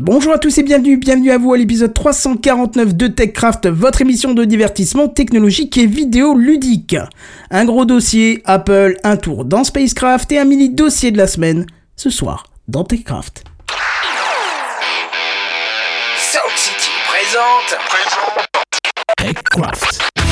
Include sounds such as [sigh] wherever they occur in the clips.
Bonjour à tous et bienvenue, bienvenue à vous à l'épisode 349 de TechCraft, votre émission de divertissement technologique et vidéo ludique. Un gros dossier, Apple, un tour dans Spacecraft et un mini dossier de la semaine, ce soir dans TechCraft. Sound City présente. TechCraft.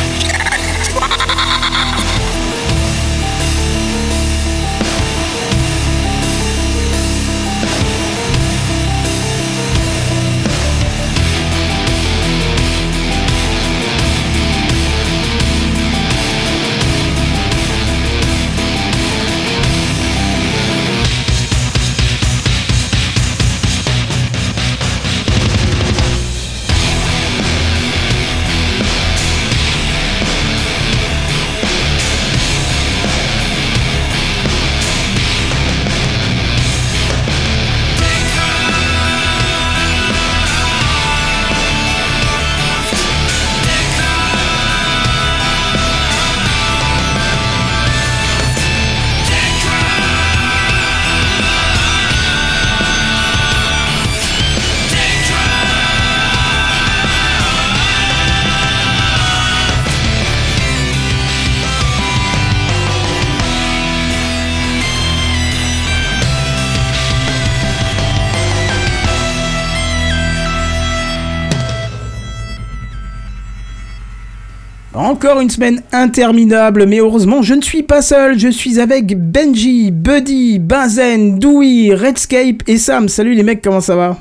Encore une semaine interminable, mais heureusement je ne suis pas seul, je suis avec Benji, Buddy, Benzen, Dewey, Redscape et Sam. Salut les mecs, comment ça va?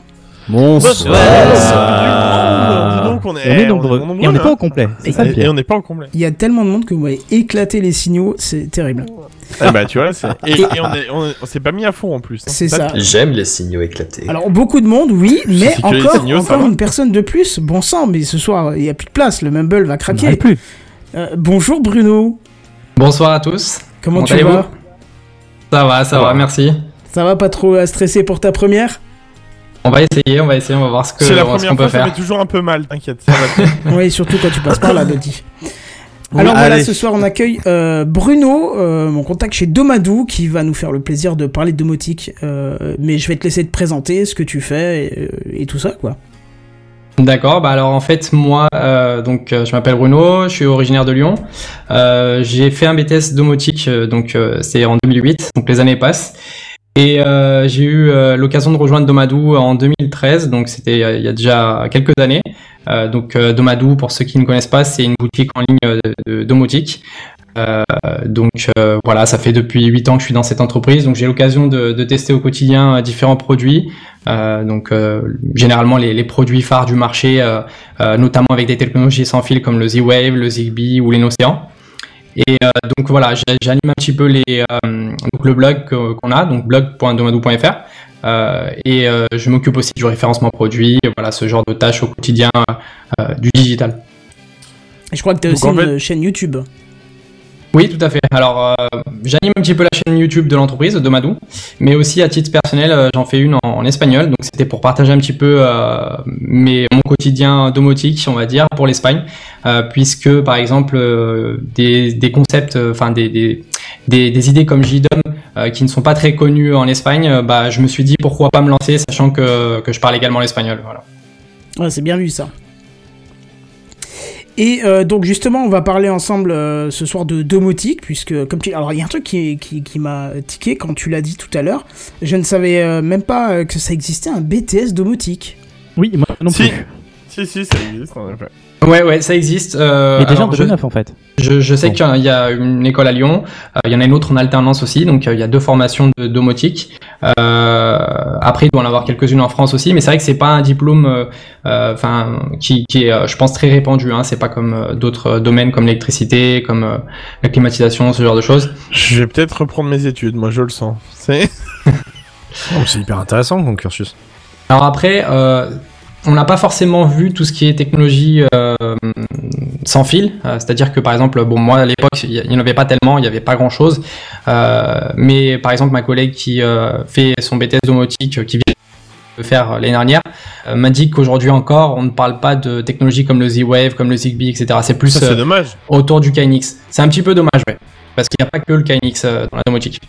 Bonsoir. Donc on est, On est nombreux. on Et on n'est pas au complet. Ça Et, on n'est pas en complet. Il y a tellement de monde que vous m'avez éclaté les signaux, c'est terrible. Ah bah tu vois, [laughs] et, et on est- on est- on s'est pas mis à fond en plus. hein. C'est ça. J'aime les signaux éclatés. Alors beaucoup de monde, oui, mais encore, signaux, encore une personne de plus. Bon sang, mais ce soir il n'y a plus de place, le Mumble va On craquer. n'arrive plus. Euh, bonjour Bruno, Bonsoir à tous. comment Comment tu vas Ça va, ça va, merci. Ça va pas trop euh, stressé pour ta première? On va essayer, on va essayer, on va voir ce que- C'est la ce première qu'on fois, peut ça faire. fait toujours un peu mal, t'inquiète. ça va. [laughs] Oui, surtout quand tu passes par là. [laughs] Oui, Alors voilà, allez. ce soir on accueille euh, Bruno, euh, mon contact chez Domadou, qui va nous faire le plaisir de parler de domotique. Euh, mais je vais te laisser te présenter, ce que tu fais et, et tout ça, quoi. D'accord, bah alors en fait moi, euh, donc euh, je m'appelle Bruno, je suis originaire de Lyon. Euh, j'ai fait un BTS domotique, donc c'est en 2008, donc les années passent. Et j'ai eu l'occasion de rejoindre Domadou en 2013, donc c'était il y a déjà quelques années. Donc Domadou, pour ceux qui ne connaissent pas, c'est une boutique en ligne de, de domotique. Euh, donc euh, voilà, ça fait depuis 8 ans que je suis dans cette entreprise, donc j'ai l'occasion de, de tester au quotidien euh, différents produits. Euh, donc euh, généralement les, les produits phares du marché, euh, euh, notamment avec des technologies sans fil comme le Z-Wave, le Zigbee ou l'Inocéan. Et euh, donc voilà, j'anime un petit peu les, euh, donc le blog qu'on a, donc blog.domadou.fr. Euh, et euh, je m'occupe aussi du référencement produit, voilà ce genre de tâches au quotidien euh, du digital. Et je crois que tu as Donc, aussi en une chaîne YouTube. Oui, tout à fait. Alors, euh, j'anime un petit peu la chaîne YouTube de l'entreprise, de Madou, mais aussi à titre personnel, euh, j'en fais une en, espagnol. Donc, c'était pour partager un petit peu euh, mon quotidien domotique, on va dire, pour l'Espagne, puisque, par exemple, des, concepts, enfin des, idées comme JDOM qui ne sont pas très connues en Espagne, bah, je me suis dit pourquoi pas me lancer, sachant que, je parle également l'espagnol. C'est bien vu ça. Et euh, donc justement, on va parler ensemble euh, ce soir de domotique, puisque comme tu... Alors il y a un truc qui, qui, qui m'a tiqué quand tu l'as dit tout à l'heure. Je ne savais euh, même pas que ça existait un BTS domotique. Oui, moi non Si. plus. si, si, ça existe en effet. Ouais, ouais, ça existe. Euh, Mais déjà en alors, je- 2009 en fait. Je, je sais qu'il y a- il y a une école à Lyon, euh, il y en a une autre en alternance aussi, donc euh, il y a deux formations de domotique. Euh, après, il doit en avoir quelques-unes en France aussi, mais c'est vrai que c'est pas un diplôme, euh, euh, enfin, qui, qui est, je pense, très répandu. Hein. C'est pas comme euh, d'autres domaines comme l'électricité, comme euh, la climatisation, ce genre de choses. Je vais peut-être reprendre mes études, moi je le sens. C'est [laughs] Oh, c'est hyper intéressant comme cursus. Alors après, euh, on n'a pas forcément vu tout ce qui est technologie euh, sans fil. Euh, C'est-à-dire que par exemple, bon moi à l'époque, il n'y en avait pas tellement, il n'y avait pas grand-chose. Euh, mais par exemple, ma collègue qui euh, fait son BTS domotique, euh, qui vient de faire euh, l'année dernière, euh, m'a dit qu'aujourd'hui encore, on ne parle pas de technologies comme le Z-Wave, comme le Zigbee, etc. C'est plus ça, c'est euh, dommage. autour du KNX. C'est un petit peu dommage, ouais. Parce qu'il n'y a pas que le KNX euh, dans la domotique.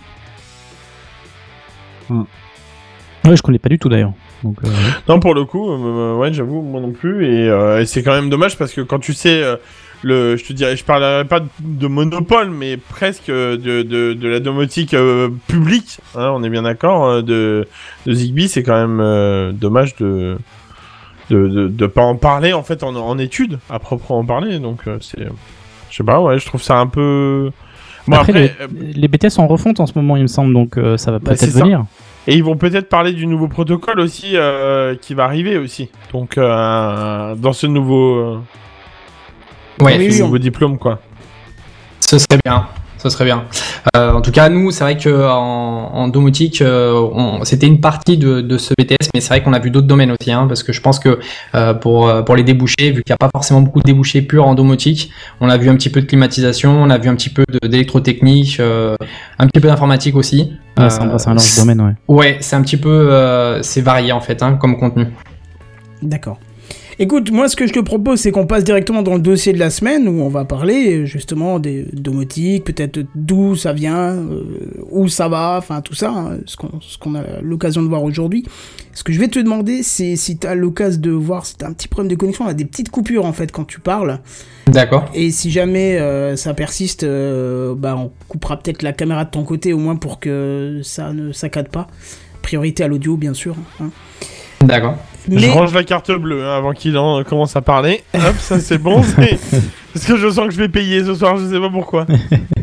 Ouais, je connais pas du tout d'ailleurs. Donc, euh, Non, pour le coup, euh, ouais, j'avoue, moi non plus. Et, euh, et c'est quand même dommage parce que quand tu sais, euh, le, je te dirais, je parlerai pas de monopole, mais presque euh, de, de, de la domotique euh, publique, hein, on est bien d'accord, euh, de, de Zigbee, c'est quand même euh, dommage de, de, de, de pas en parler en fait en, en études, à proprement parler. Donc, euh, c'est. Je sais pas, ouais, je trouve ça un peu. Bon, après, après, euh, les, les BTS sont en refonte en ce moment, il me semble, donc euh, ça va Bah, peut-être ça. Et ils vont peut-être parler du nouveau protocole aussi euh, qui va arriver aussi. Donc euh, dans ce nouveau, euh, Ouais, Oui, ce oui, nouveau diplôme quoi. Ce serait bien. Ce serait bien. Euh, en tout cas, nous, c'est vrai que en, en domotique, euh, on- c'était une partie de, de ce BTS, mais c'est vrai qu'on a vu d'autres domaines aussi, hein, parce que je pense que euh, pour euh, pour les débouchés, vu qu'il n'y a pas forcément beaucoup de débouchés purs en domotique, on a vu un petit peu de climatisation, on a vu un petit peu de- d'électrotechnique, euh, un petit peu d'informatique aussi. Ouais, c'est un, Euh, c'est un large domaine, ouais. Ouais, c'est un petit peu, euh, c'est varié en fait, hein, comme contenu. D'accord. Écoute, moi ce que je te propose, c'est qu'on passe directement dans le dossier de la semaine où on va parler justement des domotiques, peut-être d'où ça vient, euh, où ça va, enfin tout ça, hein, ce qu'on a l'occasion de voir aujourd'hui. Ce que je vais te demander, c'est si tu as l'occasion de voir, si tu un petit problème de connexion, on a des petites coupures en fait quand tu parles. D'accord. Et si jamais euh, ça persiste, euh, bah, on coupera peut-être la caméra de ton côté au moins pour que ça ne saccade pas. Priorité à l'audio, bien sûr. hein. D'accord. Mais Je range la carte bleue hein, avant qu'il en commence à parler. Hop, ça c'est bon. [laughs] Parce que je sens que je vais payer ce soir, je sais pas pourquoi.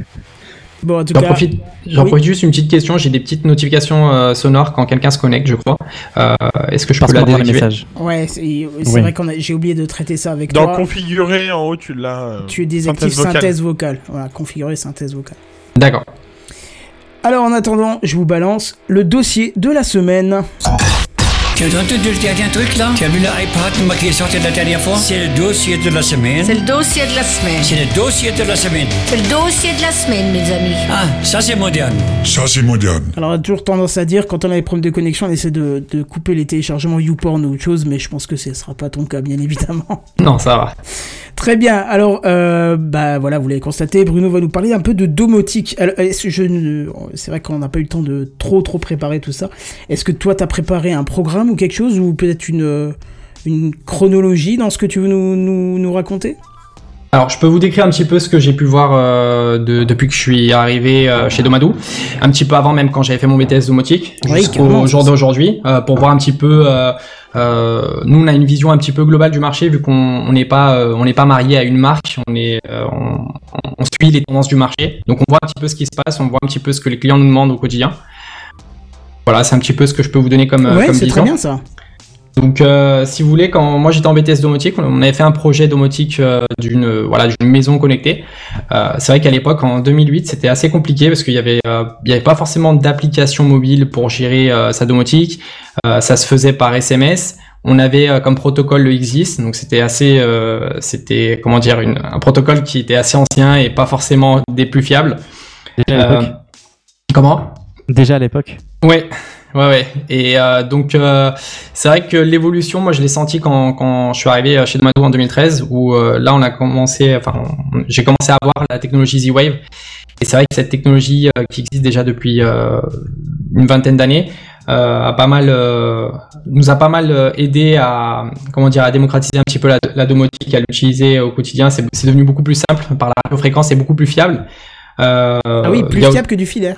[laughs] bon, en tout J'en cas, profite, j'en oui. profite juste une petite question. J'ai des petites notifications euh, sonores quand quelqu'un se connecte, je crois. Euh, Est-ce que je Parce peux la désactiver messages. ouais, c'est c'est Oui. vrai qu'on a, j'ai oublié de traiter ça avec Dans toi. configurer en haut, tu l'as. euh, Tu désactives synthèse vocale. synthèse vocale. Voilà, configurer synthèse vocale. D'accord. Alors en attendant, je vous balance le dossier de la semaine. Tu as entendu le dernier truc là Tu as vu l'iPad moi, qui est sorti la dernière fois? C'est le dossier de la semaine. C'est le dossier de la semaine. C'est le dossier de la semaine. C'est le dossier de la semaine, mes amis. Ah, ça c'est moderne. Ça, c'est moderne. Alors on a toujours tendance à dire quand on a des problèmes de connexion, on essaie de, de couper les téléchargements YouPorn ou autre chose, mais je pense que ce sera pas ton cas, bien évidemment. Non, ça va. Très bien. Alors, euh, bah voilà, vous l'avez constaté, Bruno va nous parler un peu de domotique. C'est vrai qu'on n'a pas eu le temps de trop trop préparer tout ça. Est-ce que toi t'as préparé un programme ou quelque chose ou peut-être une euh, chronologie dans ce que tu veux nous, nous raconter? Alors, je peux vous décrire un petit peu ce que j'ai pu voir euh, de- depuis que je suis arrivé euh, chez Domadou, un petit peu avant même quand j'avais fait mon BTS domotique, Oui, jusqu'au jour d'aujourd'hui, euh, pour voir un petit peu. nous, on a une vision un petit peu globale du marché vu qu'on on n'est pas on n'est pas marié à une marque, on est on, on suit les tendances du marché, donc on voit un petit peu ce qui se passe, on voit un petit peu ce que les clients nous demandent au quotidien. Voilà, c'est un petit peu ce que je peux vous donner comme, Ouais, c'est très bien ça. Donc, euh, si vous voulez, quand moi j'étais en BTS domotique, on avait fait un projet domotique euh, d'une euh, voilà d'une maison connectée. Euh, c'est vrai qu'à l'époque, en 2008, c'était assez compliqué parce qu'il y avait euh, il y avait pas forcément d'application mobile pour gérer euh, sa domotique. Euh, ça se faisait par SMS. On avait euh, comme protocole le XIS, donc c'était assez euh, c'était comment dire une, un protocole qui était assez ancien et pas forcément des plus fiables. Déjà à l'époque. comment? Déjà à l'époque. Ouais, ouais, ouais. Et euh, donc, euh, c'est vrai que l'évolution, moi, je l'ai senti quand, quand je suis arrivé euh, chez Domado en 2013, où euh, là, on a commencé, enfin, j'ai commencé à voir la technologie Z-Wave. Et c'est vrai que cette technologie euh, qui existe déjà depuis euh, une vingtaine d'années euh, a pas mal, euh, nous a pas mal aidé à, comment dire, à démocratiser un petit peu la, la domotique, à l'utiliser au quotidien. C'est c'est devenu beaucoup plus simple par la radiofréquence, c'est beaucoup plus fiable. Euh, Ah oui, plus a- fiable que du filaire.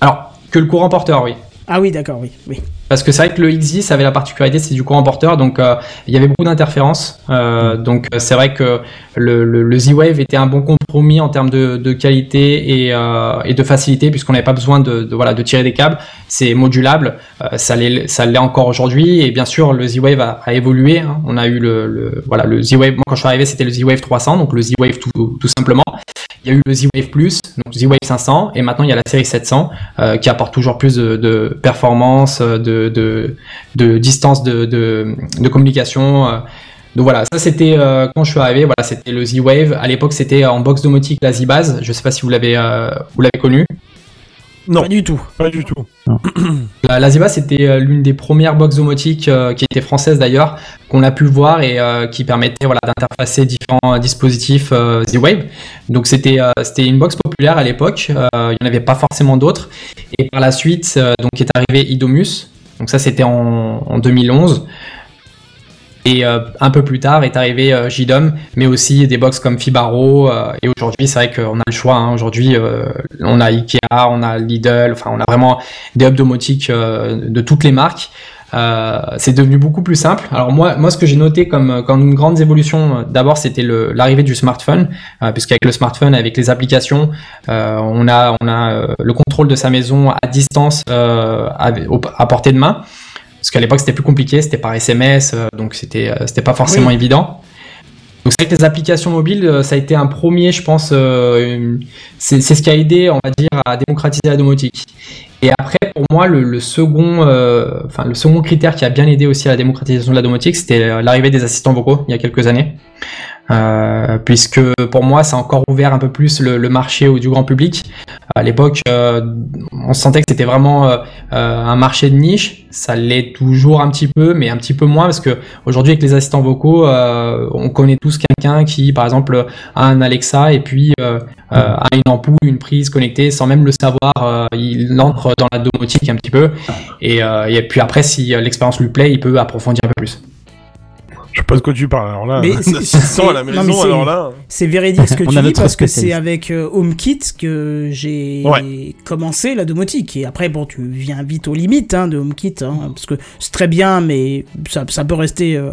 Alors que le courant porteur, oui. Ah oui, d'accord, oui. Parce que c'est vrai que le XIS avait la particularité, c'est du courant porteur, donc euh, il y avait beaucoup d'interférences. Euh, donc euh, c'est vrai que le, Z-Wave était un bon compromis en termes de, qualité et, de facilité, puisqu'on n'avait pas besoin de, de, voilà, de tirer des câbles. C'est modulable, ça l'est ça encore aujourd'hui. Et bien sûr, le Z-Wave a, évolué. hein. On a eu le, voilà le Z-Wave. Moi, quand je suis arrivé, c'était le Z-Wave 300, donc le Z-Wave tout simplement. Il y a eu le Z-Wave Plus, donc Z-Wave 500, et maintenant il y a la série 700 euh, qui apporte toujours plus de, performance, de, de, distance de, communication. euh. Donc voilà, ça c'était euh, quand je suis arrivé, voilà, c'était le Z-Wave. À l'époque, c'était en box domotique la Z-Base. Je sais pas si vous l'avez euh, vous l'avez connu. Non. Pas du tout. Pas du tout. [clears throat] La, la Z-Base c'était euh, l'une des premières box domotiques euh, qui était française d'ailleurs, qu'on a pu voir et euh, qui permettait voilà d'interfacer différents dispositifs euh, Z-Wave. Donc c'était euh, c'était une box populaire à l'époque. euh, il n'y en avait pas forcément d'autres. Et par la suite, euh, donc est arrivé Idomus, Donc ça, c'était en, en 2011. Et euh, un peu plus tard est arrivé euh, JDOM, mais aussi des box comme Fibaro. euh, et aujourd'hui, c'est vrai qu'on a le choix. hein. Aujourd'hui, euh, on a Ikea, on a Lidl, enfin, on a vraiment des hubs domotiques euh, de toutes les marques. Euh, c'est devenu beaucoup plus simple. Alors moi, moi, ce que j'ai noté comme, comme une grande évolution, d'abord, c'était l'arrivée du smartphone, puisqu'avec le smartphone, avec les applications, on a, on a le contrôle de sa maison à distance, à, à portée de main. Parce qu'à l'époque, c'était plus compliqué, c'était par SMS, euh, donc c'était euh, c'était pas forcément Oui. évident. Donc c'est vrai que les applications mobiles, euh, ça a été un premier, je pense, euh, c'est c'est ce qui a aidé, on va dire, à démocratiser la domotique. Et après, pour moi, le, le second, euh, enfin le second critère qui a bien aidé aussi à la démocratisation de la domotique, c'était l'arrivée des assistants vocaux il y a quelques années. Euh, puisque pour moi, ça a encore ouvert un peu plus le, marché au, du grand public. À l'époque, euh, on sentait que c'était vraiment euh, euh, un marché de niche. Ça l'est toujours un petit peu, mais un petit peu moins parce que aujourd'hui, avec les assistants vocaux, on connaît tous quelqu'un qui, par exemple, a un Alexa et puis a une ampoule, une prise connectée sans même le savoir. il entre dans la domotique un petit peu. Et, et puis après, si l'expérience lui plaît, il peut approfondir un peu plus. Je sais pas de quoi tu parles, alors là. Mais [laughs] c'est- Assistant à la c'est- non, mais maison, c'est- alors là. C'est véridique ce que On tu a dis notre parce que c'est avec euh, HomeKit que j'ai Ouais. commencé la domotique. Et après, bon, tu viens vite aux limites hein, de HomeKit hein, parce que c'est très bien, mais ça, ça peut rester euh,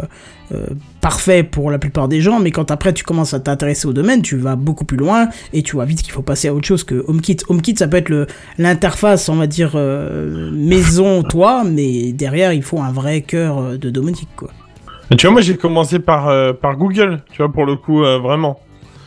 euh, parfait pour la plupart des gens. Mais quand après tu commences à t'intéresser au domaine, tu vas beaucoup plus loin et tu vois vite qu'il faut passer à autre chose que HomeKit. HomeKit, ça peut être le- l'interface, on va dire, euh, maison-toi, mais derrière, il faut un vrai cœur de domotique, quoi. Tu vois, moi j'ai commencé par, euh, par Google, tu vois, pour le coup, euh, vraiment.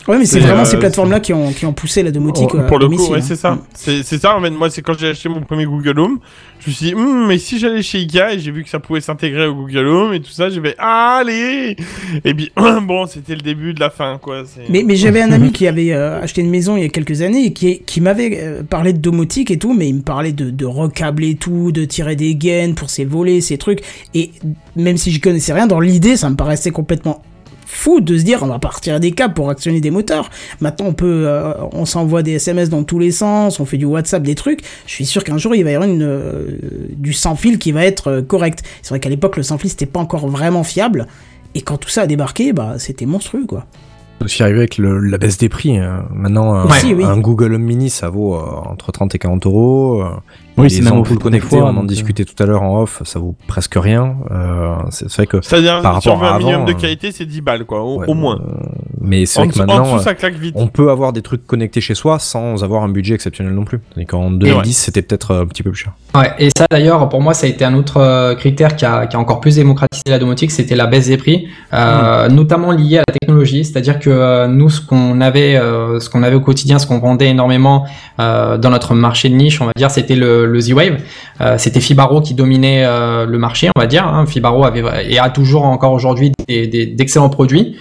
Ouais, mais c'est vraiment euh, ces plateformes-là qui ont, qui ont poussé la domotique. Oh, euh, pour le coup, ouais, hein. c'est ça. C'est ça, en fait, moi, c'est quand j'ai acheté mon premier Google Home, je me suis dit, Hum, mais si j'allais chez Ikea et j'ai vu que ça pouvait s'intégrer au Google Home et tout ça, j'ai fait, allez Et puis, [clears throat] bon, c'était le début de la fin, quoi. Mais, mais j'avais un [laughs] ami qui avait euh, acheté une maison il y a quelques années et qui, qui m'avait euh, parlé de domotique et tout, mais il me parlait de, de recabler tout, de tirer des gaines pour ses volets, ces trucs. Et même si j'y connaissais rien, dans l'idée, ça me paraissait complètement fou de se dire on va partir des câbles pour actionner des moteurs. Maintenant on peut, euh, on s'envoie des SMS dans tous les sens, on fait du WhatsApp, des trucs. Je suis sûr qu'un jour il va y avoir une, euh, du sans fil qui va être euh, correct. C'est vrai qu'à l'époque le sans fil c'était pas encore vraiment fiable. Et quand tout ça a débarqué, bah c'était monstrueux quoi. Aussi arrivé avec le- la baisse des prix. hein. Maintenant, un, Aussi, oui. un Google Home Mini, ça vaut euh, entre 30 et 40 euros. euh, Oui, c'est même connectées, fois, on en donc, discutait tout à l'heure en off, ça vaut presque rien. Euh, c'est vrai que. C'est-à-dire, par si on rapport veut à un minimum avant, de euh, qualité, c'est 10 balles, quoi, au, ouais, au moins. euh, mais c'est vrai que maintenant, euh, on peut avoir des trucs connectés chez soi sans avoir un budget exceptionnel non plus. Tandis qu'en 2010, c'était peut-être euh, un petit peu plus cher. Ouais, et ça d'ailleurs, pour moi, ça a été un autre euh, critère qui a, qui a encore plus démocratisé la domotique, c'était la baisse des prix, euh, notamment liée à la technologie. C'est-à-dire que euh, nous, ce qu'on avait, euh, ce qu'on avait au quotidien, ce qu'on vendait énormément euh, dans notre marché de niche, on va dire, c'était le, le Z-Wave. Euh, c'était Fibaro qui dominait euh, le marché, on va dire. Hein. Fibaro avait et a toujours encore aujourd'hui des- des- d'excellents produits.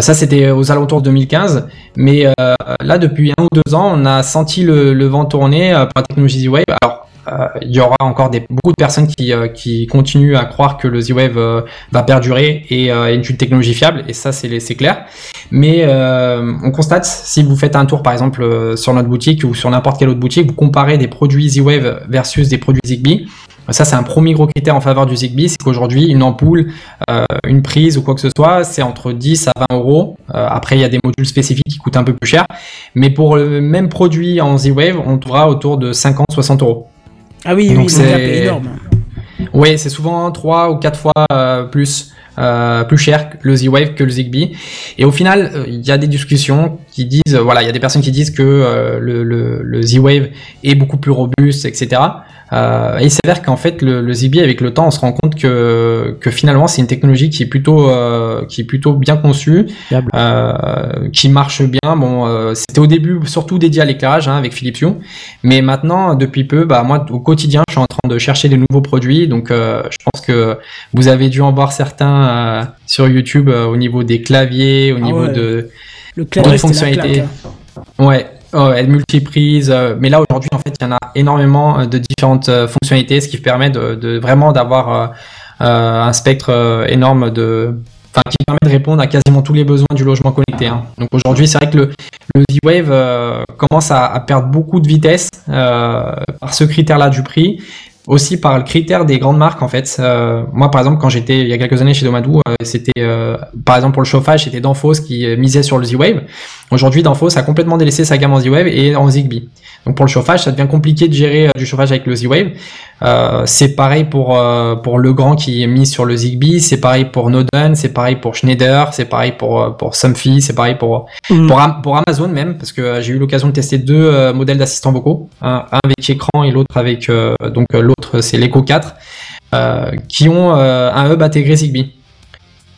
Ça, c'était aux alentours de 2015. Mais euh, là, depuis un ou deux ans, on a senti le, vent tourner euh, pour la technologie Z-Wave. Alors, euh, il y aura encore beaucoup de personnes qui, continuent à croire que le Z-Wave va perdurer et est une technologie fiable, et ça, c'est clair. Mais on constate, si vous faites un tour, par exemple, sur notre boutique ou sur n'importe quelle autre boutique, vous comparez des produits Z-Wave versus des produits Zigbee. Ça, c'est un premier gros critère en faveur du Zigbee, c'est qu'aujourd'hui, une ampoule, euh, une prise ou quoi que ce soit, c'est entre 10 à 20 euros. Euh, après, il y a des modules spécifiques qui coûtent un peu plus cher. Mais pour le même produit en Z-Wave, on trouvera autour de 50-60 euros. Ah oui, Donc oui, c'est- énorme. Oui, c'est souvent 3 ou 4 fois euh, plus. euh, plus cher que le Z-Wave que le Zigbee et au final euh, il y a des discussions qui disent euh, voilà il y a des personnes qui disent que euh, le, le, le Z-Wave est beaucoup plus robuste etc euh, et il s'avère qu'en fait le, le Zigbee avec le temps on se rend compte que que finalement c'est une technologie qui est plutôt euh, qui est plutôt bien conçue euh, qui marche bien. Bon euh, c'était au début surtout dédié à l'éclairage hein, avec Philips Hue mais maintenant depuis peu bah moi au quotidien je suis en train de chercher des nouveaux produits. Donc euh, je pense que vous avez dû en voir certains euh, sur YouTube au niveau des claviers, au Ah niveau ouais. de Le clavier, c'était la fonctionnalités. claque, hein. ouais, ouais multiprise. euh, mais là aujourd'hui en fait il y en a énormément euh, de différentes euh, fonctionnalités, ce qui permet de, de vraiment d'avoir euh, un spectre énorme de Enfin, qui permet de répondre à quasiment tous les besoins du logement connecté. hein. Donc aujourd'hui, c'est vrai que le, le Z-Wave commence à, à perdre beaucoup de vitesse par ce critère-là du prix. Aussi par le critère des grandes marques en fait. Euh, moi par exemple quand j'étais il y a quelques années chez Domadou, euh, c'était euh, par exemple pour le chauffage c'était Danfoss qui misait sur le Z-Wave. Aujourd'hui Danfoss a complètement délaissé sa gamme en Z-Wave et en Zigbee. Donc pour le chauffage ça devient compliqué de gérer euh, du chauffage avec le Z-Wave. Euh, c'est pareil pour euh, pour Legrand qui est mis sur le Zigbee, c'est pareil pour Noden, c'est pareil pour Schneider, c'est pareil pour euh, pour Somfy, c'est pareil pour Mm. pour, Am- pour Amazon même parce que j'ai eu l'occasion de tester deux euh, modèles d'assistants vocaux, un, un avec écran et l'autre avec donc l'autre c'est l'Echo 4 euh, qui ont un hub intégré Zigbee.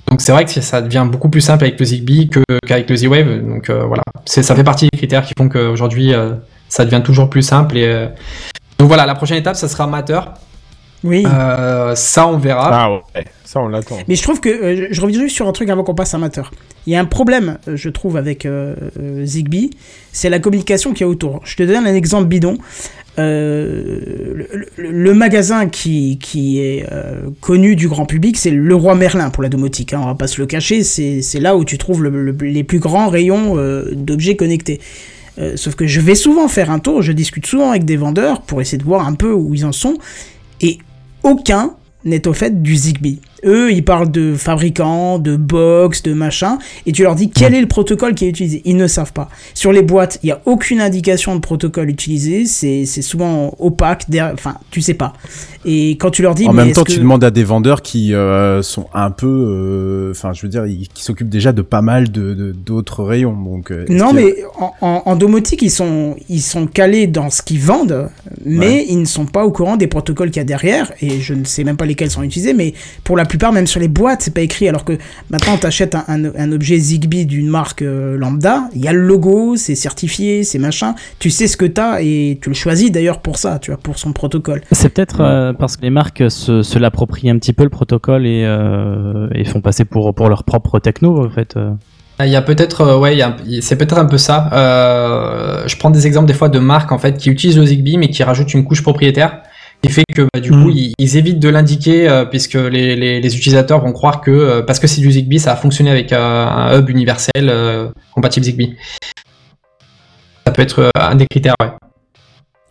Donc c'est vrai que ça devient beaucoup plus simple avec le Zigbee que qu'avec le Z-Wave. Donc euh, voilà, ça fait partie des critères qui font qu'aujourd'hui euh, ça devient toujours plus simple et euh, donc voilà, la prochaine étape, ça sera Matter. Oui. Euh, ça, on verra. Ah ouais, ça on l'attend. Mais je trouve que euh, je- je reviens juste sur un truc avant qu'on passe amateur. Il y a un problème, je trouve, avec euh, euh, Zigbee, c'est la communication qu'il y a autour. Je te donne un exemple bidon. Euh, le, le- le magasin qui, qui est euh, connu du grand public, c'est le Roi Merlin pour la domotique. Hein, on va pas se le cacher, c'est c'est là où tu trouves le- le- les plus grands rayons euh, d'objets connectés. Euh, sauf que je vais souvent faire un tour, je discute souvent avec des vendeurs pour essayer de voir un peu où ils en sont, et aucun n'est au fait du Zigbee. Eux, ils parlent de fabricants, de box, de machin, et tu leur dis quel est le protocole qui est utilisé? Ils ne savent pas. Sur les boîtes, il n'y a aucune indication de protocole utilisé, c'est souvent opaque, enfin, tu sais pas. Et quand tu leur dis... En mais même temps, que- tu demandes à des vendeurs qui euh, sont un peu, euh, enfin, je veux dire, ils- qui s'occupent déjà de pas mal de d'autres rayons. Donc, euh, Non, mais en, en, en domotique, ils sont, ils sont calés dans ce qu'ils vendent, mais Ouais. ils ne sont pas au courant des protocoles qu'il y a derrière, et je ne sais même pas lesquels sont utilisés, mais pour la plupart, même sur les boîtes, c'est pas écrit, alors que maintenant, tu achètes un, un, un objet Zigbee d'une marque euh, lambda, il y a le logo, c'est certifié, c'est machin, tu sais ce que tu as, et tu le choisis d'ailleurs pour ça, tu vois, pour son protocole. C'est peut-être euh, parce que les marques se, se l'approprient un petit peu le protocole et, euh, et font passer pour, pour leur propre techno en fait. euh. Il y a peut-être, ouais, c'est peut-être un peu ça. Euh, je prends des exemples des fois de marques en fait qui utilisent le Zigbee mais qui rajoutent une couche propriétaire qui fait que bah, du coup ils, ils évitent de l'indiquer euh, puisque les, les, les utilisateurs vont croire que euh, parce que c'est du Zigbee ça a fonctionné avec euh, un hub universel euh, compatible Zigbee. Ça peut être un des critères, ouais.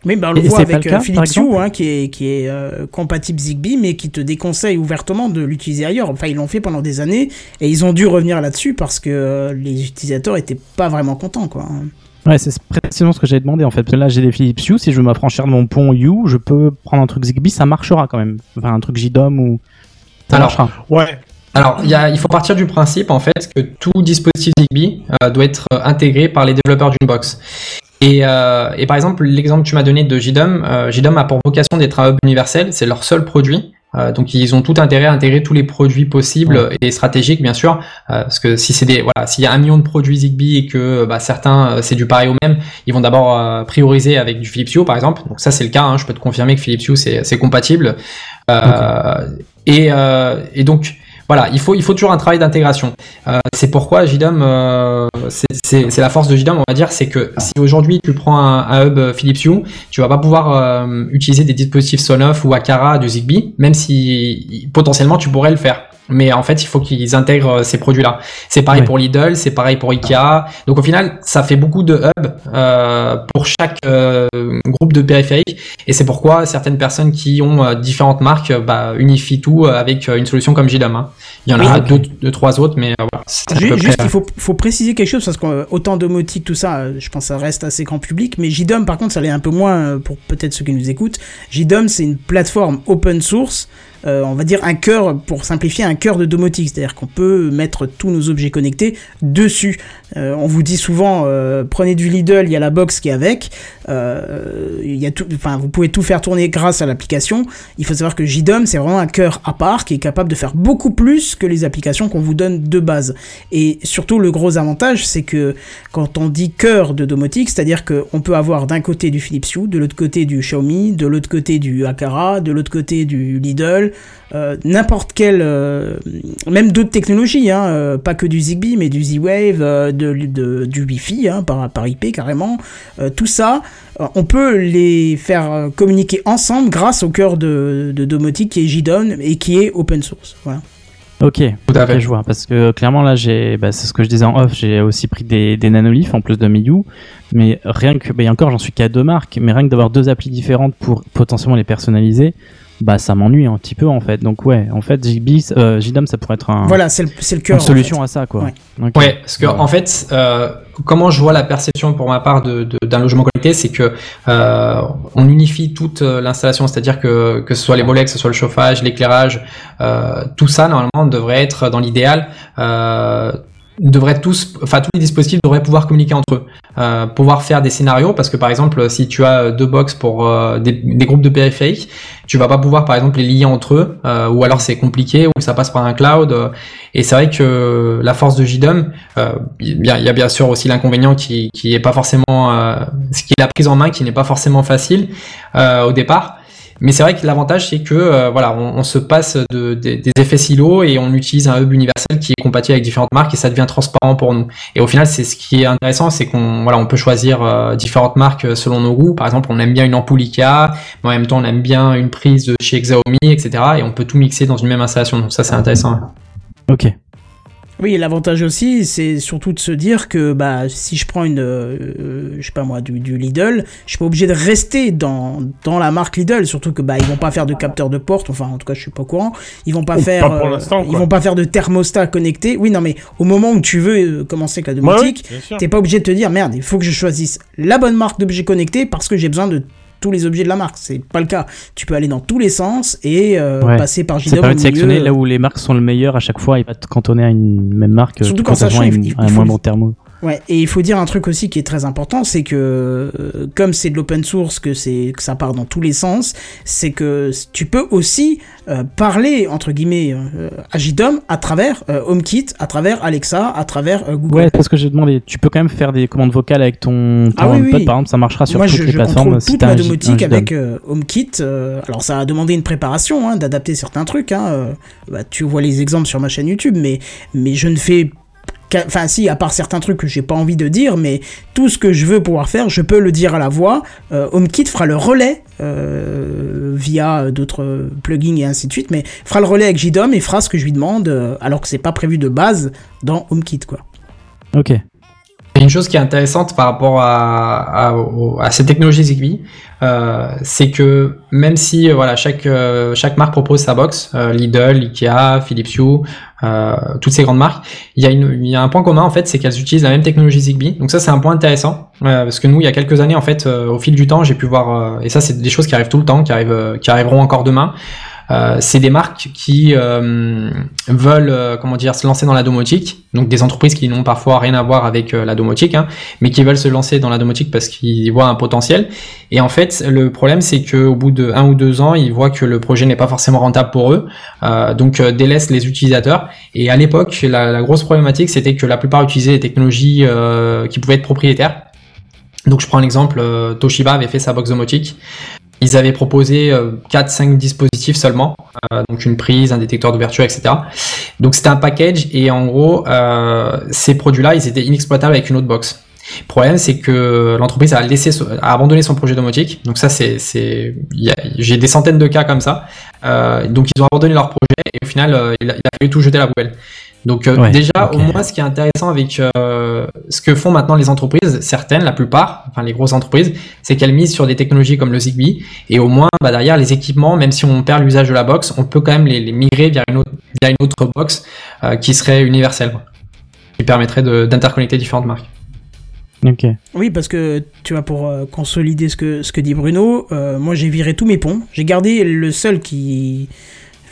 Oui, ben on le Et voit avec le cas, par Philips Hue, hein, qui est, qui est euh, compatible Zigbee, mais qui te déconseille ouvertement de l'utiliser ailleurs. Enfin, ils l'ont fait pendant des années, et ils ont dû revenir là-dessus parce que euh, les utilisateurs étaient pas vraiment contents, quoi. Ouais, c'est précisément ce que j'avais demandé en fait. Là, j'ai des Philips Hue. Si je veux m'affranchir de mon pont Hue, je peux prendre un truc Zigbee, ça marchera quand même. Enfin, un truc JDOM ou. Ça Alors, marchera. Ouais. Alors, il, y a, il faut partir du principe en fait que tout dispositif Zigbee euh, doit être euh, intégré par les développeurs d'une box. Et, euh, et par exemple, l'exemple que tu m'as donné de JDOM, euh, JDOM a pour vocation d'être un hub universel, c'est leur seul produit. Euh, donc ils ont tout intérêt à intégrer tous les produits possibles et stratégiques bien sûr, euh, parce que si c'est des voilà, s'il y a un million de produits Zigbee et que bah, certains euh, c'est du pareil au même, ils vont d'abord euh, prioriser avec du Philips Hue par exemple. Donc ça c'est le cas, hein, je peux te confirmer que Philips Hue c'est compatible. Euh, et, euh, et donc voilà, il faut, il faut toujours un travail d'intégration. Euh, c'est pourquoi JDOM, euh, c'est- la force de JDOM, on va dire, c'est que si aujourd'hui tu prends un, un hub Philips Hue, tu vas pas pouvoir euh, utiliser des dispositifs Sonoff ou Akara du Zigbee, même si potentiellement tu pourrais le faire. Mais en fait, il faut qu'ils intègrent euh, ces produits-là. C'est pareil Ouais. pour Lidl, c'est pareil pour Ikea. Donc au final, ça fait beaucoup de hubs euh, pour chaque euh, groupe de périphériques. Et c'est pourquoi certaines personnes qui ont euh, différentes marques bah, unifient tout avec euh, une solution comme JDOM. hein. Il y en Oui, a deux, deux, trois autres, mais euh, voilà. Juste, près, il faut, faut préciser quelque chose parce qu'autant domotique, tout ça, je pense que ça reste assez grand public. Mais JDOM, par contre, ça l'est un peu moins pour peut-être ceux qui nous écoutent. JDOM, c'est une plateforme open source. Euh, on va dire un cœur, pour simplifier, un cœur de domotique. C'est-à-dire qu'on peut mettre tous nos objets connectés dessus. Euh, on vous dit souvent, euh, prenez du Lidl, il y a la box qui est avec. Euh, il y a tout, enfin, vous pouvez tout faire tourner grâce à l'application. Il faut savoir que JDOM, c'est vraiment un cœur à part qui est capable de faire beaucoup plus que les applications qu'on vous donne de base. Et surtout, le gros avantage, c'est que quand on dit cœur de domotique, c'est-à-dire qu'on peut avoir d'un côté du Philips Hue, de l'autre côté du Xiaomi, de l'autre côté du Akara, de l'autre côté du Lidl, euh, n'importe quelle, euh, même d'autres technologies, hein, euh, pas que du Zigbee, mais du Z-Wave, euh, de, de- du Wi-Fi, hein, par, par IP carrément, euh, tout ça, on peut les faire euh, communiquer ensemble grâce au cœur de, de domotique qui est JDOM et qui est open source. Voilà. Ok, Tout à fait. je vois. Parce que clairement, là, j'ai, bah, c'est ce que je disais en off, j'ai aussi pris des, des nanoliths en plus de Miyu. Mais rien que, bah, et encore, j'en suis qu'à deux marques, mais rien que d'avoir deux applis différentes pour potentiellement les personnaliser, bah ça m'ennuie un petit peu en fait. Donc ouais, en fait, Zigbee, euh, JDOM, ça pourrait être un, Voilà, c'est le, c'est le cœur. une en solution fait. à ça, quoi. Ouais. Ouais, parce que en fait, euh, comment je vois la perception pour ma part de- de- d'un logement connecté, c'est que euh, on unifie toute euh, l'installation, c'est-à-dire que que ce soit les volets, que ce soit le chauffage, l'éclairage, euh, tout ça normalement devrait être dans l'idéal. Devraient tous, enfin tous les dispositifs devraient pouvoir communiquer entre eux, euh, pouvoir faire des scénarios parce que par exemple si tu as deux box pour euh, des, des groupes de périphériques, tu vas pas pouvoir par exemple les lier entre eux euh, ou alors c'est compliqué ou ça passe par un cloud euh, et c'est vrai que la force de JDOM, euh, il y, a- bien sûr aussi l'inconvénient qui qui est pas forcément euh, ce qui est la prise en main qui n'est pas forcément facile au départ. Mais c'est vrai que l'avantage c'est que euh, voilà, on, on se passe de, des- des effets silos et on utilise un hub universel qui est compatible avec différentes marques et ça devient transparent pour nous. Et au final, c'est ce qui est intéressant, c'est qu'on voilà, on peut choisir euh, différentes marques selon nos goûts. Par exemple, on aime bien une ampoule Ikea, mais en même temps, on aime bien une prise de chez Xiaomi, etc. Et on peut tout mixer dans une même installation. Donc ça, c'est intéressant. Ok. Oui, l'avantage aussi, c'est surtout de se dire que bah, si je prends une, euh, je sais pas moi, du, du Lidl, je suis pas obligé de rester dans, dans la marque Lidl, surtout que bah ils vont pas faire de capteur de porte, enfin en tout cas je suis pas au courant, ils vont pas Oh, faire, pas euh, ils vont pas faire de thermostat connecté. Oui, non mais au moment où tu veux euh, commencer avec la Ouais, domotique, ouais, t'es pas obligé de te dire merde, il faut que je choisisse la bonne marque d'objets connectés parce que j'ai besoin de tous les objets de la marque. C'est pas le cas. Tu peux aller dans tous les sens et euh, Ouais. passer par Ça JDOM permet au de sélectionner là où les marques sont le meilleur à chaque fois et pas te cantonner à une même marque. Surtout tout quand ça change, un faut moins bon thermo. Ouais, et il faut dire un truc aussi qui est très important, c'est que euh, comme c'est de l'open source, que c'est que ça part dans tous les sens, c'est que tu peux aussi euh, parler entre guillemets euh, à JDOM à travers euh, HomeKit, à travers Alexa, à travers Google. Ouais, c'est ce que j'ai demandé. Tu peux quand même faire des commandes vocales avec ton, ton Ah oui, oui. par exemple, ça marchera sur Moi, toutes je, les je plateformes. contrôle si toute ma domotique avec HomeKit. alors, ça a demandé une préparation, hein, d'adapter certains trucs. Hein, bah, tu vois les exemples sur ma chaîne YouTube, mais, mais je ne fais Enfin, si, à part certains trucs que j'ai pas envie de dire, mais tout ce que je veux pouvoir faire, je peux le dire à la voix. Euh, HomeKit fera le relais euh, via d'autres plugins et ainsi de suite, mais fera le relais avec JDOM et fera ce que je lui demande, euh, alors que c'est pas prévu de base dans HomeKit, quoi. Ok. Une chose qui est intéressante par rapport à, à, au- à cette technologie Zigbee, euh, c'est que même si euh, voilà chaque euh, chaque marque propose sa box, Lidl, Ikea, Philips Hue, toutes ces grandes marques, il y a il y a un point commun en fait, c'est qu'elles utilisent la même technologie Zigbee. Donc ça c'est un point intéressant parce que nous il y a quelques années en fait, au fil du temps, j'ai pu voir et ça c'est des choses qui arrivent tout le temps, qui arrivent qui arriveront encore demain. Euh, c'est des marques qui euh, veulent euh, comment dire se lancer dans la domotique, donc des entreprises qui n'ont parfois rien à voir avec euh, la domotique, hein, mais qui veulent se lancer dans la domotique parce qu'ils voient un potentiel. Et en fait, le problème c'est que au bout de un ou deux ans, ils voient que le projet n'est pas forcément rentable pour eux, euh, donc délaissent les utilisateurs. Et à l'époque, la, la grosse problématique c'était que la plupart utilisaient des technologies qui pouvaient être propriétaires. Donc je prends l'exemple, euh, Toshiba avait fait sa box domotique. Ils avaient proposé euh, 4-5 dispositifs seulement, euh, donc une prise, un détecteur d'ouverture, etc. Donc c'était un package et en gros, euh, ces produits-là, ils étaient inexploitables avec une autre box. Le problème, c'est que l'entreprise a laissé, a abandonné son projet domotique. Donc ça, c'est, c'est, j'ai des centaines de cas comme ça. Euh, donc ils ont abandonné leur projet et au final, euh, il, a, il a fallu tout jeter à la poubelle. Donc euh, Ouais, déjà, au moins, ce qui est intéressant avec euh, ce que font maintenant les entreprises, certaines, la plupart, enfin les grosses entreprises, c'est qu'elles misent sur des technologies comme le Zigbee et au moins bah, derrière les équipements, même si on perd l'usage de la box, on peut quand même les, les migrer vers une autre, vers une autre box euh, qui serait universelle, quoi. qui permettrait d'interconnecter différentes marques. Ok. Oui, parce que tu vois, pour euh, consolider ce que, ce que dit Bruno, euh, moi j'ai viré tous mes ponts. J'ai gardé le seul qui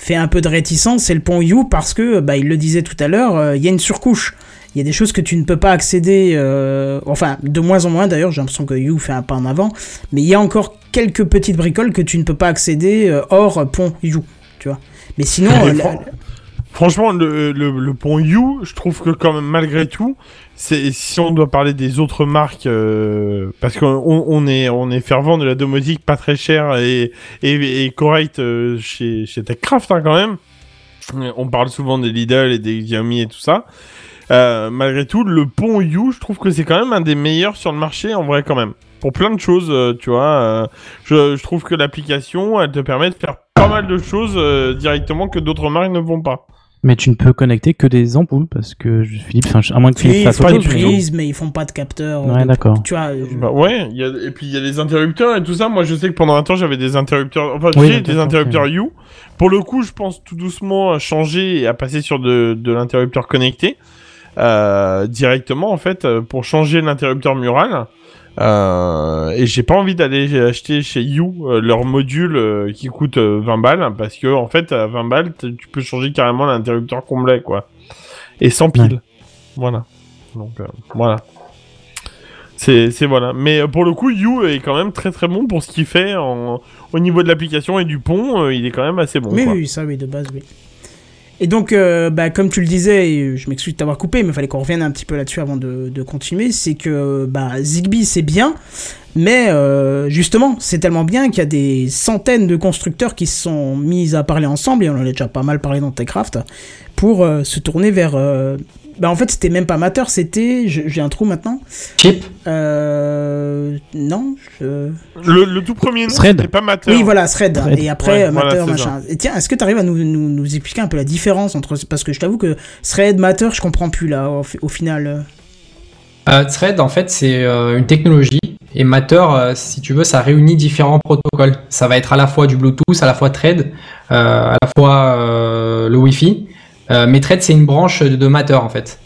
fait un peu de réticence, c'est le pont You, parce que, bah, il le disait tout à l'heure, euh, il y a une surcouche. Il y a des choses que tu ne peux pas accéder, euh, enfin, de moins en moins d'ailleurs, j'ai l'impression que You fait un pas en avant, mais il y a encore quelques petites bricoles que tu ne peux pas accéder euh, hors pont You, tu vois. Mais sinon, la- Franchement, le, le, le pont You, je trouve que quand même, malgré tout, si on doit parler des autres marques, euh, parce qu'on on est on fervent de la domotique pas très chère et et, correcte euh, chez Techcraft hein, quand même. On parle souvent des Lidl et des Xiaomi et tout ça. Euh, malgré tout, le pont You, je trouve que c'est quand même un des meilleurs sur le marché en vrai quand même. Pour plein de choses, tu vois. je, trouve que l'application, elle te permet de faire pas mal de choses directement que d'autres marques ne vont pas. Mais tu ne peux connecter que des ampoules parce que je- Philippe, enfin, à moins que Philippe ils fasse des mais- prises, mais ils font pas de capteur. Ouais, d'accord. Tu vois, euh, Bah ouais, il y a, et puis il y a les interrupteurs et tout ça. Moi, je sais que pendant un temps, j'avais des interrupteurs. Enfin, Oui, j'ai des interrupteurs U. Pour le coup, je pense tout doucement à changer et à passer sur de, de l'interrupteur connecté euh, directement en fait euh, pour changer l'interrupteur mural. Euh, et j'ai pas envie d'aller acheter chez You euh, leur module euh, qui coûte euh, 20 balles parce que en fait à 20 balles tu peux changer carrément l'interrupteur complet quoi et sans pile. Voilà. Donc voilà. C'est voilà. Mais pour le coup, You est quand même très très bon pour ce qu'il fait en, au niveau de l'application et du pont. il est quand même assez bon. oui, quoi. oui, ça, oui, de base, oui. Et donc, euh, bah, comme tu le disais, je m'excuse de t'avoir coupé, mais il fallait qu'on revienne un petit peu là-dessus avant de, de continuer, c'est que bah, Zigbee, c'est bien, mais euh, justement, c'est tellement bien qu'il y a des centaines de constructeurs qui se sont mis à parler ensemble, et on en a déjà pas mal parlé dans TechCraft, pour euh, se tourner vers... bah, en fait, c'était même pas Matter, c'était... J'ai un trou maintenant. Chip Euh... Non, je... Le, le tout premier nom, Thread. c'était pas Matter. Oui, voilà, Thread. Thread. Et après, Ouais, voilà, c'est machin. Et tiens, est-ce que tu arrives à nous, nous, nous expliquer un peu la différence entre. Parce que je t'avoue que Thread, Matter, je comprends plus là, au, fi- au final. Euh, Thread, en fait, c'est euh, une technologie. Et Matter, euh, si tu veux, ça réunit différents protocoles. Ça va être à la fois du Bluetooth, à la fois Thread, euh, à la fois euh, le Wi-Fi. Euh, mais Thread, c'est une branche de, de Matter, en fait.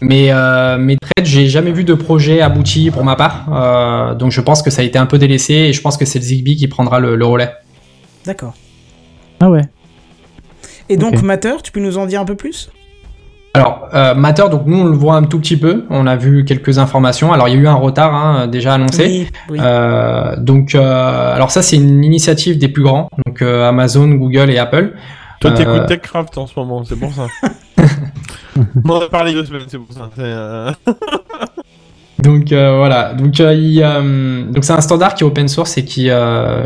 Mais, euh, mais Thread, j'ai jamais vu de projet abouti pour ma part. Euh, donc je pense que ça a été un peu délaissé et je pense que c'est le Zigbee qui prendra le, le relais. D'accord. Ah ouais. Et donc, Ok. Matter, tu peux nous en dire un peu plus? Alors, euh, Matter, donc nous on le voit un tout petit peu. On a vu quelques informations. Alors il y a eu un retard hein, déjà annoncé. Oui, oui. Euh, donc, euh, alors ça, c'est une initiative des plus grands, donc euh, Amazon, Google et Apple. Toi, Euh, t'écoutes TechCraft en ce moment, c'est pour ça. [laughs] On en a parlé deux semaines, c'est pour ça. Euh, Donc euh, voilà, donc euh, il, euh, donc c'est un standard qui est open source et qui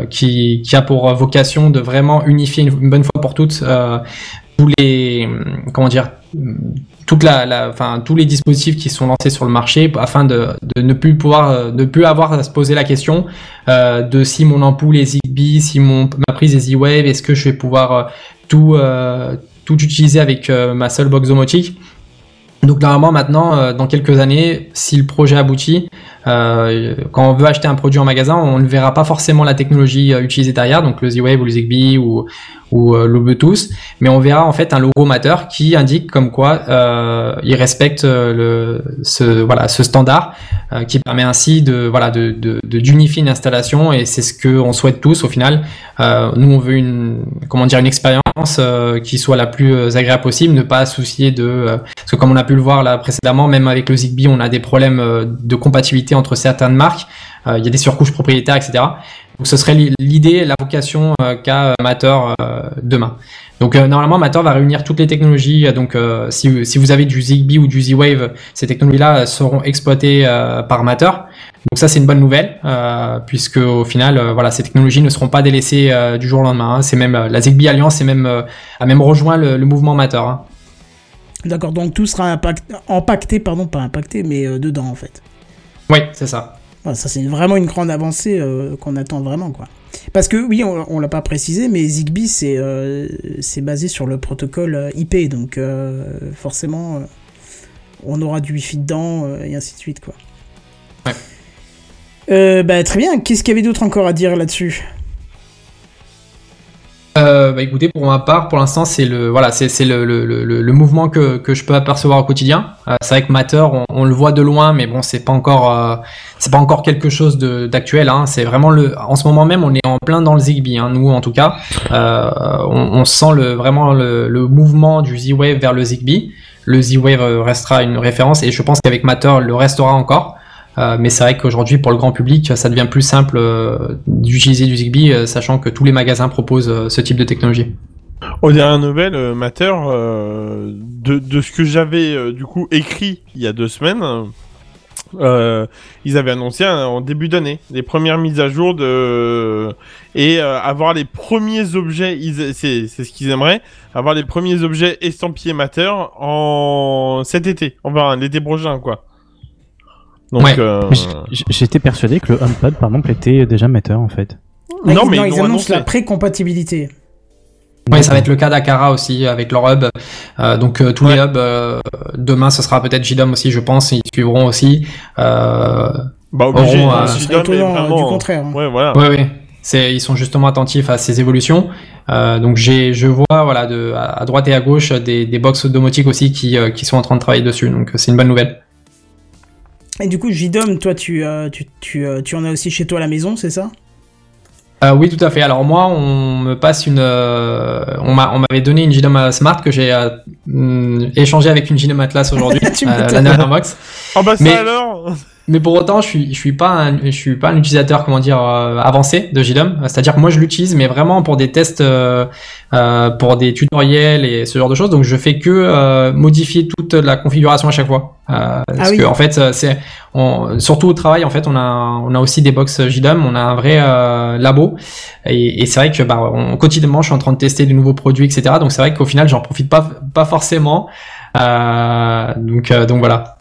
qui, qui a pour vocation de vraiment unifier une, une bonne fois pour toutes tous les comment dire toute la, la enfin tous les dispositifs qui sont lancés sur le marché afin de, de ne plus pouvoir de plus avoir à se poser la question de si mon ampoule est Zigbee, si mon ma prise est Z-Wave, est-ce que je vais pouvoir tout euh, tout utiliser avec euh, ma seule box domotique. Donc normalement maintenant, euh, dans quelques années, si le projet aboutit, quand on veut acheter un produit en magasin, on ne verra pas forcément la technologie utilisée derrière, donc le Z-Wave ou le Zigbee ou, ou euh, le Bluetooth, mais on verra en fait un logo Matter qui indique comme quoi euh, il respecte euh, le, ce, voilà, ce standard, euh, qui permet ainsi de voilà de de- d'unifier une installation et c'est ce que on souhaite tous au final. Euh, nous on veut une comment dire une expérience euh, qui soit la plus agréable possible, ne pas soucier de parce que comme on a pu le voir là précédemment, même avec le Zigbee, on a des problèmes de compatibilité entre certaines marques. Il y a des surcouches propriétaires, etc. Donc ce serait li- l'idée, la vocation euh, qu'a Matter euh, demain. Donc euh, normalement, Matter va réunir toutes les technologies. Euh, Donc euh, si, si vous avez du Zigbee ou du Z-Wave, ces technologies-là euh, seront exploitées euh, par Matter. Donc ça, c'est une bonne nouvelle, euh, puisque au final, euh, voilà, ces technologies ne seront pas délaissées euh, du jour au lendemain. hein. C'est même euh, la Zigbee Alliance, même euh, a même rejoint le, le mouvement Matter. hein. D'accord, donc tout sera impact... impacté, pardon, pas impacté, mais euh, dedans en fait. Oui, c'est ça. Voilà, ça, c'est vraiment une grande avancée euh, qu'on attend vraiment, quoi. Parce que, oui, on, on l'a pas précisé, mais Zigbee, c'est euh, basé sur le protocole euh, IP, donc euh, forcément, on aura du Wi-Fi dedans, et ainsi de suite, quoi. Ouais. Bah, très bien, qu'est-ce qu'il y avait d'autre encore à dire là-dessus? Euh, bah écoutez, pour ma part, pour l'instant, c'est le voilà, c'est le, le, le, le mouvement que, que je peux apercevoir au quotidien. Euh, c'est vrai que Matter, on, on le voit de loin, mais bon, c'est pas encore euh, c'est pas encore quelque chose d'actuel. Hein. C'est vraiment le en ce moment même, on est en plein dans le Zigbee. Hein, nous, en tout cas, euh, on, on sent le vraiment le, le mouvement du Z-Wave vers le Zigbee. Le Z-Wave euh, restera une référence et je pense qu'avec Matter, le restera encore. Euh, mais c'est vrai qu'aujourd'hui, pour le grand public, ça devient plus simple euh, d'utiliser du Zigbee, euh, sachant que tous les magasins proposent ce type de technologie. Aux dernières nouvelles, Matter, de, ce que j'avais du coup écrit il y a deux semaines, ils avaient annoncé euh, en début d'année les premières mises à jour de et avoir les premiers objets. c'est ce qu'ils aimeraient, avoir les premiers objets estampillés Matter en cet été, enfin l'été prochain quoi. Donc Ouais. euh, J'étais persuadé que le HomePod, par exemple, était déjà Matter en fait. non ils, mais non, ils annoncent annoncé. la précompatibilité. Oui, ça va être le cas d'Akara aussi avec leur hub. Euh, donc euh, tous les hubs euh, demain, ce sera peut-être JDOM aussi, je pense. Ils suivront aussi. Euh, Bah, obligé. auront, étonnant, vraiment, du contraire, hein. Ouais, voilà. Oui, oui. C'est, ils sont justement attentifs à ces évolutions. Euh, donc j'ai, je vois voilà de à droite et à gauche des, des box domotiques aussi qui, euh, qui sont en train de travailler dessus. Donc c'est une bonne nouvelle. Et du coup, JDOM, toi, tu, euh, tu, tu, euh, tu en as aussi chez toi à la maison, c'est ça? Euh, oui, tout à fait. Alors moi, on me passe une, euh, on m'a, on m'avait donné une JDOM Smart que j'ai euh, hum, échangé avec une JDOM Atlas aujourd'hui, [laughs] Tu euh, la dernière box. Oh bah ça Mais- alors Mais pour autant, je suis, je suis pas, un, je suis pas un utilisateur, comment dire, euh, avancé de JDOM. C'est-à-dire que moi, je l'utilise, mais vraiment pour des tests, euh, euh, pour des tutoriels et ce genre de choses. Donc, je fais que modifier toute la configuration à chaque fois. Euh, parce Ah oui. que en fait, c'est, on- surtout au travail, en fait, on a, on a aussi des box JDOM, on a un vrai labo. Et, et c'est vrai que, bah, on, quotidiennement, je suis en train de tester des nouveaux produits, etc. Donc, c'est vrai qu'au final, j'en profite pas, pas forcément. Donc, donc voilà.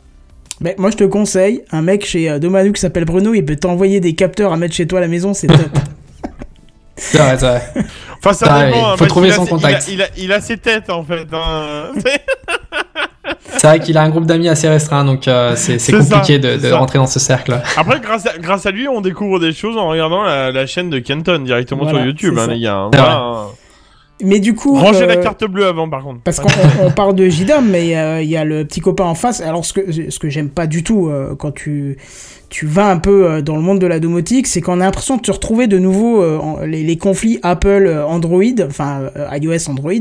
Mais moi, je te conseille, un mec chez euh, Domadou qui s'appelle Bruno, il peut t'envoyer des capteurs à mettre chez toi à la maison, c'est top. [laughs] C'est vrai, c'est vrai. Enfin, ça dépend. il hein, faut parce trouver son ses- contact. Il a, il, a, il a ses têtes en fait. Hein. C'est vrai qu'il a un groupe d'amis assez restreint, donc euh, c'est c'est C'est ça, compliqué de, rentrer dans ce cercle. Après, grâce à, grâce à lui, on découvre des choses en regardant la, la chaîne de Kenton directement Voilà, sur YouTube, hein, les gars. Mais du coup. Rangez la euh, carte bleue avant, par contre. Parce qu'on on- on parle de JDOM, mais euh, il y a le petit copain en face. Alors, ce que, ce que j'aime pas du tout euh, quand tu, tu vas un peu euh, dans le monde de la domotique, c'est qu'on a l'impression de te retrouver de nouveau euh, en- les, les conflits Apple, euh, Android, enfin euh, iOS, Android.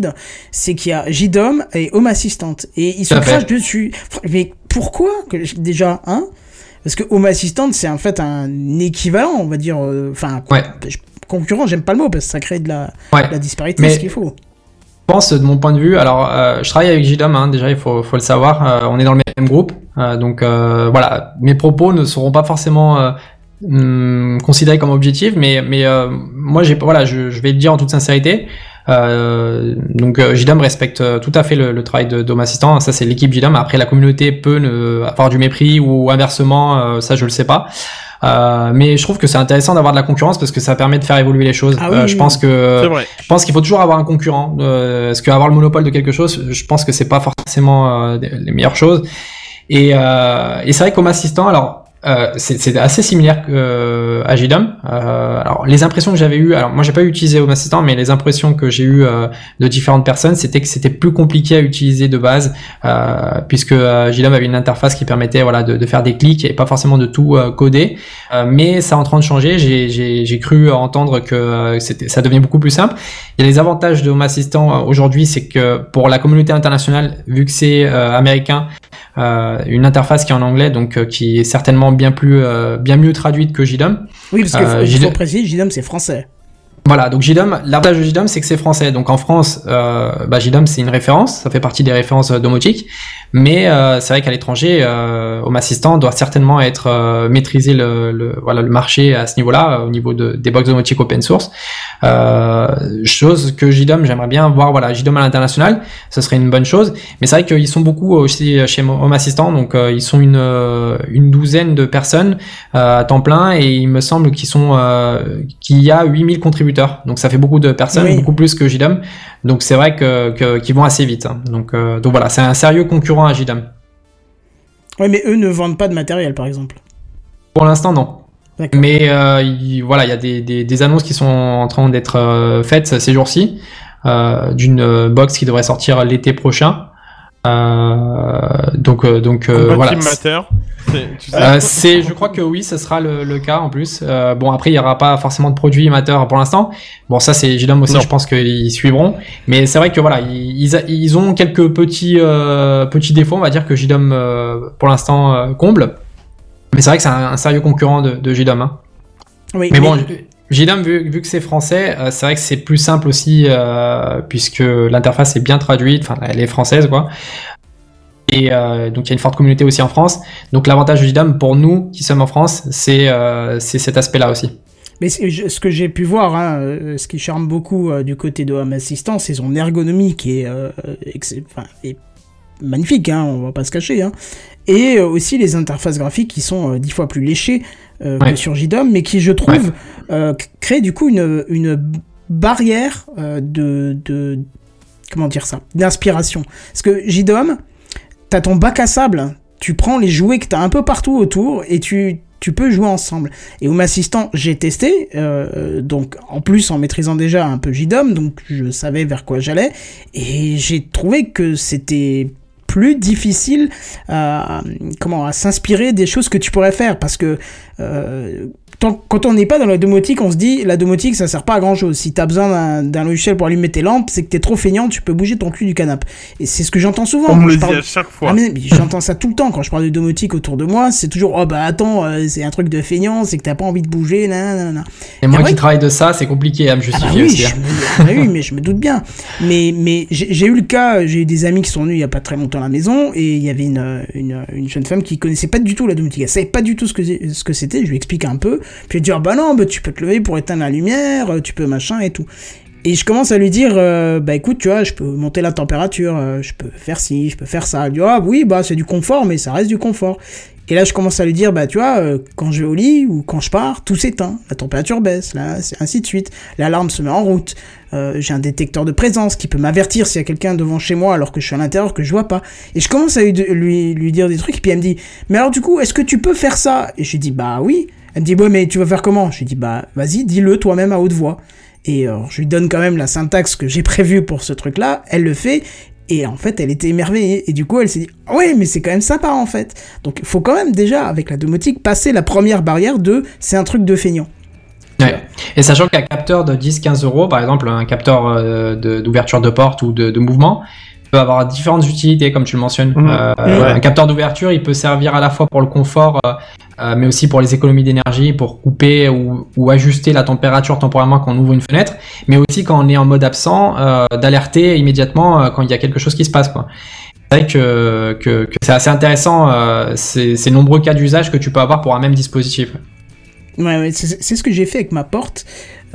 C'est qu'il y a JDOM et Home Assistant. Et ils se crachent dessus. Mais pourquoi Déjà, hein? Parce que Home Assistant, c'est en fait un équivalent, on va dire. euh, Enfin, Ouais. Concurrent, j'aime pas le mot parce que ça crée de la, Ouais. de la disparité, Mais- ce qu'il faut. Je pense, de mon point de vue, alors euh, je travaille avec JDOM, hein, déjà il faut, faut le savoir, euh, on est dans le même groupe, euh, donc voilà, mes propos ne seront pas forcément hum, considérés comme objectifs, mais, mais moi j'ai voilà, je, je vais le dire en toute sincérité. Donc JDOM respecte tout à fait le, le travail de Dome Assistant, ça c'est l'équipe JDOM. Après la communauté peut ne, avoir du mépris ou inversement, ça je le sais pas. Euh, mais je trouve que c'est intéressant d'avoir de la concurrence parce que ça permet de faire évoluer les choses. Ah oui, Euh, je pense que je pense qu'il faut toujours avoir un concurrent. Euh, parce qu'avoir le monopole de quelque chose, je pense que c'est pas forcément euh, les meilleures choses. Et, euh, et c'est vrai qu'Home Assistant, alors euh, c'est assez similaire que, euh, à JDOM. Euh, alors les impressions que j'avais eues, alors moi j'ai pas utilisé Home Assistant, mais les impressions que j'ai eues euh, de différentes personnes, c'était que c'était plus compliqué à utiliser de base, euh, puisque euh, JDOM avait une interface qui permettait voilà de, de faire des clics et pas forcément de tout coder. Mais ça est en train de changer. J'ai- cru entendre que ça devenait beaucoup plus simple. Il y a les avantages de Home Assistant aujourd'hui, c'est que pour la communauté internationale, vu que c'est américain, euh, une interface qui est en anglais, donc euh, qui est certainement bien plus, euh, bien mieux traduite que JDOM. Oui, parce qu'il Euh, faut, faut préciser, JDOM c'est français. Voilà, donc JDOM, l'avantage de JDOM, c'est que c'est français. Donc en France, euh, bah, JDOM, c'est une référence, ça fait partie des références euh, domotiques. Mais euh, c'est vrai qu'à l'étranger, euh, Home Assistant doit certainement être euh, maîtriser le, voilà, le marché à ce niveau-là, au niveau de, des box domotiques open source. Chose que JDOM, j'aimerais bien voir, voilà, JDOM à l'international, ce serait une bonne chose. Mais c'est vrai qu'ils sont beaucoup aussi chez Home Assistant, donc ils sont une, une douzaine de personnes à temps plein et il me semble qu'ils sont qu'il y a 8000 contributeurs. Donc ça fait beaucoup de personnes, Oui. beaucoup plus que JDOM. Donc c'est vrai que que- qu'ils vont assez vite. hein. Donc euh, donc voilà, c'est un sérieux concurrent à JDOM. Oui, mais eux ne vendent pas de matériel, par exemple. Pour l'instant non. D'accord. Mais euh, il- voilà, il y a des, des, des annonces qui sont en train d'être euh, faites ces jours-ci d'une box qui devrait sortir l'été prochain. Euh, donc euh, donc euh, voilà. C'est-. Euh, je crois que oui, ce sera le, le cas en plus. Euh, bon, après, il y aura pas forcément de produits amateurs pour l'instant. Bon, ça, c'est JDOM aussi, Non. je pense qu'ils suivront. Mais c'est vrai que voilà, ils, ont quelques petits, euh, petits défauts, on va dire que JDOM euh, pour l'instant euh, comble. Mais c'est vrai que c'est un, un sérieux concurrent de, de JDOM. hein. Oui, Mais bon, JDOM, vu, que c'est français, euh, c'est vrai que c'est plus simple aussi, euh, puisque l'interface est bien traduite, enfin, elle est française, quoi. Et euh, donc, il y a une forte communauté aussi en France. Donc, l'avantage de JDOM pour nous qui sommes en France, c'est cet aspect-là aussi. Mais ce que j'ai pu voir, hein, ce qui charme beaucoup du côté de Home Assistant, c'est son ergonomie qui est, magnifique, hein, on va pas se cacher. Hein. Et aussi les interfaces graphiques qui sont dix fois plus léchées euh, Ouais. que sur JDOM, mais qui, je trouve, euh, c- créent du coup une, une barrière euh, de, de comment dire ça, d'inspiration. Parce que JDOM, t'as ton bac à sable, tu prends les jouets que t'as un peu partout autour et tu tu peux jouer ensemble. Et Home Assistant, j'ai testé, euh, donc en plus en maîtrisant déjà un peu JDOM, donc je savais vers quoi j'allais, et j'ai trouvé que c'était plus difficile à, comment, à s'inspirer des choses que tu pourrais faire, parce que euh, tant- quand on n'est pas dans la domotique, on se dit la domotique ça sert pas à grand chose. Si t'as besoin d'un- logiciel pour allumer tes lampes, c'est que t'es trop feignant, tu peux bouger ton cul du canapé. Et c'est ce que j'entends souvent. On me je le dit parle- à chaque fois. ah mais, mais j'entends ça tout le temps quand je parle de domotique autour de moi, c'est toujours oh bah attends, euh, c'est un truc de feignant, c'est que t'as pas envie de bouger, nanana. Et moi Et qui travaille de ça, c'est compliqué à me Ah bah justifier oui, aussi. je hein. me, bah oui, mais je me doute bien. Mais, mais j'ai j'ai eu le cas, j'ai eu des amis qui sont venus il y a pas très longtemps à la maison et il y avait une, une, une jeune femme qui connaissait pas du tout la domotique. Elle savait pas du tout ce que, ce que c'était. Je lui explique un peu. Puis elle dit ah bah non, bah, tu peux te lever pour éteindre la lumière, euh, tu peux machin et tout. Et je commence à lui dire, euh, bah écoute, tu vois, je peux monter la température, euh, je peux faire ci, je peux faire ça. Elle dit, ah oui, bah c'est du confort, mais ça reste du confort. Et là, je commence à lui dire, bah tu vois, euh, quand je vais au lit ou quand je pars, tout s'éteint, la température baisse, là, ainsi de suite. L'alarme se met en route. J'ai un détecteur de présence qui peut m'avertir s'il y a quelqu'un devant chez moi alors que je suis à l'intérieur que je vois pas. Et je commence à lui, lui, lui dire des trucs, et puis elle me dit, mais alors du coup, est-ce que tu peux faire ça? Et je lui dis, bah oui. Elle me dit, ouais, mais tu vas faire comment? Je lui dis, bah vas-y, dis-le toi-même à haute voix. Et euh, je lui donne quand même la syntaxe que j'ai prévue pour ce truc-là, elle le fait, et en fait, elle était émerveillée. Et du coup, elle s'est dit, ah ouais, mais c'est quand même sympa en fait. Donc il faut quand même déjà, avec la domotique, passer la première barrière de c'est un truc de feignant. Ouais. Et sachant qu'un capteur de 10-15 euros, par exemple un capteur euh, de- d'ouverture de, porte ou de, de mouvement, peut avoir différentes utilités, comme tu le mentionnes. Mhm. Euh. Un capteur d'ouverture, il peut servir à la fois pour le confort, euh, mais aussi pour les économies d'énergie, pour couper ou, ajuster la température temporairement quand on ouvre une fenêtre, mais aussi quand on est en mode absent, euh, d'alerter immédiatement euh, quand il y a quelque chose qui se passe. quoi. C'est vrai que, que, c'est assez intéressant ces, ces nombreux cas d'usage que tu peux avoir pour un même dispositif. Ouais, c'est ce que j'ai fait avec ma porte.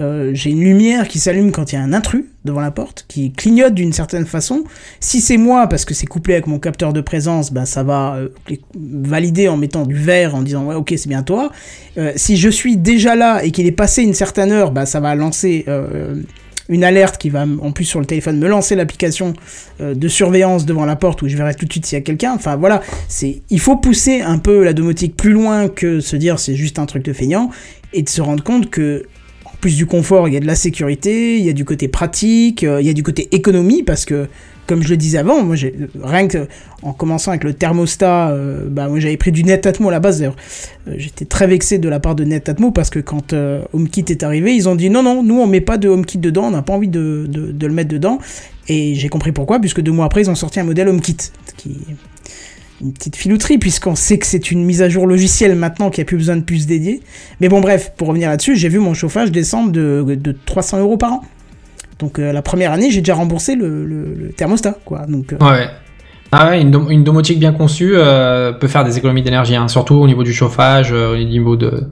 Euh, j'ai une lumière qui s'allume quand il y a un intrus devant la porte, qui clignote d'une certaine façon. Si c'est moi, parce que c'est couplé avec mon capteur de présence, bah, ça va euh, valider en mettant du vert, en disant ouais, ok, c'est bien toi. Euh, si je suis déjà là et qu'il est passé une certaine heure, bah, ça va lancer une alerte qui va, en plus sur le téléphone, me lancer l'application de surveillance devant la porte où je verrai tout de suite s'il y a quelqu'un. Enfin voilà, il faut pousser un peu la domotique plus loin que se dire c'est juste un truc de feignant et de se rendre compte que plus du confort, il y a de la sécurité, il y a du côté pratique, euh, il y a du côté économie parce que comme je le disais avant, moi j'ai rien que en commençant avec le thermostat, euh, bah moi j'avais pris du Netatmo à la base d'ailleurs. Euh, J'étais très vexé de la part de Netatmo parce que quand euh, HomeKit est arrivé, ils ont dit non non, nous on met pas de HomeKit dedans, on n'a pas envie de, le mettre dedans. Et j'ai compris pourquoi, puisque deux mois après ils ont sorti un modèle HomeKit qui une petite filouterie puisqu'on sait que c'est une mise à jour logicielle maintenant qu'il n'y a plus besoin de puces dédiées. Mais bon bref, pour revenir là-dessus, j'ai vu mon chauffage descendre de, de 300 euros par an. Donc euh, la première année, j'ai déjà remboursé le, thermostat, quoi. Donc euh, Ouais. Ah une, dom- une domotique bien conçue euh, peut faire des économies d'énergie, hein, surtout au niveau du chauffage, au niveau de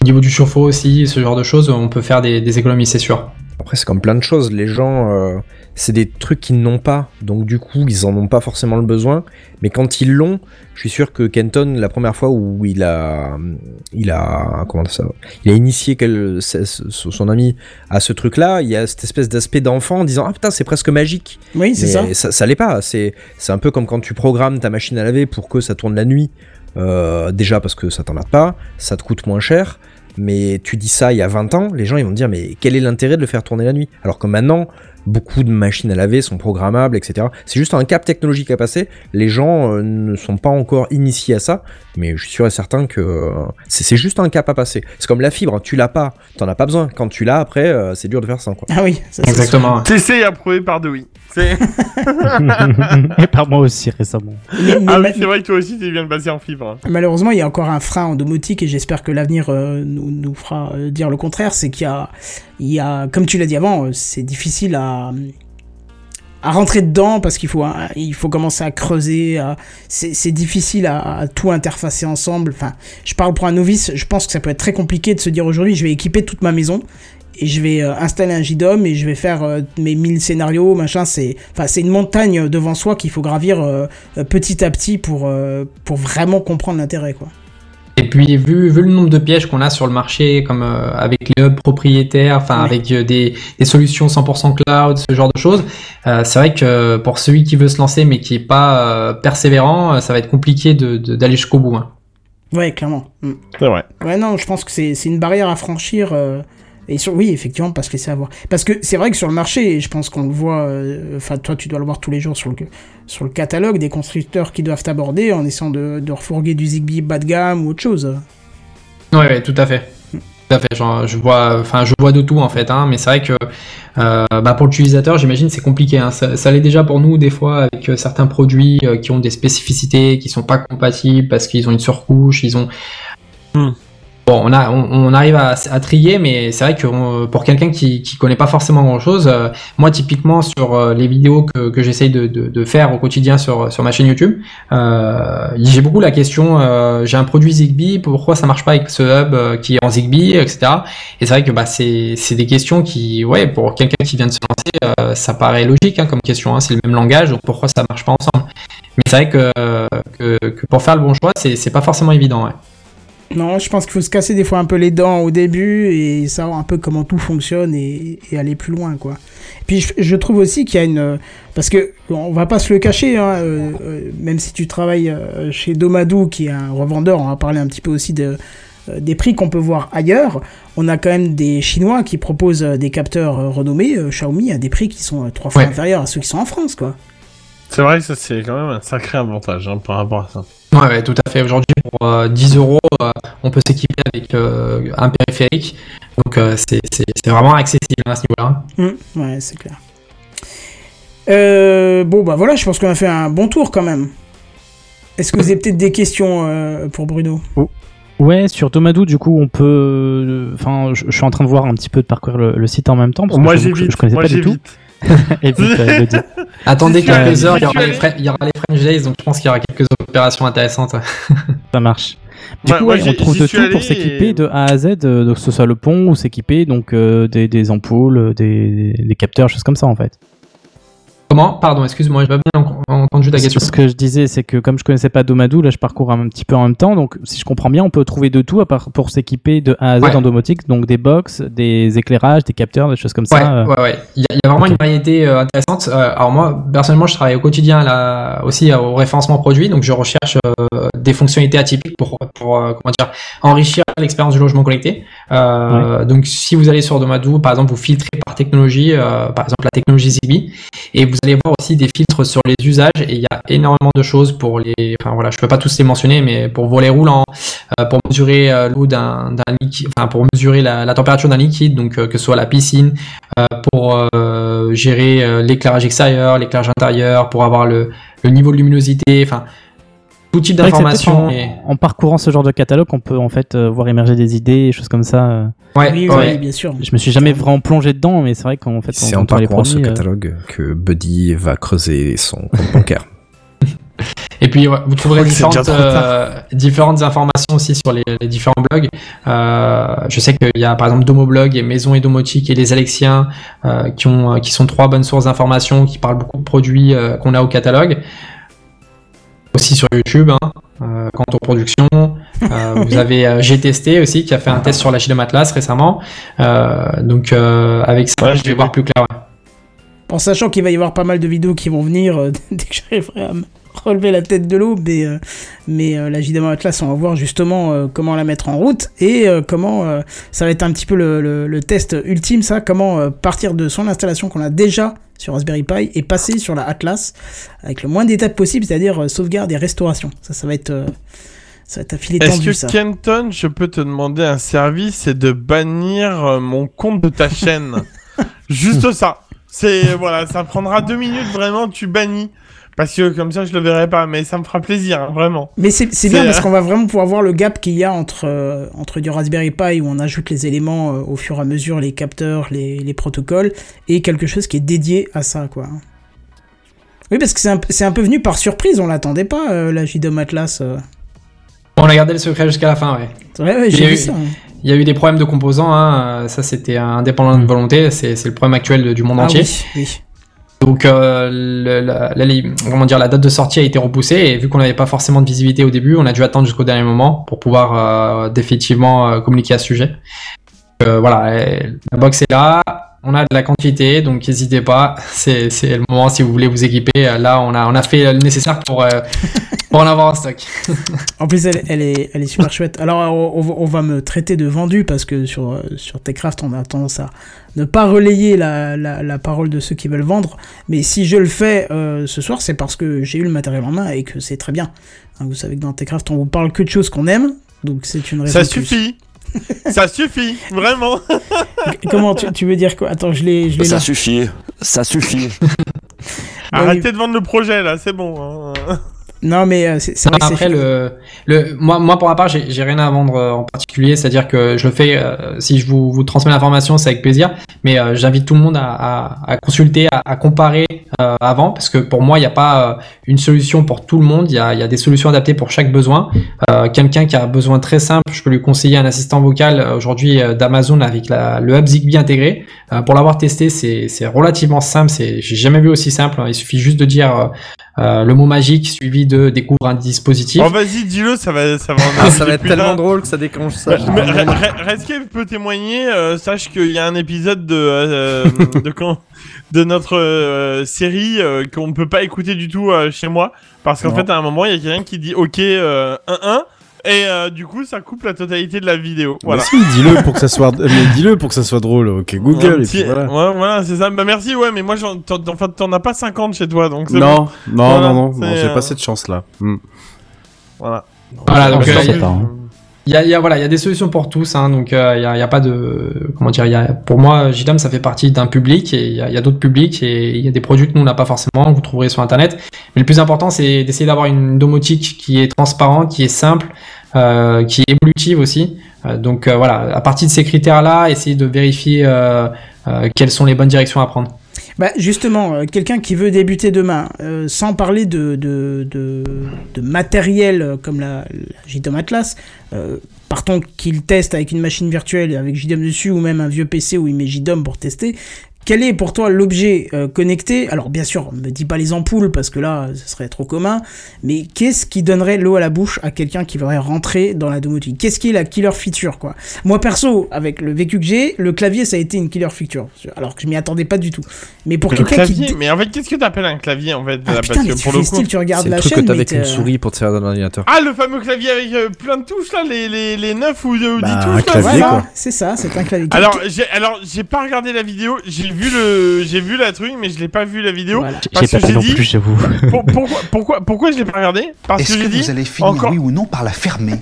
au niveau du chauffe-eau aussi, ce genre de choses, on peut faire des économies, c'est sûr. Après, c'est comme plein de choses. Les gens, euh, c'est des trucs qu'ils n'ont pas. Donc, du coup, ils en ont pas forcément le besoin. Mais quand ils l'ont, je suis sûr que Kenton, la première fois où il a, il a, comment ça, il a initié quel- son ami à ce truc-là, il y a cette espèce d'aspect d'enfant en disant, ah putain, c'est presque magique. oui, c'est Mais ça. ça. l'est pas. C'est, c'est un peu comme quand tu programmes ta machine à laver pour que ça tourne la nuit. Euh, déjà parce que ça t'emmerde pas, ça te coûte moins cher. Mais tu dis ça il y a 20 ans, les gens ils vont te dire mais quel est l'intérêt de le faire tourner la nuit? Alors que maintenant, beaucoup de machines à laver sont programmables, etc. C'est juste un cap technologique à passer. Les gens euh, ne sont pas encore initiés à ça, mais je suis sûr et certain que euh, c'est juste un cap à passer. C'est comme la fibre, tu l'as pas, t'en as pas besoin. Quand tu l'as après, euh, c'est dur de faire ça. Quoi. Ah oui, ça, Exactement. TC approuvé par Dewey. [laughs] Et par moi aussi récemment. sûr. Mais- mais Ah oui, c'est vrai que toi aussi, tu viens de passer en fibre. hein. Malheureusement, il y a encore un frein en domotique et j'espère que l'avenir euh, nous, nous fera dire le contraire. C'est qu'il y a, il y a, comme tu l'as dit avant, c'est difficile à à rentrer dedans parce qu'il faut il faut commencer à creuser. C'est difficile à, tout interfacer ensemble. Enfin, je parle pour un novice. Je pense que ça peut être très compliqué de se dire aujourd'hui, je vais équiper toute ma maison et je vais euh, installer un JDOM et je vais faire euh, mes 1000 scénarios, machin. C'est, enfin, une montagne devant soi qu'il faut gravir euh, petit à petit pour, pour vraiment comprendre l'intérêt, quoi. Et puis vu, vu le nombre de pièges qu'on a sur le marché, comme euh, avec les hubs propriétaires, enfin avec euh, des, des solutions 100% cloud, ce genre de choses, euh, c'est vrai que pour celui qui veut se lancer mais qui est pas euh, persévérant, euh, ça va être compliqué de- de- d'aller jusqu'au bout. hein. Ouais, clairement. Mm. C'est vrai. Ouais, non, je pense que c'est c'est une barrière à franchir. Et sur, oui, effectivement, pas se laisser avoir. Parce que c'est vrai que sur le marché, je pense qu'on le voit, euh, enfin, toi, tu dois le voir tous les jours sur le, sur le catalogue des constructeurs qui doivent aborder en essayant de, de refourguer du Zigbee bas de gamme ou autre chose. Ouais, ouais, tout à fait. Tout à fait. Genre, je vois, enfin, je vois de tout en fait, hein, mais c'est vrai que euh, bah, pour l'utilisateur, j'imagine c'est compliqué. Hein. Ça, ça l'est déjà pour nous des fois avec euh, certains produits euh, qui ont des spécificités qui sont pas compatibles parce qu'ils ont une surcouche, ils ont. Hmm. Bon, on, a, on, arrive à, trier, mais c'est vrai que on- pour quelqu'un qui, qui connaît pas forcément grand chose, moi typiquement sur euh, les vidéos que, que j'essaye de, faire au quotidien sur, sur ma chaîne YouTube, euh, j'ai beaucoup la question, euh, j'ai un produit Zigbee, pourquoi ça marche pas avec ce hub euh, qui est en Zigbee, etc. Et c'est vrai que bah, c'est des questions qui, ouais, pour quelqu'un qui vient de se lancer, euh, ça paraît logique hein, comme question, hein, c'est le même langage, donc pourquoi ça marche pas ensemble Mais c'est vrai que, que, que pour faire le bon choix, c'est c'est pas forcément évident. Ouais. Non, je pense qu'il faut se casser des fois un peu les dents au début et savoir un peu comment tout fonctionne et, et aller plus loin, quoi. Puis je, je trouve aussi qu'il y a une... Parce que on va pas se le cacher, hein, euh, euh, même si tu travailles euh, chez Domadou, qui est un revendeur, on va parler un petit peu aussi de, euh, des prix qu'on peut voir ailleurs. On a quand même des Chinois qui proposent euh, des capteurs euh, renommés, euh, Xiaomi, à des prix qui sont euh, trois fois Ouais. inférieurs à ceux qui sont en France, quoi. C'est vrai que ça, c'est quand même un sacré avantage hein, par rapport à ça. Ouais, ouais, tout à fait. Aujourd'hui, pour euh, 10 euros, euh, on peut s'équiper avec euh, un périphérique. Donc, euh, c'est c'est- c'est vraiment accessible à ce niveau-là. Hum, ouais, c'est clair. Euh, bon, bah voilà, je pense qu'on a fait un bon tour quand même. Est-ce que vous avez peut-être des questions euh, pour Bruno? Ouais, sur Tomadou, du coup, on peut. Enfin, je, je suis en train de voir un petit peu de parcourir le, le site en même temps. Parce que Moi que je, j'évite. je connaissais Moi pas du tout. j'évite. Et puis, euh, le dit. Attendez quelques heures, il y, aura les il y aura les French Days, donc je pense qu'il y aura quelques opérations intéressantes. [laughs] Ça marche. Du coup, ouais, on trouve de tout pour s'équiper et- de A à Z, euh, donc que ce soit le pont ou s'équiper donc euh, des, des ampoules, euh, des, des capteurs, choses comme ça en fait. Comment Pardon, excuse-moi, j'ai pas bien en- entendu ta question. Ce que je disais, c'est que comme je connaissais pas Domadou, là je parcours un petit peu en même temps, donc si je comprends bien, on peut trouver de tout à part pour s'équiper de A à Z Ouais. en domotique, donc des box, des éclairages, des capteurs, des choses comme Ouais, ça. euh. ouais, ouais. Il y, a- il y a vraiment une variété euh, intéressante. Euh, alors moi, personnellement, je travaille au quotidien là aussi euh, au référencement produit, donc je recherche euh, des fonctionnalités atypiques pour, pour comment dire, enrichir l'expérience du logement connecté. Donc si vous allez sur Domadou, par exemple, vous filtrez par technologie, par exemple la technologie Zigbee, et vous allez voir aussi des filtres sur les usages. Et il y a énormément de choses pour les, enfin voilà, je peux pas tous les mentionner, mais pour volets roulants, euh, pour mesurer euh, l'eau d'un liquide, enfin pour mesurer la, température d'un liquide, donc euh, que ce soit la piscine, pour gérer l'éclairage extérieur, l'éclairage intérieur, pour avoir le, le niveau de luminosité, enfin d'informations. peut-être et- En, parcourant ce genre de catalogue, on peut en fait euh, voir émerger des idées, choses comme ça. euh. Ouais, Oui, ouais. oui, bien sûr. Je me suis jamais vraiment plongé dedans, mais c'est vrai qu'en fait, C'est en les parcourant ce euh, catalogue que Buddy va creuser son compte bancaire. [laughs] Et puis ouais, vous trouverez différentes, euh, informations aussi sur les, les différents blogs. Euh, je sais qu'il y a par exemple Domoblog et Maison et Domotique et les Alexiens euh, qui, ont, qui sont trois bonnes sources d'informations qui parlent beaucoup de produits euh, qu'on a au catalogue. Aussi sur YouTube, hein, euh, quant aux productions. Euh, vous [laughs] avez euh, J'ai testé aussi qui a fait un test sur la Chile Atlas récemment. Euh, donc euh, avec ça, Ouais, je vais voir plus clair. ouais. En sachant qu'il va y avoir pas mal de vidéos qui vont venir euh, [laughs] dès que j'arriverai à [laughs] relever la tête de l'eau, mais, euh, mais euh, la JDM Atlas, on va voir justement euh, comment la mettre en route et euh, comment euh, ça va être un petit peu le, le- le test ultime, ça, comment partir de son installation qu'on a déjà sur Raspberry Pi et passer sur la Atlas avec le moins d'étapes possible, c'est-à-dire sauvegarde et restauration. Ça, ça va être, ça va être un filet Est-ce que ça. Kenton, je peux te demander un service, c'est de bannir mon compte de ta chaîne? [laughs] Juste ça. C'est voilà, ça prendra deux minutes vraiment, tu bannis parce que comme ça je le verrai pas, mais ça me fera plaisir, hein, vraiment. Mais c'est c'est bien parce euh, qu'on va vraiment pouvoir voir le gap qu'il y a entre, euh, entre du Raspberry Pi où on ajoute les éléments euh, au fur et à mesure, les capteurs, les, les protocoles, et quelque chose qui est dédié à ça, quoi. Oui, parce que c'est un, un peu venu par surprise, on l'attendait pas, euh, la JDOM Atlas. euh. On a gardé le secret jusqu'à la fin, ouais. Ouais, ouais, Il y j'ai a vu eu- ça. hein. Il y a eu des problèmes de composants, hein, ça c'était indépendant de volonté, c'est c'est le problème actuel de- du monde Ah entier. oui, oui. Donc, euh, la, dire, la date de sortie a été repoussée et vu qu'on n'avait pas forcément de visibilité au début, on a dû attendre jusqu'au dernier moment pour pouvoir euh, définitivement euh, communiquer à ce sujet. Voilà, la box est là, on a de la quantité, donc n'hésitez pas. C'est c'est le moment si vous voulez vous équiper. Là, on a on a fait le nécessaire pour euh, pour en avoir en stock. [laughs] En plus, elle, elle est, elle est super chouette. Alors, on, on va- me traiter de vendu parce que sur, sur Techcraft, on a tendance à ne pas relayer la, la, la parole de ceux qui veulent vendre. Mais si je le fais euh, ce soir, c'est parce que j'ai eu le matériel en main et que c'est très bien. Hein, vous savez que dans Techcraft, on vous parle que de choses qu'on aime. Donc, c'est une raison. Ça plus. Ça suffit, vraiment. [laughs] Comment tu, tu veux dire quoi? Attends, je l'ai je l'ai Ça là. suffit, ça suffit. Arrêtez de vendre le projet là, c'est bon. hein. Non, mais euh, c'est vrai que Après, le, le, moi, moi, pour ma part, j'ai rien à vendre euh, en particulier, c'est-à-dire que je le fais, euh, si je vous, vous transmets l'information, c'est avec plaisir, mais euh, j'invite tout le monde à, à, à consulter, à, à comparer euh, avant, parce que pour moi, il n'y a pas une solution pour tout le monde, il y a, y a des solutions adaptées pour chaque besoin. Quelqu'un qui a un besoin très simple, je peux lui conseiller un assistant vocal aujourd'hui d'Amazon avec la, le hub Zigbee intégré. Pour l'avoir testé, c'est relativement simple, j'ai jamais vu aussi simple, hein. il suffit juste de dire euh, euh, le mot magique suivi de découvre un dispositif. Oh vas-y, dis-le, ça va, ça va. [laughs] en ça va être tellement drôle que ça déclenche ça. Mais Redscape peut témoigner. euh, sache qu'il y a un épisode de euh, [laughs] de quand de notre euh, série euh, qu'on ne peut pas écouter du tout euh, chez moi parce qu'en fait à un moment il y a quelqu'un qui dit OK 1 1 et euh, du coup ça coupe la totalité de la vidéo. Voilà. Mais si, dis-le pour que ça soit, mais dis-le pour que ça soit drôle. Ok, Google et petit- puis voilà. Ouais, voilà, c'est ça. Bah merci, ouais, mais moi, j'en- t'en enfin, t'en as pas 50 chez toi, donc c'est Non, bon. non, Voilà, non, non, non, j'ai euh, pas cette chance-là. Hmm. Voilà. Voilà, donc euh, il y, a, y a- voilà, il y a des solutions pour tous, hein, donc euh, il y, a, pas de comment dire, y a, pour moi, JDAM ça fait partie d'un public et il y a, d'autres publics et il y a des produits que nous on n'a pas forcément, que vous trouverez sur internet. Mais le plus important c'est d'essayer d'avoir une domotique qui est transparente, qui est simple, euh, qui est évolutive aussi. Euh, donc euh, voilà, à partir de ces critères-là, essayer de vérifier euh, quelles sont les bonnes directions à prendre. Bah justement, euh, quelqu'un qui veut débuter demain, euh, sans parler de, de, de, matériel euh, comme la, la JDOM Atlas, euh, partons qu'il teste avec une machine virtuelle avec JDOM dessus ou même un vieux PC où il met JDOM pour tester, quel est pour toi l'objet euh, connecté? Alors bien sûr, ne me dis pas les ampoules parce que là, ce serait trop commun, mais qu'est-ce qui donnerait l'eau à la bouche à quelqu'un qui voudrait rentrer dans la domotique? Qu'est-ce qui est la killer feature quoi? Moi perso, avec le vécu que j'ai, le clavier ça a été une killer feature, alors que je m'y attendais pas du tout. Mais pour quelqu'un qui mais en fait, qu'est-ce que t'appelles un clavier en fait ah putain, Parce mais que tu pour fais le coup. style, tu regardes C'est le la truc que chaîne, t'as mais avec une souris pour te servir d'un ordinateur. Ah, le fameux clavier avec euh, plein de touches là, les, les, les 9 ou, 10 Bah, un touches là, clavier, c'est ça? Voilà, quoi. c'est ça, c'est un clavier. Alors, j'ai alors j'ai pas regardé la vidéo, j'ai vu le j'ai vu la truc mais je l'ai pas vu la vidéo Voilà. parce J'ai que pas j'ai non dit plus, j'avoue. pour- pourquoi pourquoi pourquoi je l'ai pas regardé? Parce que Est-ce que, j'ai dit vous allez finir, encore oui ou non, par la fermer?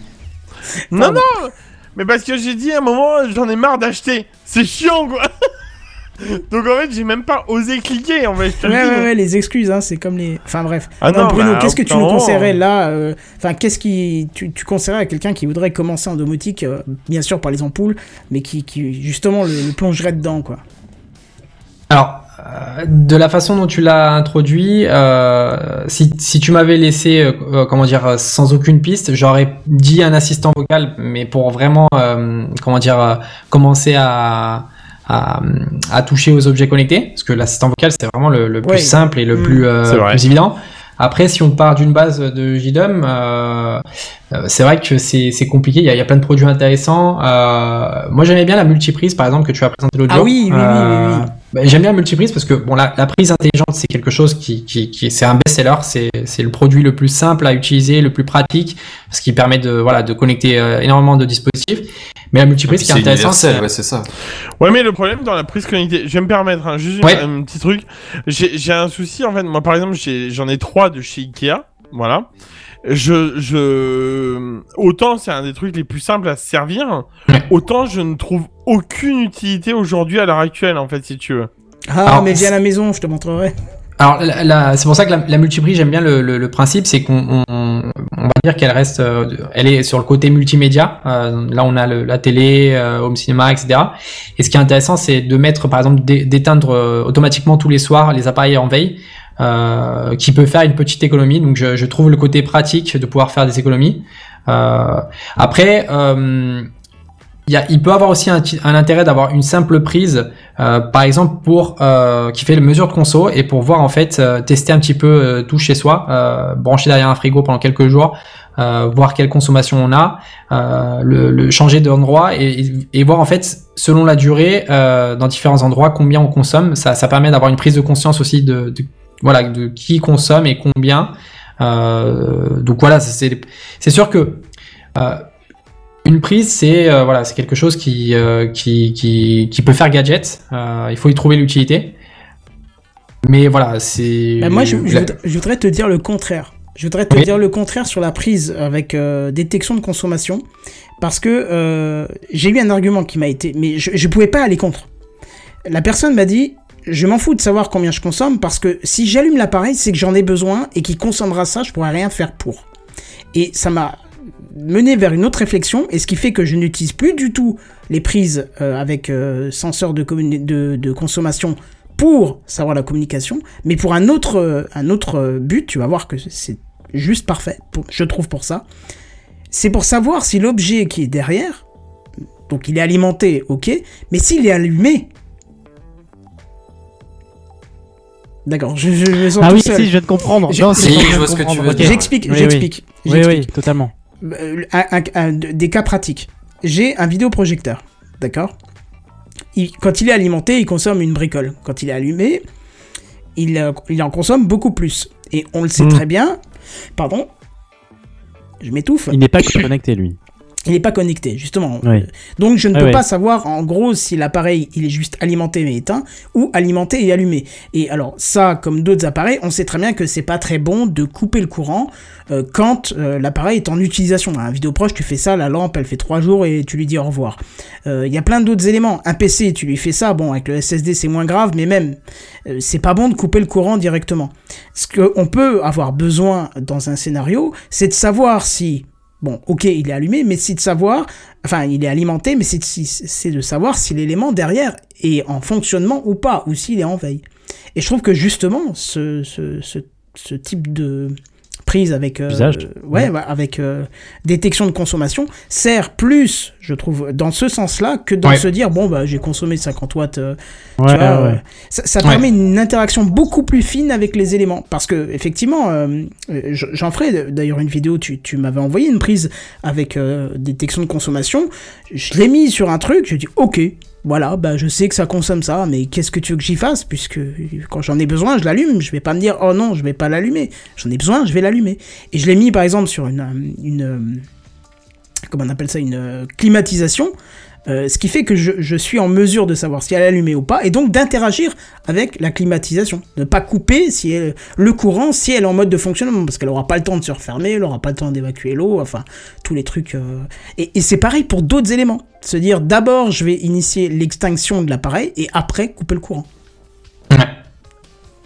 Non non, mais parce que j'ai dit à un moment j'en ai marre d'acheter. C'est chiant quoi. [laughs] Donc en fait, j'ai même pas osé cliquer en fait, Ouais, ouais, ouais, les excuses, hein, c'est comme les. Enfin bref. Ah Non, non, Bruno, bah, qu'est-ce que tu nous conseillerais là euh, Enfin, qu'est-ce qui. Tu, tu conseillerais à quelqu'un qui voudrait commencer en domotique, euh, bien sûr par les ampoules, mais qui, qui justement le, le plongerait dedans, quoi? Alors, euh, de la façon dont tu l'as introduit, euh, si, si tu m'avais laissé, euh, comment dire, sans aucune piste, j'aurais dit un assistant vocal, mais pour vraiment, euh, comment dire, commencer à, à, à toucher aux objets connectés, parce que l'assistant vocal c'est vraiment le, le plus simple et le Mm. plus, euh, évident. Après, si on part d'une base de JDOM, euh, c'est vrai que c'est compliqué. Il y, a, il y a plein de produits intéressants. Euh, moi, j'aimais bien la multiprise, par exemple, que tu as présenté l'autre Ah jour. oui, oui, oui, oui, oui. Bah, J'aime bien la multiprise parce que bon, la, la prise intelligente, c'est quelque chose qui, qui, qui c'est un best-seller. C'est c'est le produit le plus simple à utiliser, le plus pratique, ce qui permet de voilà de connecter euh, énormément de dispositifs. Mais la multiprise, ce qui est intéressant, c'est ouais, ça. Ouais, mais le problème dans la prise connectée, je vais me permettre, hein, juste Ouais. un petit truc. J'ai j'ai un souci, en fait. Moi, par exemple, j'ai- j'en ai trois de chez Ikea. Voilà. Je, je, autant c'est un des trucs les plus simples à se servir, autant je ne trouve aucune utilité aujourd'hui à l'heure actuelle, en fait, si tu veux. Ah, Alors, mais viens à la maison, je te montrerai. Alors, la- la- c'est pour ça que la, la multiprise, j'aime bien le, le- le principe, c'est qu'on on, on va dire qu'elle reste, euh, elle est sur le côté multimédia. Euh, là, on a le- la télé, euh, home cinéma, etc. Et ce qui est intéressant, c'est de mettre, par exemple, d'é- d'éteindre euh, automatiquement tous les soirs les appareils en veille, euh, qui peut faire une petite économie. Donc, je, trouve le côté pratique de pouvoir faire des économies. Euh, après, euh, il, peut avoir aussi un, intérêt d'avoir une simple prise par exemple pour qui fait le mesure de conso et pour voir en fait tester un petit peu tout chez soi, brancher derrière un frigo pendant quelques jours, voir quelle consommation on a, le, changer d'endroit et, voir en fait selon la durée dans différents endroits combien on consomme. Ça, permet d'avoir une prise de conscience aussi de voilà de qui consomme et combien. Euh, donc voilà, c'est sûr que euh, une prise, c'est euh, voilà, c'est quelque chose qui, qui, qui, qui peut faire gadget. Il faut y trouver l'utilité. Mais voilà, c'est. Bah, moi, je, voudrais, je voudrais te dire le contraire. Je voudrais te Oui. dire le contraire sur la prise avec détection de consommation. Parce que j'ai eu un argument qui m'a été. Mais je ne pouvais pas aller contre. La personne m'a dit Je m'en fous de savoir combien je consomme parce que si j'allume l'appareil, c'est que j'en ai besoin et qu'il consommera ça, je pourrais rien faire pour. Et ça m'a mené vers une autre réflexion, et ce qui fait que je n'utilise plus du tout les prises euh, avec euh, senseur de, consommation pour savoir la communication, mais pour un autre, euh, un autre euh, but, tu vas voir que c'est juste parfait, je trouve pour ça. C'est pour savoir si l'objet qui est derrière, donc il est alimenté, ok, mais s'il est allumé. D'accord, je, je, je sens Ah tout oui, seul. si, je viens de comprendre. Non, c'est je vois ce que tu comprendre, veux dire. J'explique, Oui, j'explique, Oui, oui, totalement. Euh, des cas pratiques. J'ai un vidéoprojecteur, d'accord? Il- Quand il est alimenté, il consomme une bricole. Quand il est allumé, il, euh, il en consomme beaucoup plus. Et on le sait Hmm. très bien. Pardon? Je m'étouffe. Il n'est pas [coughs] connecté, lui. Il n'est pas connecté, justement. Oui. Donc je ne Ah peux pas savoir en gros si l'appareil il est juste alimenté mais éteint ou alimenté et allumé. Et alors ça, comme d'autres appareils, on sait très bien que c'est pas très bon de couper le courant euh, quand euh, l'appareil est en utilisation. Un vidéo proche, tu fais ça, la lampe elle fait trois jours et tu lui dis au revoir. Euh, Il y a plein d'autres éléments. Un PC, tu lui fais ça, bon avec le SSD c'est moins grave, mais même c'est pas bon de couper le courant directement. Ce qu'on peut avoir besoin dans un scénario, c'est de savoir si Bon, ok, il est allumé, mais c'est de savoir, enfin, il est alimenté, mais c'est de savoir si l'élément derrière est en fonctionnement ou pas, ou s'il est en veille. Et je trouve que justement, ce, ce, ce, ce type de prise avec, euh, Usage. euh, ouais, avec euh, détection de consommation sert plus, je trouve, dans ce sens-là, que dans Ouais. se dire, bon, bah, j'ai consommé 50 watts. euh, tu Ouais, vois, ouais. euh, ça, ça Ouais. permet une interaction beaucoup plus fine avec les éléments. Parce que, effectivement, j'en ferai d'ailleurs une vidéo, tu, tu m'avais envoyé une prise avec euh, détection de consommation. Je l'ai mis sur un truc, je dis ok, voilà, bah je sais que ça consomme ça, mais qu'est-ce que tu veux que j'y fasse Puisque quand j'en ai besoin, je l'allume. Je vais pas me dire oh non, je vais pas l'allumer. J'en ai besoin, je vais l'allumer. Et je l'ai mis par exemple sur une. euh, une euh, comment on appelle ça Une euh, climatisation. Euh, ce qui fait que je, je suis en mesure de savoir si elle est allumée ou pas, et donc d'interagir avec la climatisation. De ne pas couper si elle- le courant si elle est en mode de fonctionnement, parce qu'elle aura pas le temps de se refermer, elle aura pas le temps d'évacuer l'eau, enfin, tous les trucs. euh. Et, et c'est pareil pour d'autres éléments. Se dire d'abord je vais initier l'extinction de l'appareil, et après couper le courant. Ouais.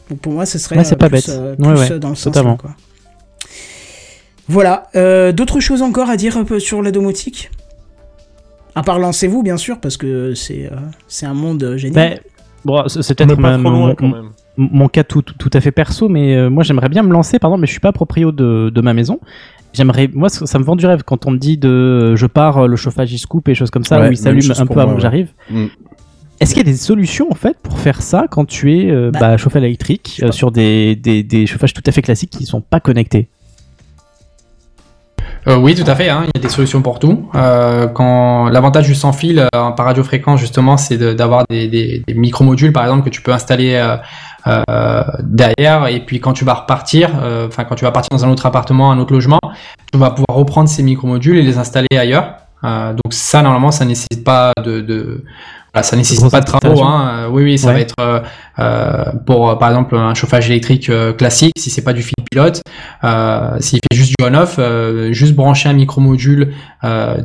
Donc pour moi, ce serait Ouais, c'est euh, pas plus, bête. Ouais, plus, ouais, dans le sens totalement. là, quoi. Voilà. Euh, D'autres choses encore à dire un peu sur la domotique? À part lancez-vous, bien sûr, parce que c'est euh, c'est un monde euh, génial. Ben, bon, c'est peut-être mon, cas tout, tout, tout à fait perso, mais euh, moi j'aimerais bien me lancer, pardon, mais je suis pas proprio de, de ma maison. J'aimerais, moi ça ça me vend du rêve quand on me dit de je pars, le chauffage il se coupe et choses comme ça, Ouais, ou il s'allume un peu moi, avant que ouais. j'arrive. Mm. Est-ce qu'il y a des solutions en fait pour faire ça quand tu es euh, Bah, bah, chauffeur électrique euh, sur des, des, des chauffages tout à fait classiques qui sont pas connectés? Euh, oui, tout à fait. hein, Il y a des solutions pour tout. Euh, quand l'avantage du sans fil euh, par radiofréquence justement, c'est d'avoir des, des, micro-modules par exemple que tu peux installer euh, derrière. Et puis quand tu vas repartir, enfin quand tu vas partir dans un autre appartement, un autre logement, tu vas pouvoir reprendre ces micro-modules et les installer ailleurs. Donc ça normalement, ça nécessite pas de, ça nécessite pas de travaux. Hein. Oui, oui, ça Ouais. va être euh, euh, pour euh, par exemple un chauffage électrique classique, si c'est pas du fil pilote, euh, s'il fait juste du on-off, euh, juste brancher un micro-module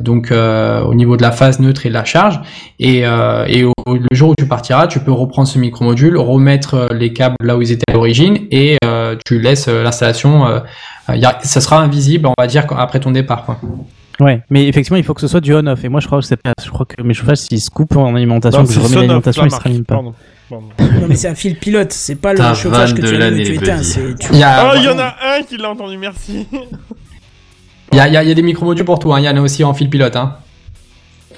donc au niveau de la phase neutre et de la charge, et, et au, le jour où tu partiras, tu peux reprendre ce micro-module, remettre les câbles là où ils étaient à l'origine, et tu laisses l'installation. Ça sera invisible, on va dire, après ton départ. Quoi. Ouais, mais effectivement il faut que ce soit du on-off. Et moi je crois que c'est pas, je crois que mes chauffages s'ils se coupent en alimentation, Non, que je remets l'alimentation, la ils se rallument pas. pardon. Pardon. Non, mais c'est un fil pilote, c'est pas le chauffage que tu allumes tu éteins. Tu- Il y a, Ah, il y en a un qui l'a entendu, merci. il y a, il y a- il y a des micro-modules pour tout, hein. il y en a aussi en fil pilote. Hein.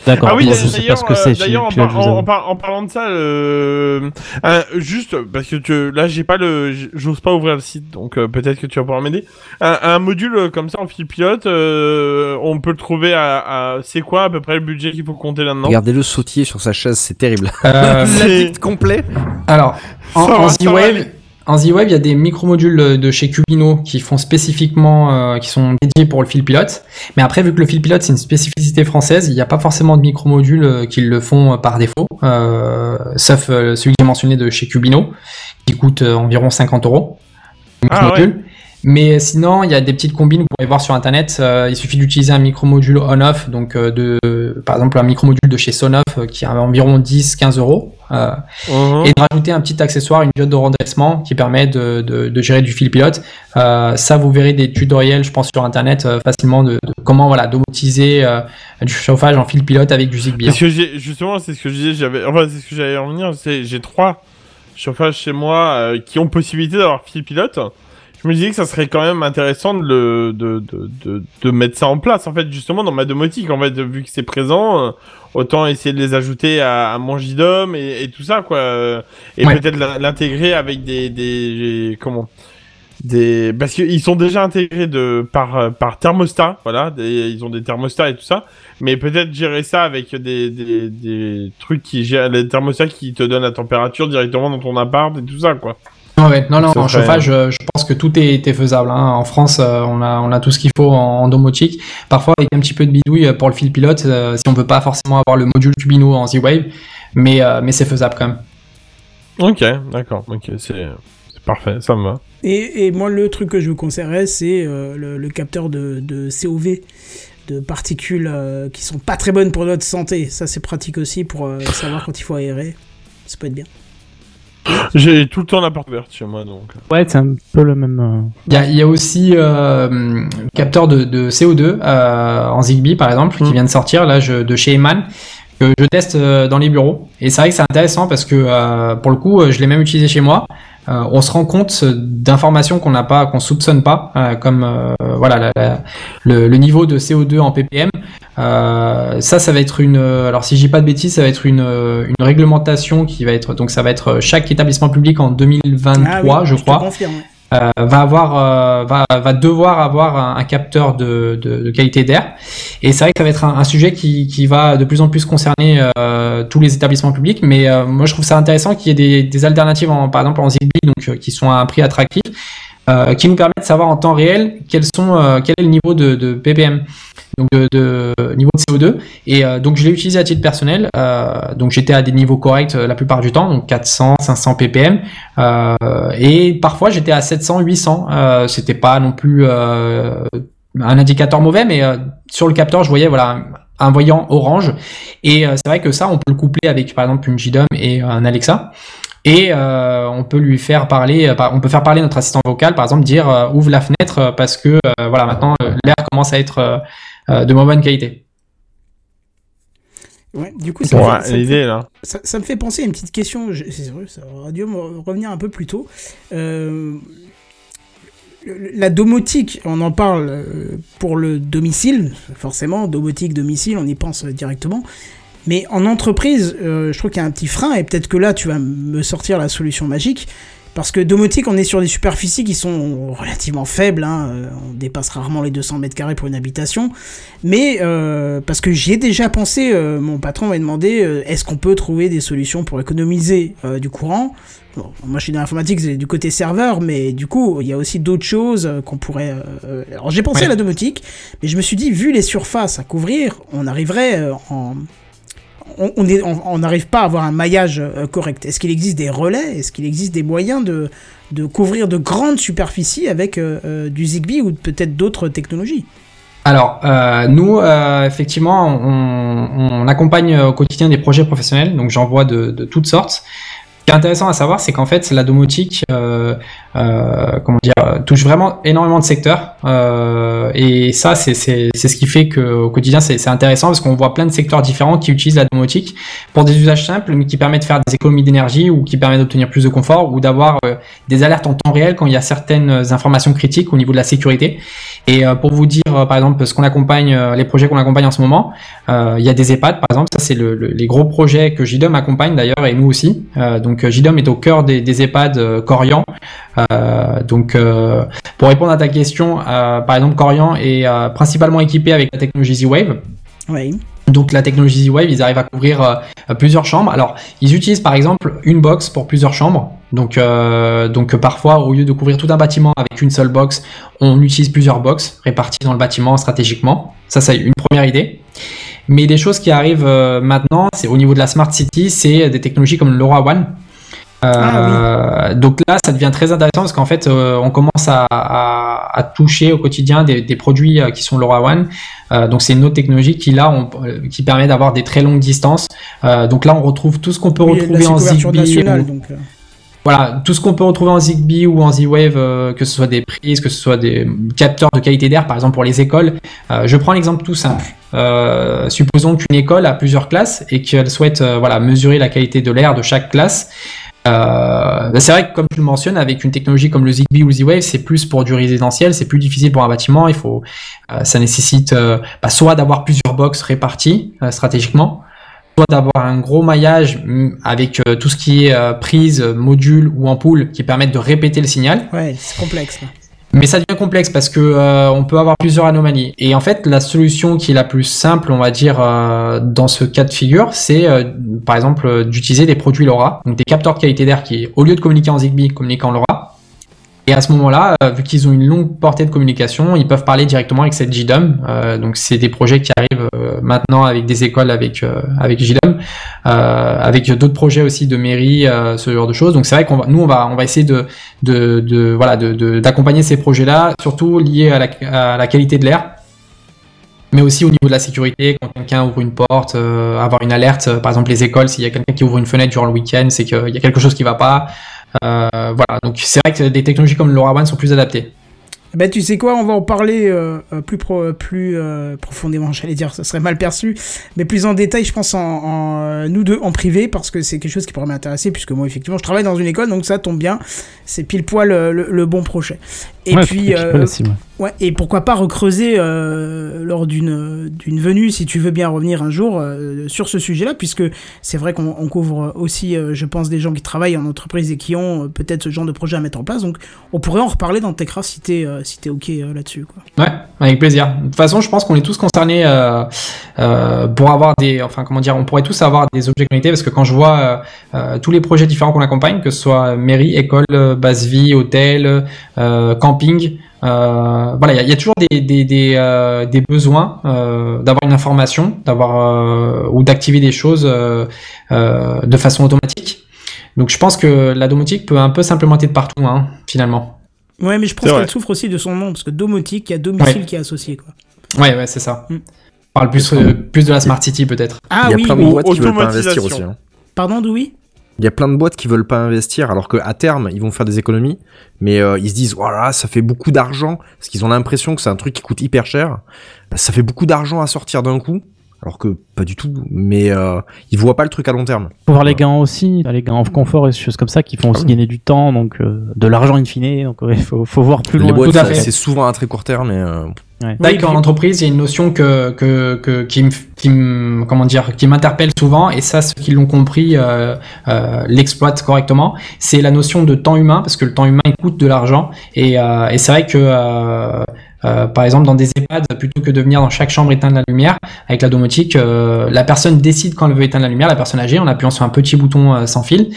D'accord. Ah oui, bon, je sais pas d'ailleurs, ce que euh, c'est. d'ailleurs, en, Philippe, par- je vous en- avoue. en par- en parlant de ça, euh, un- juste parce que tu- là, j'ai pas le, j'ose pas ouvrir le site, donc euh, peut-être que tu vas pouvoir m'aider. Un, un module euh, comme ça en fil pilote, euh, on peut le trouver à, à- c'est quoi à peu près le budget qu'il faut compter là-dedans? Regardez-le sautiller sur sa chaise, c'est terrible. Euh, [laughs] C'est- complet. Alors, en, en Z-Wave. En Z-Wave, il y a des micromodules de chez Cubino qui font spécifiquement, euh, qui sont dédiés pour le fil pilote. Mais après, vu que le fil pilote c'est une spécificité française, il n'y a pas forcément de micromodules euh, qui le font euh, par défaut, euh, sauf celui que j'ai mentionné de chez Cubino, qui coûte environ 50 euros. Ah. Mais sinon, il y a des petites combines, vous pouvez voir sur internet. euh, il suffit d'utiliser un micromodule on-off, donc euh, de, par exemple un micromodule de chez Sonoff euh, qui a environ 10-15 euros. Mhm. et de rajouter un petit accessoire, une diode de redressement qui permet de, de, de gérer du fil pilote. Ça, vous verrez des tutoriels, je pense, sur internet facilement de, de comment voilà domotiser du chauffage en fil pilote avec du Zigbee. Parce que j'ai, justement, c'est ce que je disais, j'avais, enfin, c'est ce que j'allais en venir, c'est, j'ai trois chauffages chez moi qui ont possibilité d'avoir fil pilote. Je me disais que ça serait quand même intéressant de le, de, de, de, de mettre ça en place, en fait, justement, dans ma domotique, en fait, vu que c'est présent, euh, autant essayer de les ajouter à, à mon JDOM et, et tout ça, quoi. euh, Et Ouais. peut-être l'in- l'intégrer avec des, des, comment? Des, parce qu'ils sont déjà intégrés de, par, par thermostat, voilà, des- ils ont des thermostats et tout ça mais peut-être gérer ça avec des, des, des trucs qui gèrent les thermostats qui te donnent la température directement dans ton appart et tout ça quoi. Ah ouais, non, non, en serait- chauffage, euh, je pense que tout est, est faisable. hein. En France, euh, on, a, on a tout ce qu'il faut en, en domotique. Parfois, avec un petit peu de bidouille euh, pour le fil pilote, euh, si on veut pas forcément avoir le module Cubino en Z-Wave, mais, euh, mais c'est faisable quand même. Ok, d'accord, ok, c'est c'est parfait, ça me va. Et, et moi, le truc que je vous conseillerais, c'est euh, le, le capteur de, de COV, de particules euh, qui sont pas très bonnes pour notre santé. Ça, c'est pratique aussi pour euh, savoir quand il faut aérer. Ça peut être bien. J'ai tout le temps la porte ouverte chez moi donc. Ouais, c'est un peu le même. euh, Il y a, il y a aussi euh, capteur de, de CO2 euh, en Zigbee par exemple qui Mm. vient de sortir là je, de chez Eman que je teste euh, dans les bureaux et c'est vrai que c'est intéressant parce que euh, pour le coup je l'ai même utilisé chez moi Euh, on se rend compte d'informations qu'on n'a pas qu'on soupçonne pas euh, comme euh, voilà la- la- le, le niveau de CO2 en ppm Euh, ça ça va être une euh, alors si dis pas de bêtises ça va être une, euh, une réglementation qui va être donc ça va être chaque établissement public en 2023 Ah oui, je crois confirme. euh, va avoir euh, va, va devoir avoir un, un capteur de, de, de qualité d'air. Et c'est vrai que ça va être un, un sujet qui, qui va de plus en plus concerner euh, tous les établissements publics. Mais euh, moi je trouve ça intéressant qu'il y ait des, des alternatives en, par exemple en Zigbee donc qui sont à un prix attractif euh, qui nous permettent de savoir en temps réel quels sont euh, quel est le niveau de, de ppm donc de, de niveau de CO2 et euh, donc je l'ai utilisé à titre personnel. Euh, donc j'étais à des niveaux corrects euh, la plupart du temps. Donc 400 500 ppm et parfois j'étais à 700 800 euh, c'était pas non plus un indicateur mauvais mais sur le capteur je voyais voilà un voyant orange. Et c'est vrai que ça on peut le coupler avec par exemple une JDOM et un Alexa et euh, on peut lui faire parler, euh, on peut faire parler notre assistant vocal, par exemple dire euh, ouvre la fenêtre parce que euh, voilà maintenant l'air commence à être de moins bonne qualité. Ouais, du coup, ça, me Ouais, fait, ça me l'idée fait- là. ça- ça me fait penser à une petite question. C'est vrai, ça aurait dû me revenir un peu plus tôt. Euh, la domotique, on en parle pour le domicile, forcément, domotique, domicile, on y pense directement. Mais en entreprise, euh, je trouve qu'il y a un petit frein, et peut-être que là, tu vas me sortir la solution magique. Parce que domotique, on est sur des superficies qui sont relativement faibles, hein, euh, on dépasse rarement les 200 mètres carrés pour une habitation. Mais euh, parce que j'y ai déjà pensé, euh, mon patron m'a demandé euh, est-ce qu'on peut trouver des solutions pour économiser euh, du courant? Bon, moi je suis dans l'informatique, c'est du côté serveur, mais du coup il y a aussi d'autres choses euh, qu'on pourrait. euh, alors j'ai pensé Ouais. à la domotique, mais je me suis dit vu les surfaces à couvrir, on arriverait euh, en on n'arrive pas à avoir un maillage euh, correct. Est-ce qu'il existe des relais? Est-ce qu'il existe des moyens de, couvrir de grandes superficies avec euh, euh, du Zigbee ou peut-être d'autres technologies? Alors, nous, effectivement, on, accompagne au quotidien des projets professionnels, donc j'en vois de, toutes sortes. Ce qui est intéressant à savoir, c'est qu'en fait, la domotique, comment dire, euh, touche vraiment énormément de secteurs. Euh, et ça, c'est ce qui fait que au quotidien, c'est intéressant parce qu'on voit plein de secteurs différents qui utilisent la domotique pour des usages simples, mais qui permettent de faire des économies d'énergie ou qui permettent d'obtenir plus de confort ou d'avoir euh, des alertes en temps réel quand il y a certaines informations critiques au niveau de la sécurité. Et euh, pour vous dire, euh, par exemple, ce qu'on accompagne, euh, les projets qu'on accompagne en ce moment, euh, il y a des EHPAD, par exemple. Ça, c'est le, le- les gros projets que JDOM accompagne d'ailleurs, et nous aussi. Euh, donc, euh, JDOM est au cœur des, des EHPAD euh, Corian. Euh, donc, euh, pour répondre à ta question, euh, par exemple, Corian est principalement équipé avec la technologie Z-Wave. Oui. Donc la technologie Z-Wave, ils arrivent à couvrir euh, plusieurs chambres. Alors, ils utilisent par exemple une box pour plusieurs chambres. Donc, euh, donc parfois, au lieu de couvrir tout un bâtiment avec une seule box, on utilise plusieurs boxes réparties dans le bâtiment stratégiquement. Ça, c'est une première idée. Mais des choses qui arrivent euh, maintenant, c'est au niveau de la smart city, c'est des technologies comme le LoRaWAN. Euh, Donc là, ça devient très intéressant parce qu'en fait, euh, on commence à, à- à toucher au quotidien des, des produits euh, qui sont LoRaWAN. Donc c'est une autre technologie qui là, on- qui permet d'avoir des très longues distances. Donc là, on retrouve tout ce qu'on peut Oui, retrouver en Zigbee. voilà, tout ce qu'on peut retrouver en Zigbee ou en Z-Wave, euh, que ce soit des prises, que ce soit des capteurs de qualité d'air, par exemple pour les écoles. Euh, je prends l'exemple tout simple. Euh, supposons qu'une école a plusieurs classes et qu'elle souhaite voilà, mesurer la qualité de l'air de chaque classe. Euh, bah, c'est vrai que comme tu le mentionnes, avec une technologie comme le Zigbee ou le Z-Wave, c'est plus pour du résidentiel, c'est plus difficile pour un bâtiment. Il faut, euh, ça nécessite euh, bah, soit d'avoir plusieurs boxes réparties euh, stratégiquement, soit d'avoir un gros maillage mm, avec euh, tout ce qui est prise, module ou ampoule qui permettent de répéter le signal. Ouais, c'est complexe. Mais ça devient complexe parce que euh, on peut avoir plusieurs anomalies. Et en fait, la solution qui est la plus simple, on va dire, euh, dans ce cas de figure, c'est euh, par exemple d'utiliser des produits LoRa, donc des capteurs de qualité d'air qui, au lieu de communiquer en Zigbee, communiquent en LoRa. Et à ce moment-là, euh, vu qu'ils ont une longue portée de communication, ils peuvent parler directement avec cette JDOM. Euh, donc c'est des projets qui arrivent euh, maintenant avec des écoles avec euh, avec avec d'autres projets aussi de mairie, ce genre de choses. Donc c'est vrai qu'on va, nous on va on va essayer de de, voilà de- d'accompagner ces projets-là, surtout liés à la, qualité de l'air mais aussi au niveau de la sécurité, quand quelqu'un ouvre une porte, avoir une alerte, par exemple les écoles, s'il y a quelqu'un qui ouvre une fenêtre durant le week-end, c'est qu'il y a quelque chose qui va pas. Euh, voilà, donc c'est vrai que des technologies comme le LoRaWAN sont plus adaptées. Eh Ben, tu sais quoi, on va en parler euh, euh, plus, plus profondément, [laughs] j'allais dire, ce serait mal perçu, mais plus en détail, je pense, en, nous deux en privé, parce que c'est quelque chose qui pourrait m'intéresser, puisque moi, effectivement, je travaille dans une école, donc ça tombe bien, c'est pile poil le bon projet. Et Ouais, puis, euh, ouais. ouais, et pourquoi pas recreuser euh, lors d'une d'une venue, si tu veux bien revenir un jour euh, sur ce sujet-là, puisque c'est vrai qu'on on couvre aussi, euh, je pense, des gens qui travaillent en entreprise et qui ont euh, peut-être ce genre de projet à mettre en place, donc on pourrait en reparler dans Techcraft si t'es euh, si t'es ok euh, là-dessus, quoi. Ouais, avec plaisir. De toute façon, je pense qu'on est tous concernés euh, euh, pour avoir des, enfin comment dire, on pourrait tous avoir des objets connectés parce que quand je vois euh, euh, tous les projets différents qu'on accompagne, que ce soit mairie, école, base vie, hôtel, euh, camping, euh, voilà, il y a- il y, a toujours des des des, euh, des besoins euh, d'avoir une information, d'avoir euh, ou d'activer des choses euh, euh, de façon automatique. Donc je pense que la domotique peut un peu s'implémenter de partout, hein, finalement. Ouais, mais je pense qu'elle souffre aussi de son nom, parce que domotique, il y a domicile Ouais. qui est associé, quoi. Ouais, ouais, c'est ça. On parle plus, euh, plus de la smart city peut-être. Ah Il y a oui, plein de oui. boîtes qui veulent pas investir aussi. hein. Pardon, Doui? Il y a plein de boîtes qui veulent pas investir alors qu'à terme ils vont faire des économies, mais euh, ils se disent voilà ça fait beaucoup d'argent parce qu'ils ont l'impression que c'est un truc qui coûte hyper cher. Ça fait beaucoup d'argent à sortir d'un coup, alors que pas du tout. Mais euh, ils voient pas le truc à long terme. Faut voir les gains aussi, les gains en confort et des choses comme ça qui font aussi gagner du temps, donc euh, de l'argent in fine. Donc il faut, faut voir plus loin. Les boîtes c'est souvent à très court terme, mais euh, Ouais. Qu'en entreprise, il y a une notion que, que, que qui me, qui me- comment dire, qui m'interpelle souvent, et ça, ceux qui l'ont compris euh, euh, l'exploitent correctement. C'est la notion de temps humain, parce que le temps humain il coûte de l'argent, et, euh, et c'est vrai que euh, par exemple, dans des EHPAD, plutôt que de venir dans chaque chambre éteindre la lumière, avec la domotique, euh, la personne décide quand elle veut éteindre la lumière, la personne âgée, en appuyant sur un petit bouton euh, sans fil.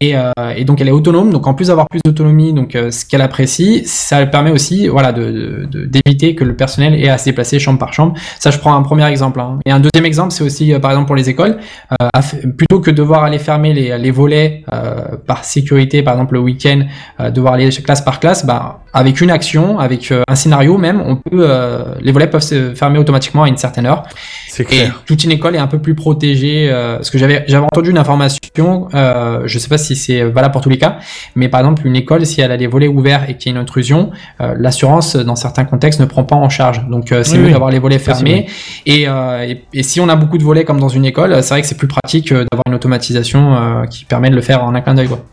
Et, euh, et donc, elle est autonome. Donc, en plus d'avoir plus d'autonomie, donc euh, ce qu'elle apprécie, ça permet aussi, voilà, de de- d'éviter que le personnel ait à se déplacer chambre par chambre. Ça, je prends un premier exemple. hein. Et un deuxième exemple, c'est aussi, par exemple, pour les écoles, plutôt que devoir aller fermer les, les volets par sécurité, par exemple le week-end, devoir aller classe par classe, bah, avec une action, avec euh, un scénario même, on peut, euh, les volets peuvent se fermer automatiquement à une certaine heure. C'est Et clair. toute une école est un peu plus protégée. Euh, parce que j'avais j'avais entendu une information, euh, je sais pas si c'est valable pour tous les cas, mais par exemple une école, si elle a les volets ouverts et qu'il y a une intrusion, euh, l'assurance dans certains contextes ne prend pas en charge. Donc euh, c'est Oui, mieux oui. d'avoir les volets fermés. Et, euh, et, et si on a beaucoup de volets comme dans une école, c'est vrai que c'est plus pratique d'avoir une automatisation euh, qui permet de le faire en un clin d'œil. quoi.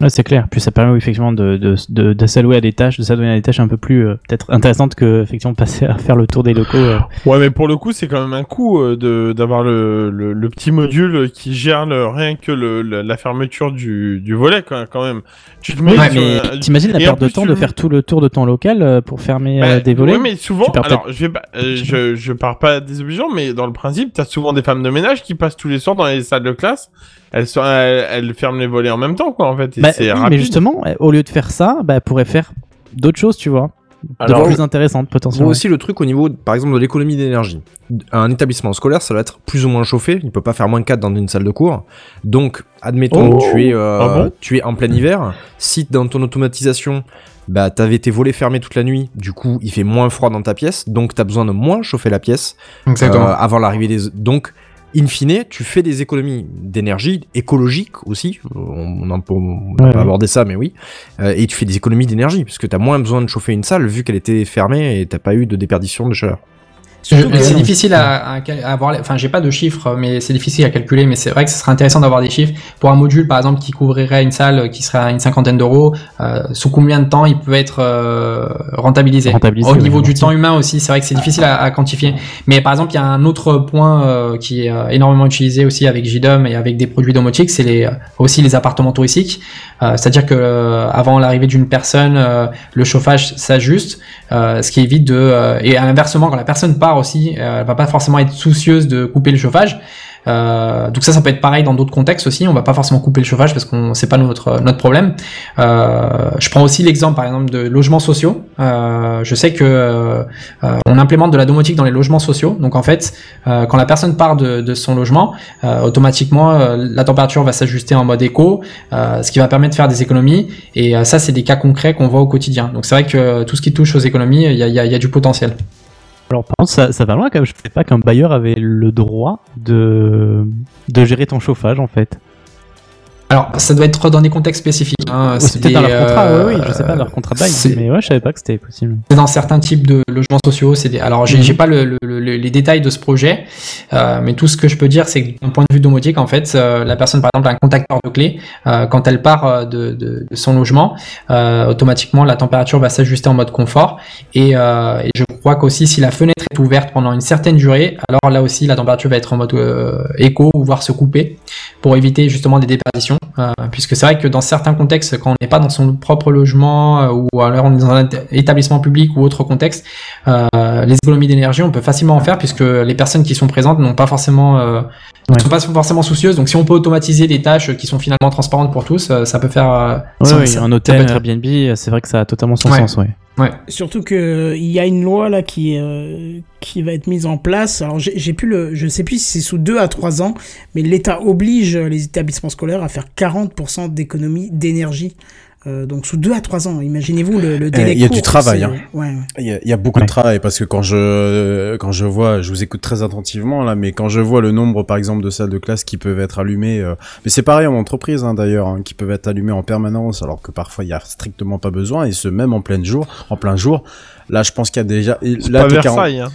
Ouais, c'est clair. Puis ça permet effectivement de, de, de, de s'allouer à des tâches, de s'adonner à des tâches un peu plus euh, peut-être intéressantes que effectivement passer à faire le tour des locaux. euh. Ouais, mais pour le coup, c'est quand même un coup euh, de d'avoir le, le, le petit module qui gère le, rien que le, la fermeture du, du volet quand, quand même. Tu te mets Ouais, mais t'imagines la perte de temps tu de faire tout le tour de ton local euh, pour fermer Bah, euh, des volets? Ouais, mais souvent, alors je vais pas, je, je pars pas désobligeant, mais dans le principe, t'as souvent des femmes de ménage qui passent tous les soirs dans les salles de classe. Elles ferment les volets en même temps, quoi, en fait. Et Bah, c'est oui, rapide. mais justement, euh, au lieu de faire ça, bah, elle pourrait faire d'autres choses, tu vois. Alors, de plus intéressantes Moi potentiellement. aussi le truc au niveau, par exemple, de l'économie d'énergie. Un établissement scolaire, ça doit être plus ou moins chauffé. Il peut pas faire moins 4 dans une salle de cours. Donc, admettons, Oh. tu, es, euh, Ah bon tu es en plein hiver. Si dans ton automatisation, bah, t'avais tes volets fermés toute la nuit, du coup, il fait moins froid dans ta pièce. Donc, t'as besoin de moins chauffer la pièce euh, avant l'arrivée des. Donc, in fine, tu fais des économies d'énergie, écologiques aussi. On n'a pas, Ouais, abordé ça, mais oui. Euh, et tu fais des économies d'énergie, puisque t'as moins besoin de chauffer une salle vu qu'elle était fermée et t'as pas eu de déperdition de chaleur. C'est difficile à, à, à avoir, enfin j'ai pas de chiffres, mais c'est difficile à calculer, mais c'est vrai que ce serait intéressant d'avoir des chiffres. Pour un module par exemple qui couvrirait une salle qui serait à une cinquantaine d'euros, euh, sous combien de temps il peut être euh, rentabilisé, Rentabilisé, Au oui, niveau du temps humain aussi, c'est vrai que c'est difficile à, à quantifier. Mais par exemple, il y a un autre point euh, qui est énormément utilisé aussi avec JDOM et avec des produits domotiques, c'est les, aussi les appartements touristiques. C'est-à-dire que avant l'arrivée d'une personne, le chauffage s'ajuste, ce qui évite de et inversement quand la personne part aussi, euh, elle va pas forcément être soucieuse de couper le chauffage. Euh, donc ça, ça peut être pareil dans d'autres contextes aussi. On va pas forcément couper le chauffage parce qu'on c'est pas notre notre problème. Euh, je prends aussi l'exemple par exemple de logements sociaux. Je sais que on implémente de la domotique dans les logements sociaux. Donc en fait, quand la personne part de, son logement, automatiquement la température va s'ajuster en mode éco, ce qui va permettre de faire des économies. Et ça, c'est des cas concrets qu'on voit au quotidien. Donc c'est vrai que tout ce qui touche aux économies, il y a du potentiel. Alors par contre, ça, va loin quand même. Je savais pas qu'un bailleur avait le droit de gérer ton chauffage en fait. Alors, ça doit être dans des contextes spécifiques. hein. C'est peut-être dans leur contrat, euh, oui, oui, je sais pas, leur contrat bail. Mais ouais, je savais pas que c'était possible. C'est dans certains types de logements sociaux. C'est des... Alors, j'ai Mhm. pas le, le- le- les détails de ce projet, euh, mais tout ce que je peux dire, c'est que d'un point de vue domotique, en fait, euh, la personne, par exemple, a un contacteur de clé. euh, quand elle part euh, de, de- de son logement, euh, automatiquement, la température va s'ajuster en mode confort. Et, euh, et je crois qu'aussi, si la fenêtre est ouverte pendant une certaine durée, alors là aussi, la température va être en mode euh, écho voire se couper pour éviter justement des déperditions. euh, puisque c'est vrai que dans certains contextes, quand on n'est pas dans son propre logement euh, ou alors on est dans un éta- établissement public ou autre contexte, euh, les économies d'énergie, on peut facilement en faire puisque les personnes qui sont présentes n'ont pas forcément, euh, ne Ouais. sont pas forcément soucieuses. Donc si on peut automatiser des tâches qui sont finalement transparentes pour tous, euh, ça peut faire. euh, Ouais, ça- un hôtel, Airbnb, c'est vrai que ça a totalement son Ouais. sens, ouais. Surtout que il y a une loi là qui euh, qui va être mise en place. Alors j'ai plus le, je sais plus si c'est sous 2 à 3 ans, mais l'État oblige les établissements scolaires à faire 40% d'économie d'énergie. Euh, donc sous 2 à 3 ans, imaginez-vous le, le délai il y a court, du travail, hein. Ouais, ouais. Il y, a, il y a beaucoup Ouais. de travail parce que quand je quand je vois, je vous écoute très attentivement là, mais quand je vois le nombre par exemple de salles de classe qui peuvent être allumées, euh, mais c'est pareil en entreprise hein, d'ailleurs, hein, qui peuvent être allumées en permanence alors que parfois il y a strictement pas besoin et ce même en plein jour, en plein jour. Là, je pense qu'il y a déjà C'est là pas t'es 40 Versailles, hein.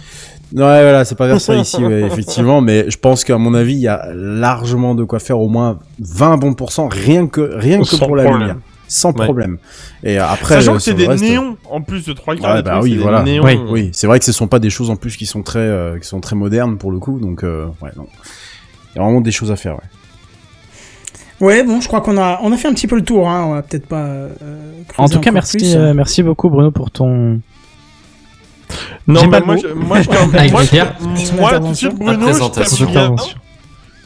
Ouais, voilà, c'est pas Versailles ici, [laughs] ouais, effectivement, mais je pense qu'à mon avis, il y a largement de quoi faire au moins 20 bons pourcents rien que rien que pour la lumière, sans Ouais. problème. Et après, Sachant euh, que c'est sur le des reste- néons en plus de 3 quarts des bah oui, c'est voilà. néons. Oui, Oui, c'est vrai que ce sont pas des choses en plus qui sont très, euh, qui sont très modernes pour le coup, donc euh, ouais, non. Il y a vraiment des choses à faire, ouais. Ouais, bon, je crois qu'on a on a fait un petit peu le tour. Hein. On va peut-être pas. euh, En tout cas, merci, plus. euh, merci beaucoup Bruno pour ton. Non, mais moi, je, moi, je [laughs] moi, je- moi, tout de suite, Bruno, je présentation. t'aime bien. Intervention.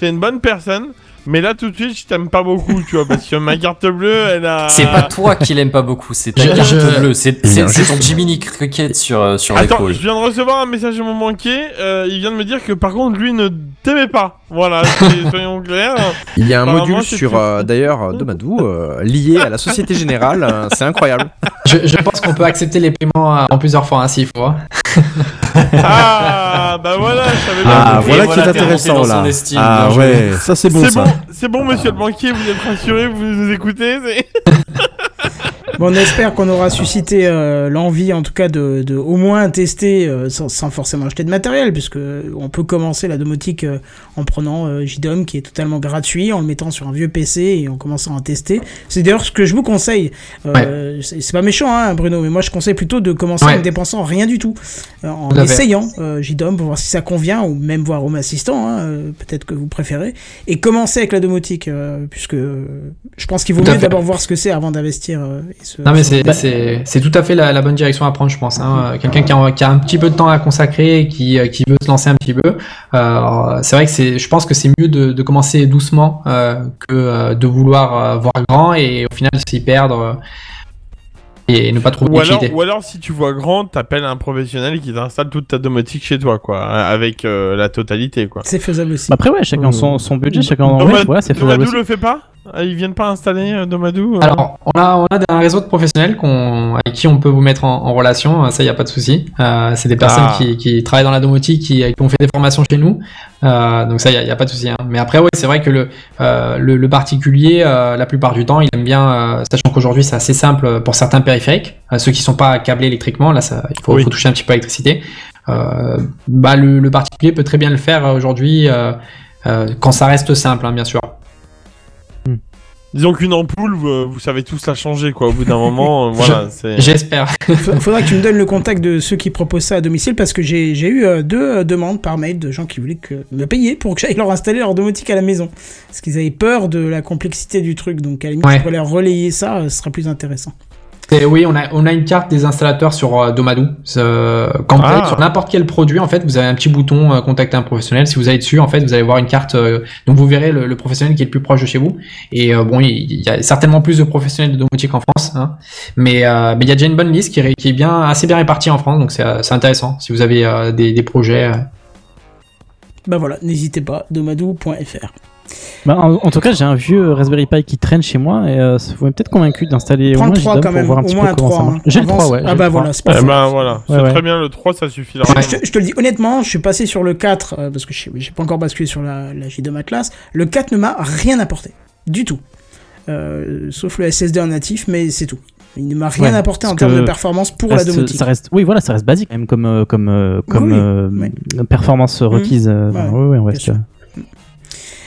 T'es une bonne personne, mais là, tout de suite, je t'aime pas beaucoup, tu vois, parce que ma carte bleue, elle a. C'est pas toi qui l'aime pas beaucoup, c'est ta Je- carte je- bleue, c'est ton Jiminy Cricket sur, euh, sur Attends, je viens de recevoir un message de mon banquier. euh, il vient de me dire que par contre, lui ne t'aimait pas. Voilà, c'est- [laughs] soyons clairs. Il y a un module sur euh, d'ailleurs de Madou euh, lié à la Société Générale, euh, c'est incroyable. Je, je pense qu'on peut accepter les paiements euh, en plusieurs fois, hein, s'il faut. Ah, bah voilà, je savais pas. Ah, voilà qui est intéressant là. son estime, Ah ouais, ça c'est bon C'est ça. bon, c'est bon, monsieur le banquier, vous êtes rassuré, vous nous écoutez c'est- [laughs] Bon, on espère qu'on aura suscité euh, l'envie, en tout cas, de, de au moins tester euh, sans, sans forcément acheter de matériel, puisque on peut commencer la domotique euh, en prenant euh, JDOM qui est totalement gratuit, en le mettant sur un vieux PC et en commençant à tester. C'est d'ailleurs ce que je vous conseille. Euh, c'est pas méchant, hein, Bruno, mais moi je conseille plutôt de commencer Ouais. en ne dépensant rien du tout, euh, en essayant euh, JDOM pour voir si ça convient, ou même voir Home Assistant, hein, euh, peut-être que vous préférez, et commencer avec la domotique, euh, puisque euh, je pense qu'il vaut mieux d'abord voir ce que c'est avant d'investir. euh, et se- Non mais c'est tout à fait la, la bonne direction à prendre je pense. Hein. Euh, Quelqu'un qui a, qui a un petit peu de temps à consacrer, et qui euh, qui veut se lancer un petit peu. Euh, c'est vrai que je pense que c'est mieux de, de commencer doucement euh, que de vouloir voir grand et au final s'y perdre et ne pas trouver Ou alors, ou alors, si tu vois grand, t'appelles un professionnel qui t'installe toute ta domotique chez toi, quoi, avec euh, la totalité, quoi. C'est faisable aussi. Après, ouais, chacun son, son budget, chacun en ouais, voilà, c'est faisable le fait pas? Ils viennent pas installer euh, Nomadou euh Alors, on a, on a un réseau de professionnels qu'on, avec qui on peut vous mettre en, en relation, ça, il n'y a pas de souci. Euh, c'est des personnes Ah. qui, qui travaillent dans la domotique, qui, qui ont fait des formations chez nous. Euh, donc ça, il n'y a, pas de souci. hein. Mais après, ouais, c'est vrai que le, euh, le, le particulier, euh, la plupart du temps, il aime bien, euh, sachant qu'aujourd'hui, c'est assez simple pour certains périphériques, euh, ceux qui sont pas câblés électriquement, là, ça, il faut, Oui. faut toucher un petit peu à l'électricité. Euh, bah, le, le particulier peut très bien le faire euh, aujourd'hui, euh, euh, quand ça reste simple, hein, bien sûr. Disons qu'une ampoule, vous, vous savez tous la changer, quoi. Au bout d'un moment, euh, voilà. [laughs] J'espère. Fa- Faudra que tu me donnes le contact de ceux qui proposent ça à domicile parce que j'ai eu euh, deux euh, demandes par mail de gens qui voulaient que, me payer pour que j'aille leur installer leur domotique à la maison. Parce qu'ils avaient peur de la complexité du truc. Donc à la limite, Ouais. je pourrais leur relayer ça, euh, ce sera plus intéressant. Et oui, on a, on a une carte des installateurs sur euh, Domadou. Euh, quand vous Ah. allez sur n'importe quel produit, en fait, vous avez un petit bouton euh, contacter un professionnel. Si vous allez dessus, en fait, vous allez voir une carte. euh, donc vous verrez le, le professionnel qui est le plus proche de chez vous. Et euh, bon, il, il y a certainement plus de professionnels de domotique en France, hein. mais euh, mais il y a déjà une bonne liste qui est, qui est bien assez bien répartie en France. Donc c'est c'est intéressant. Si vous avez euh, des, des projets. euh. Bah voilà, n'hésitez pas, domadou.fr. Bah, en, en tout cas, j'ai un vieux Raspberry Pi qui traîne chez moi et euh, ça vous m'avez peut-être convaincu d'installer au Prends moins le 3 JDOM quand pour même, voir un au petit moins peu un comment 3. ça hein. marche. J'ai le Avance. 3, ouais. Ah bah le 3. voilà, c'est Eh parfait. ben voilà, c'est ouais. très bien, le 3 ça suffit là. Je te, je te le dis honnêtement, je suis passé sur le 4 euh, parce que je j'ai pas encore basculé sur la, la JDOM Atlas. Le 4 ne m'a rien apporté, du tout. Euh, sauf le SSD en natif, mais c'est tout. Il ne m'a rien Ouais, apporté en termes de performance pour la domotique. Ça reste, oui, voilà, ça reste basique quand même comme comme euh, comme Oui, euh, oui. performance requise. euh, Ouais, on reste, sûr. euh,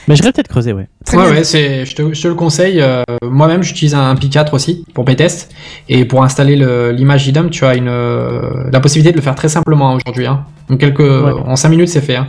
Mais je vais peut-être creuser, ouais. Très ouais, bien. ouais, c'est, je te, je te le conseille. euh, moi-même, j'utilise un Pi 4 aussi pour mes tests. Et pour installer le- l'image JDOM, tu as une, euh, la possibilité de le faire très simplement aujourd'hui. Hein. Donc quelques, en 5 minutes, c'est fait. Hein.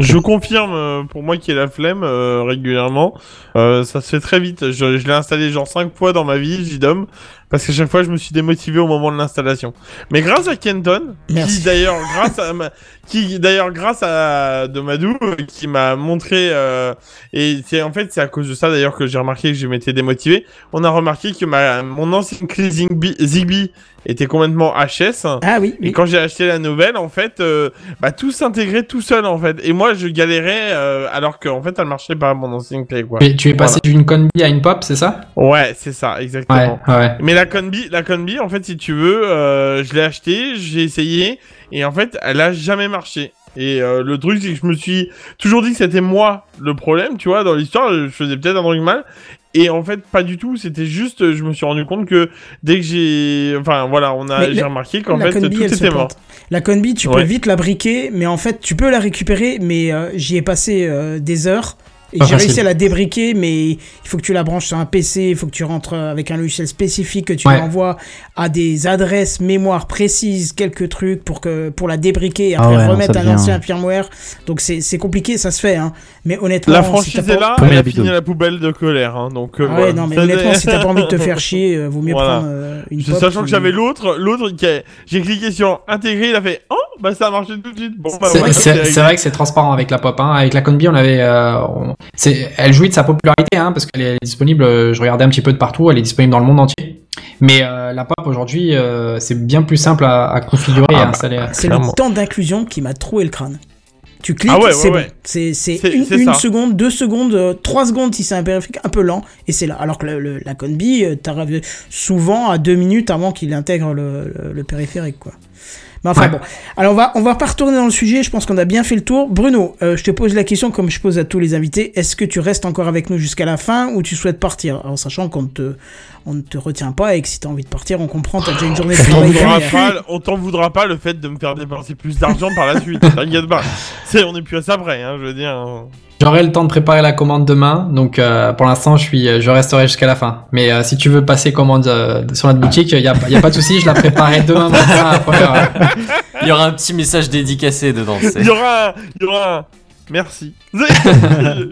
Je confirme, euh, pour moi qui ai la flemme euh, régulièrement, euh, ça se fait très vite. Je, je l'ai installé genre 5 fois dans ma vie, JDOM, parce qu'à chaque fois je me suis démotivé au moment de l'installation. Mais grâce à Kenton, Merci. qui d'ailleurs grâce à ma- qui d'ailleurs grâce à Domadou, euh, qui m'a montré euh, et c'est en fait c'est à cause de ça d'ailleurs que j'ai remarqué que je m'étais démotivé. On a remarqué que ma mon ancienne clé Zigbee, était complètement HS. Ah oui, Et quand j'ai acheté la nouvelle, en fait, euh, bah, tout s'intégrait tout seul, en fait. Et moi, je galérais, euh, alors qu'en fait, elle marchait pas, mon ancienne clé, quoi. Et tu es passé d'une Conbi à une Pop, c'est ça? Ouais, c'est ça, Ouais, exactement. ouais. Mais la Conbi, la Conbi, en fait, si tu veux, euh, je l'ai acheté, j'ai essayé, et en fait, elle a jamais marché. Et euh, le truc, c'est que je me suis toujours dit que c'était moi le problème, tu vois, dans l'histoire, je faisais peut-être un truc mal. Et en fait, pas du tout. C'était juste, je me suis rendu compte que dès que j'ai, enfin voilà, on a, j'ai la- remarqué qu'en la fait Conbi, tout était mort. La Conbi, tu peux vite la briquer, mais en fait, tu peux la récupérer, mais euh, j'y ai passé euh, des heures. Et j'ai réussi à la débriquer, mais il faut que tu la branches sur un PC, il faut que tu rentres euh, avec un logiciel spécifique, que tu Ouais. l'envoies à des adresses mémoire précises, quelques trucs pour que pour la débriquer et Ah après ouais, remettre un ancien firmware. Donc c'est c'est compliqué, ça se fait. Hein. Mais honnêtement, La franchise est là, elle a fini à la poubelle de colère, hein, donc. euh, Ah ouais, voilà. non, mais honnêtement, si t'as pas envie de te faire [laughs] chier, euh, vaut mieux Voilà. prendre euh, une pop Sachant que j'avais l'autre, l'autre j'ai cliqué sur intégrer, il a fait oh bah ça a marché tout de suite. Bon bah C'est- vrai que c'est transparent avec la pop. Hein. Avec la Conbi, on avait, euh, on- elle jouit de sa popularité hein, parce qu'elle est disponible. euh, Je regardais un petit peu de partout. Elle est disponible dans le monde entier. Mais euh, la pop aujourd'hui, euh, c'est bien plus simple à, à configurer et Ah à bah, installer. C'est le temps d'inclusion qui m'a troué le crâne. Tu cliques, Ah ouais, ouais, c'est bon. ouais. C'est c'est C'est- une, c'est une ça. seconde, deux secondes, euh, trois secondes si c'est un périphérique un peu lent, et c'est là. Alors que le- le- la Conbi, euh, t'arrives souvent à deux minutes avant qu'il intègre le, le- le périphérique, quoi. Mais enfin Ouais. bon. Alors on va, on va pas retourner dans le sujet, je pense qu'on a bien fait le tour. Bruno, euh, je te pose la question comme je pose à tous les invités. Est-ce que tu restes encore avec nous jusqu'à la fin ou tu souhaites partir? En sachant qu'on ne te, on ne te retient pas et que si tu as envie de partir, on comprend, tu as déjà une journée de [laughs] On t'en travail. voudra derrière. pas, on t'en voudra pas le fait de me faire dépenser plus d'argent par la suite. [laughs] T'inquiète pas. C'est, on est plus à ça près, hein, je veux dire. hein. J'aurai le temps de préparer la commande demain, donc euh, pour l'instant, je suis, je resterai jusqu'à la fin. Mais euh, si tu veux passer commande euh, sur notre boutique, il y a, y a pas de souci, je la préparerai demain matin à la première heure. Il y aura un petit message dédicacé dedans. Il y aura, un- il y aura. Merci. [laughs]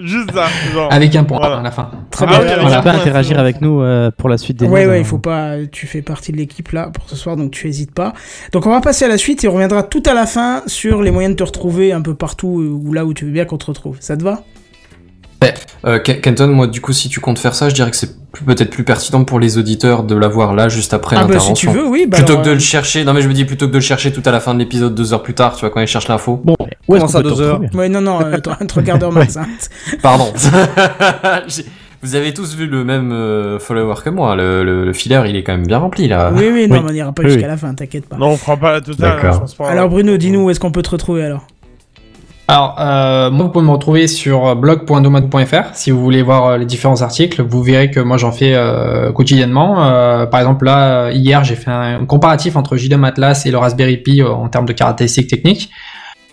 Juste ça. Genre. Avec un point Voilà. à la fin. Très Ah bien. oui, avec Voilà. point, interagir avec nous euh, pour la suite des Ouais, ouais, hein. il faut pas. Tu fais partie de l'équipe là pour ce soir, donc tu hésites pas. Donc on va passer à la suite et on reviendra tout à la fin sur les moyens de te retrouver un peu partout ou là où tu veux bien qu'on te retrouve. Ça te va? Euh, Ken- Kenton, moi, du coup, si tu comptes faire ça, je dirais que c'est plus- peut-être plus pertinent pour les auditeurs de l'avoir là, juste après Ah bah si l'intervention. tu veux, oui. Bah plutôt alors, que de euh, le chercher, non mais je me dis plutôt que de le chercher tout à la fin de l'épisode, deux heures plus tard, tu vois, quand il cherche l'info. Bon, où est-ce Comment ça, deux heures Ouais, non, non, euh, [laughs] trois quarts d'heure max. hein. Pardon. [laughs] Vous avez tous vu le même euh, follower que moi, le, le, le filler il est quand même bien rempli là. Oui, oui, non, Oui. mais on n'ira pas Oui, jusqu'à oui. la fin, t'inquiète pas. Non, on fera pas la totale. D'accord. hein. Alors Bruno, dis-nous où est-ce qu'on peut te retrouver alors Alors, euh, moi, vous pouvez me retrouver sur blog.nomad.fr si vous voulez voir euh, les différents articles. Vous verrez que moi, j'en fais euh, quotidiennement. Euh, par exemple, là, euh, hier, j'ai fait un comparatif entre JDOM Atlas et le Raspberry Pi euh, en termes de caractéristiques techniques.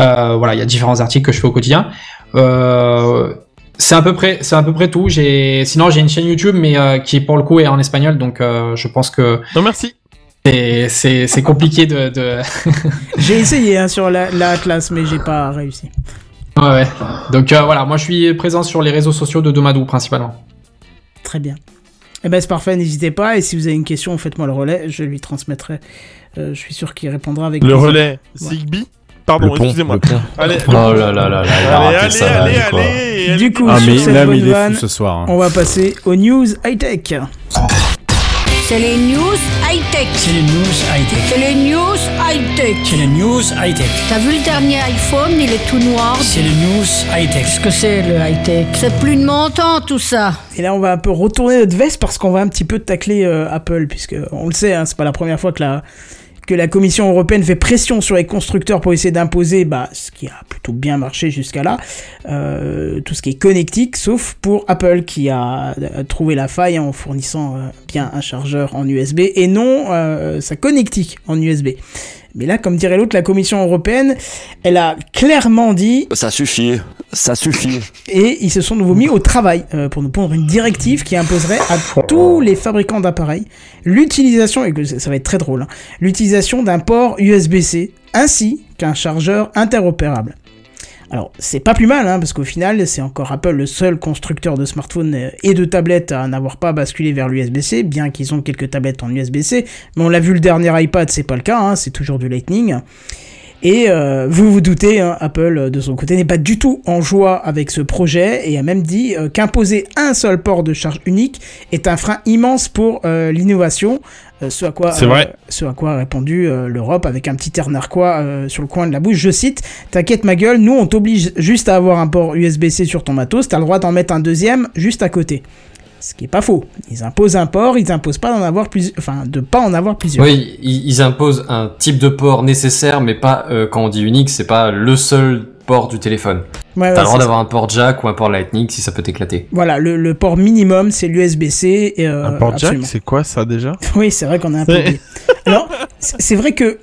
Euh, voilà, il y a différents articles que je fais au quotidien. Euh, c'est à peu près, c'est à peu près tout. J'ai, sinon, j'ai une chaîne YouTube, mais euh, qui pour le coup est en espagnol, donc euh, je pense que Non, merci. C'est, c'est, c'est compliqué de, de... [laughs] J'ai essayé hein, sur la, la Atlas, mais j'ai pas réussi. Ouais, ouais. Donc euh, voilà, moi je suis présent sur les réseaux sociaux de Domadou principalement. Très bien. Eh ben c'est parfait, n'hésitez pas. Et si vous avez une question, faites-moi le relais, je lui transmettrai. Euh, je suis sûr qu'il répondra avec Le plaisir. relais. Ouais. Zigbee Pardon, excusez-moi. Allez, Oh là là là allez, allez, ça, allez, Du coup, Ah, sur mais cette là, bonne il est vanne, fou ce soir. hein. on va passer aux news high-tech. C'est les news high-tech. C'est les news high-tech. C'est les news high-tech. C'est les news high-tech. T'as vu le dernier iPhone, il est tout noir. C'est les news high-tech. Qu'est-ce que c'est le high-tech C'est plus de mon temps tout ça. Et là, on va un peu retourner notre veste parce qu'on va un petit peu tacler euh, Apple, puisque on le sait, hein, c'est pas la première fois que la, la Commission européenne fait pression sur les constructeurs pour essayer d'imposer bah, ce qui a plutôt bien marché jusqu'à là, euh, tout ce qui est connectique, sauf pour Apple qui a euh, trouvé la faille en fournissant euh, bien un chargeur en USB et non sa connectique en USB. Mais là, comme dirait l'autre, la Commission européenne, elle a clairement dit Ça suffit, ça suffit. et ils se sont nouveau mis au travail euh, pour nous pondre une directive qui imposerait à tous les fabricants d'appareils l'utilisation, et que ça ça va être très drôle, hein, l'utilisation d'un port USB-C ainsi qu'un chargeur interopérable. Alors, c'est pas plus mal, hein, parce qu'au final, c'est encore Apple le seul constructeur de smartphones euh, et de tablettes à n'avoir pas basculé vers l'USB-C, bien qu'ils ont quelques tablettes en USB-C, mais on l'a vu le dernier iPad, c'est pas le cas, hein, c'est toujours du Lightning. Et euh, vous vous doutez, hein, Apple, euh, de son côté, n'est pas du tout en joie avec ce projet et a même dit qu'imposer un seul port de charge unique est un frein immense pour l'innovation. Euh, ce, à quoi, C'est euh, vrai. ce à quoi a répondu euh, l'Europe avec un petit air narquois euh, sur le coin de la bouche. Je cite T'inquiète ma gueule, nous on t'oblige juste à avoir un port USB-C sur ton matos, t'as le droit d'en mettre un deuxième juste à côté. Ce qui est pas faux. Ils imposent un port, ils imposent pas d'en avoir plus, enfin de pas en avoir plusieurs. Oui, ils, ils imposent un type de port nécessaire, mais pas, euh, quand on dit unique, c'est pas le seul port du téléphone. Ouais, ouais, T'as le droit d'avoir un port jack ou un port lightning si ça peut t'éclater. Voilà, le, le port minimum, c'est l'USB-C. et, euh, Un port jack, c'est quoi ça déjà [laughs] Oui, c'est vrai qu'on a un peu. Alors, c'est vrai que,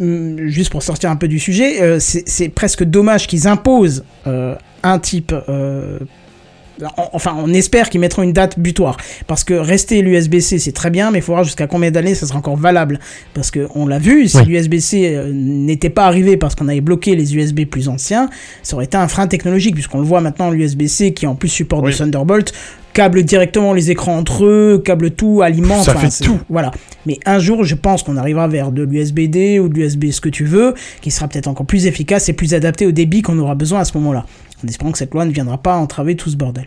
hum, juste pour sortir un peu du sujet, euh, c'est presque dommage qu'ils imposent euh, un type... euh, Enfin, on espère qu'ils mettront une date butoir. Parce que rester l'USB-C, c'est très bien, mais il faut voir jusqu'à combien d'années ça sera encore valable. Parce que on l'a vu, si Oui. l'USB-C euh, n'était pas arrivé parce qu'on avait bloqué les USB plus anciens, ça aurait été un frein technologique, puisqu'on le voit maintenant, l'USB-C qui en plus supporte Oui. du Thunderbolt, câble directement les écrans entre eux, câble tout, alimente. Ça enfin, fait tout. Voilà. Mais un jour, je pense qu'on arrivera vers de l'USB-D ou de l'USB ce que tu veux, qui sera peut-être encore plus efficace et plus adapté au débit qu'on aura besoin à ce moment-là. En espérant que cette loi ne viendra pas entraver tout ce bordel.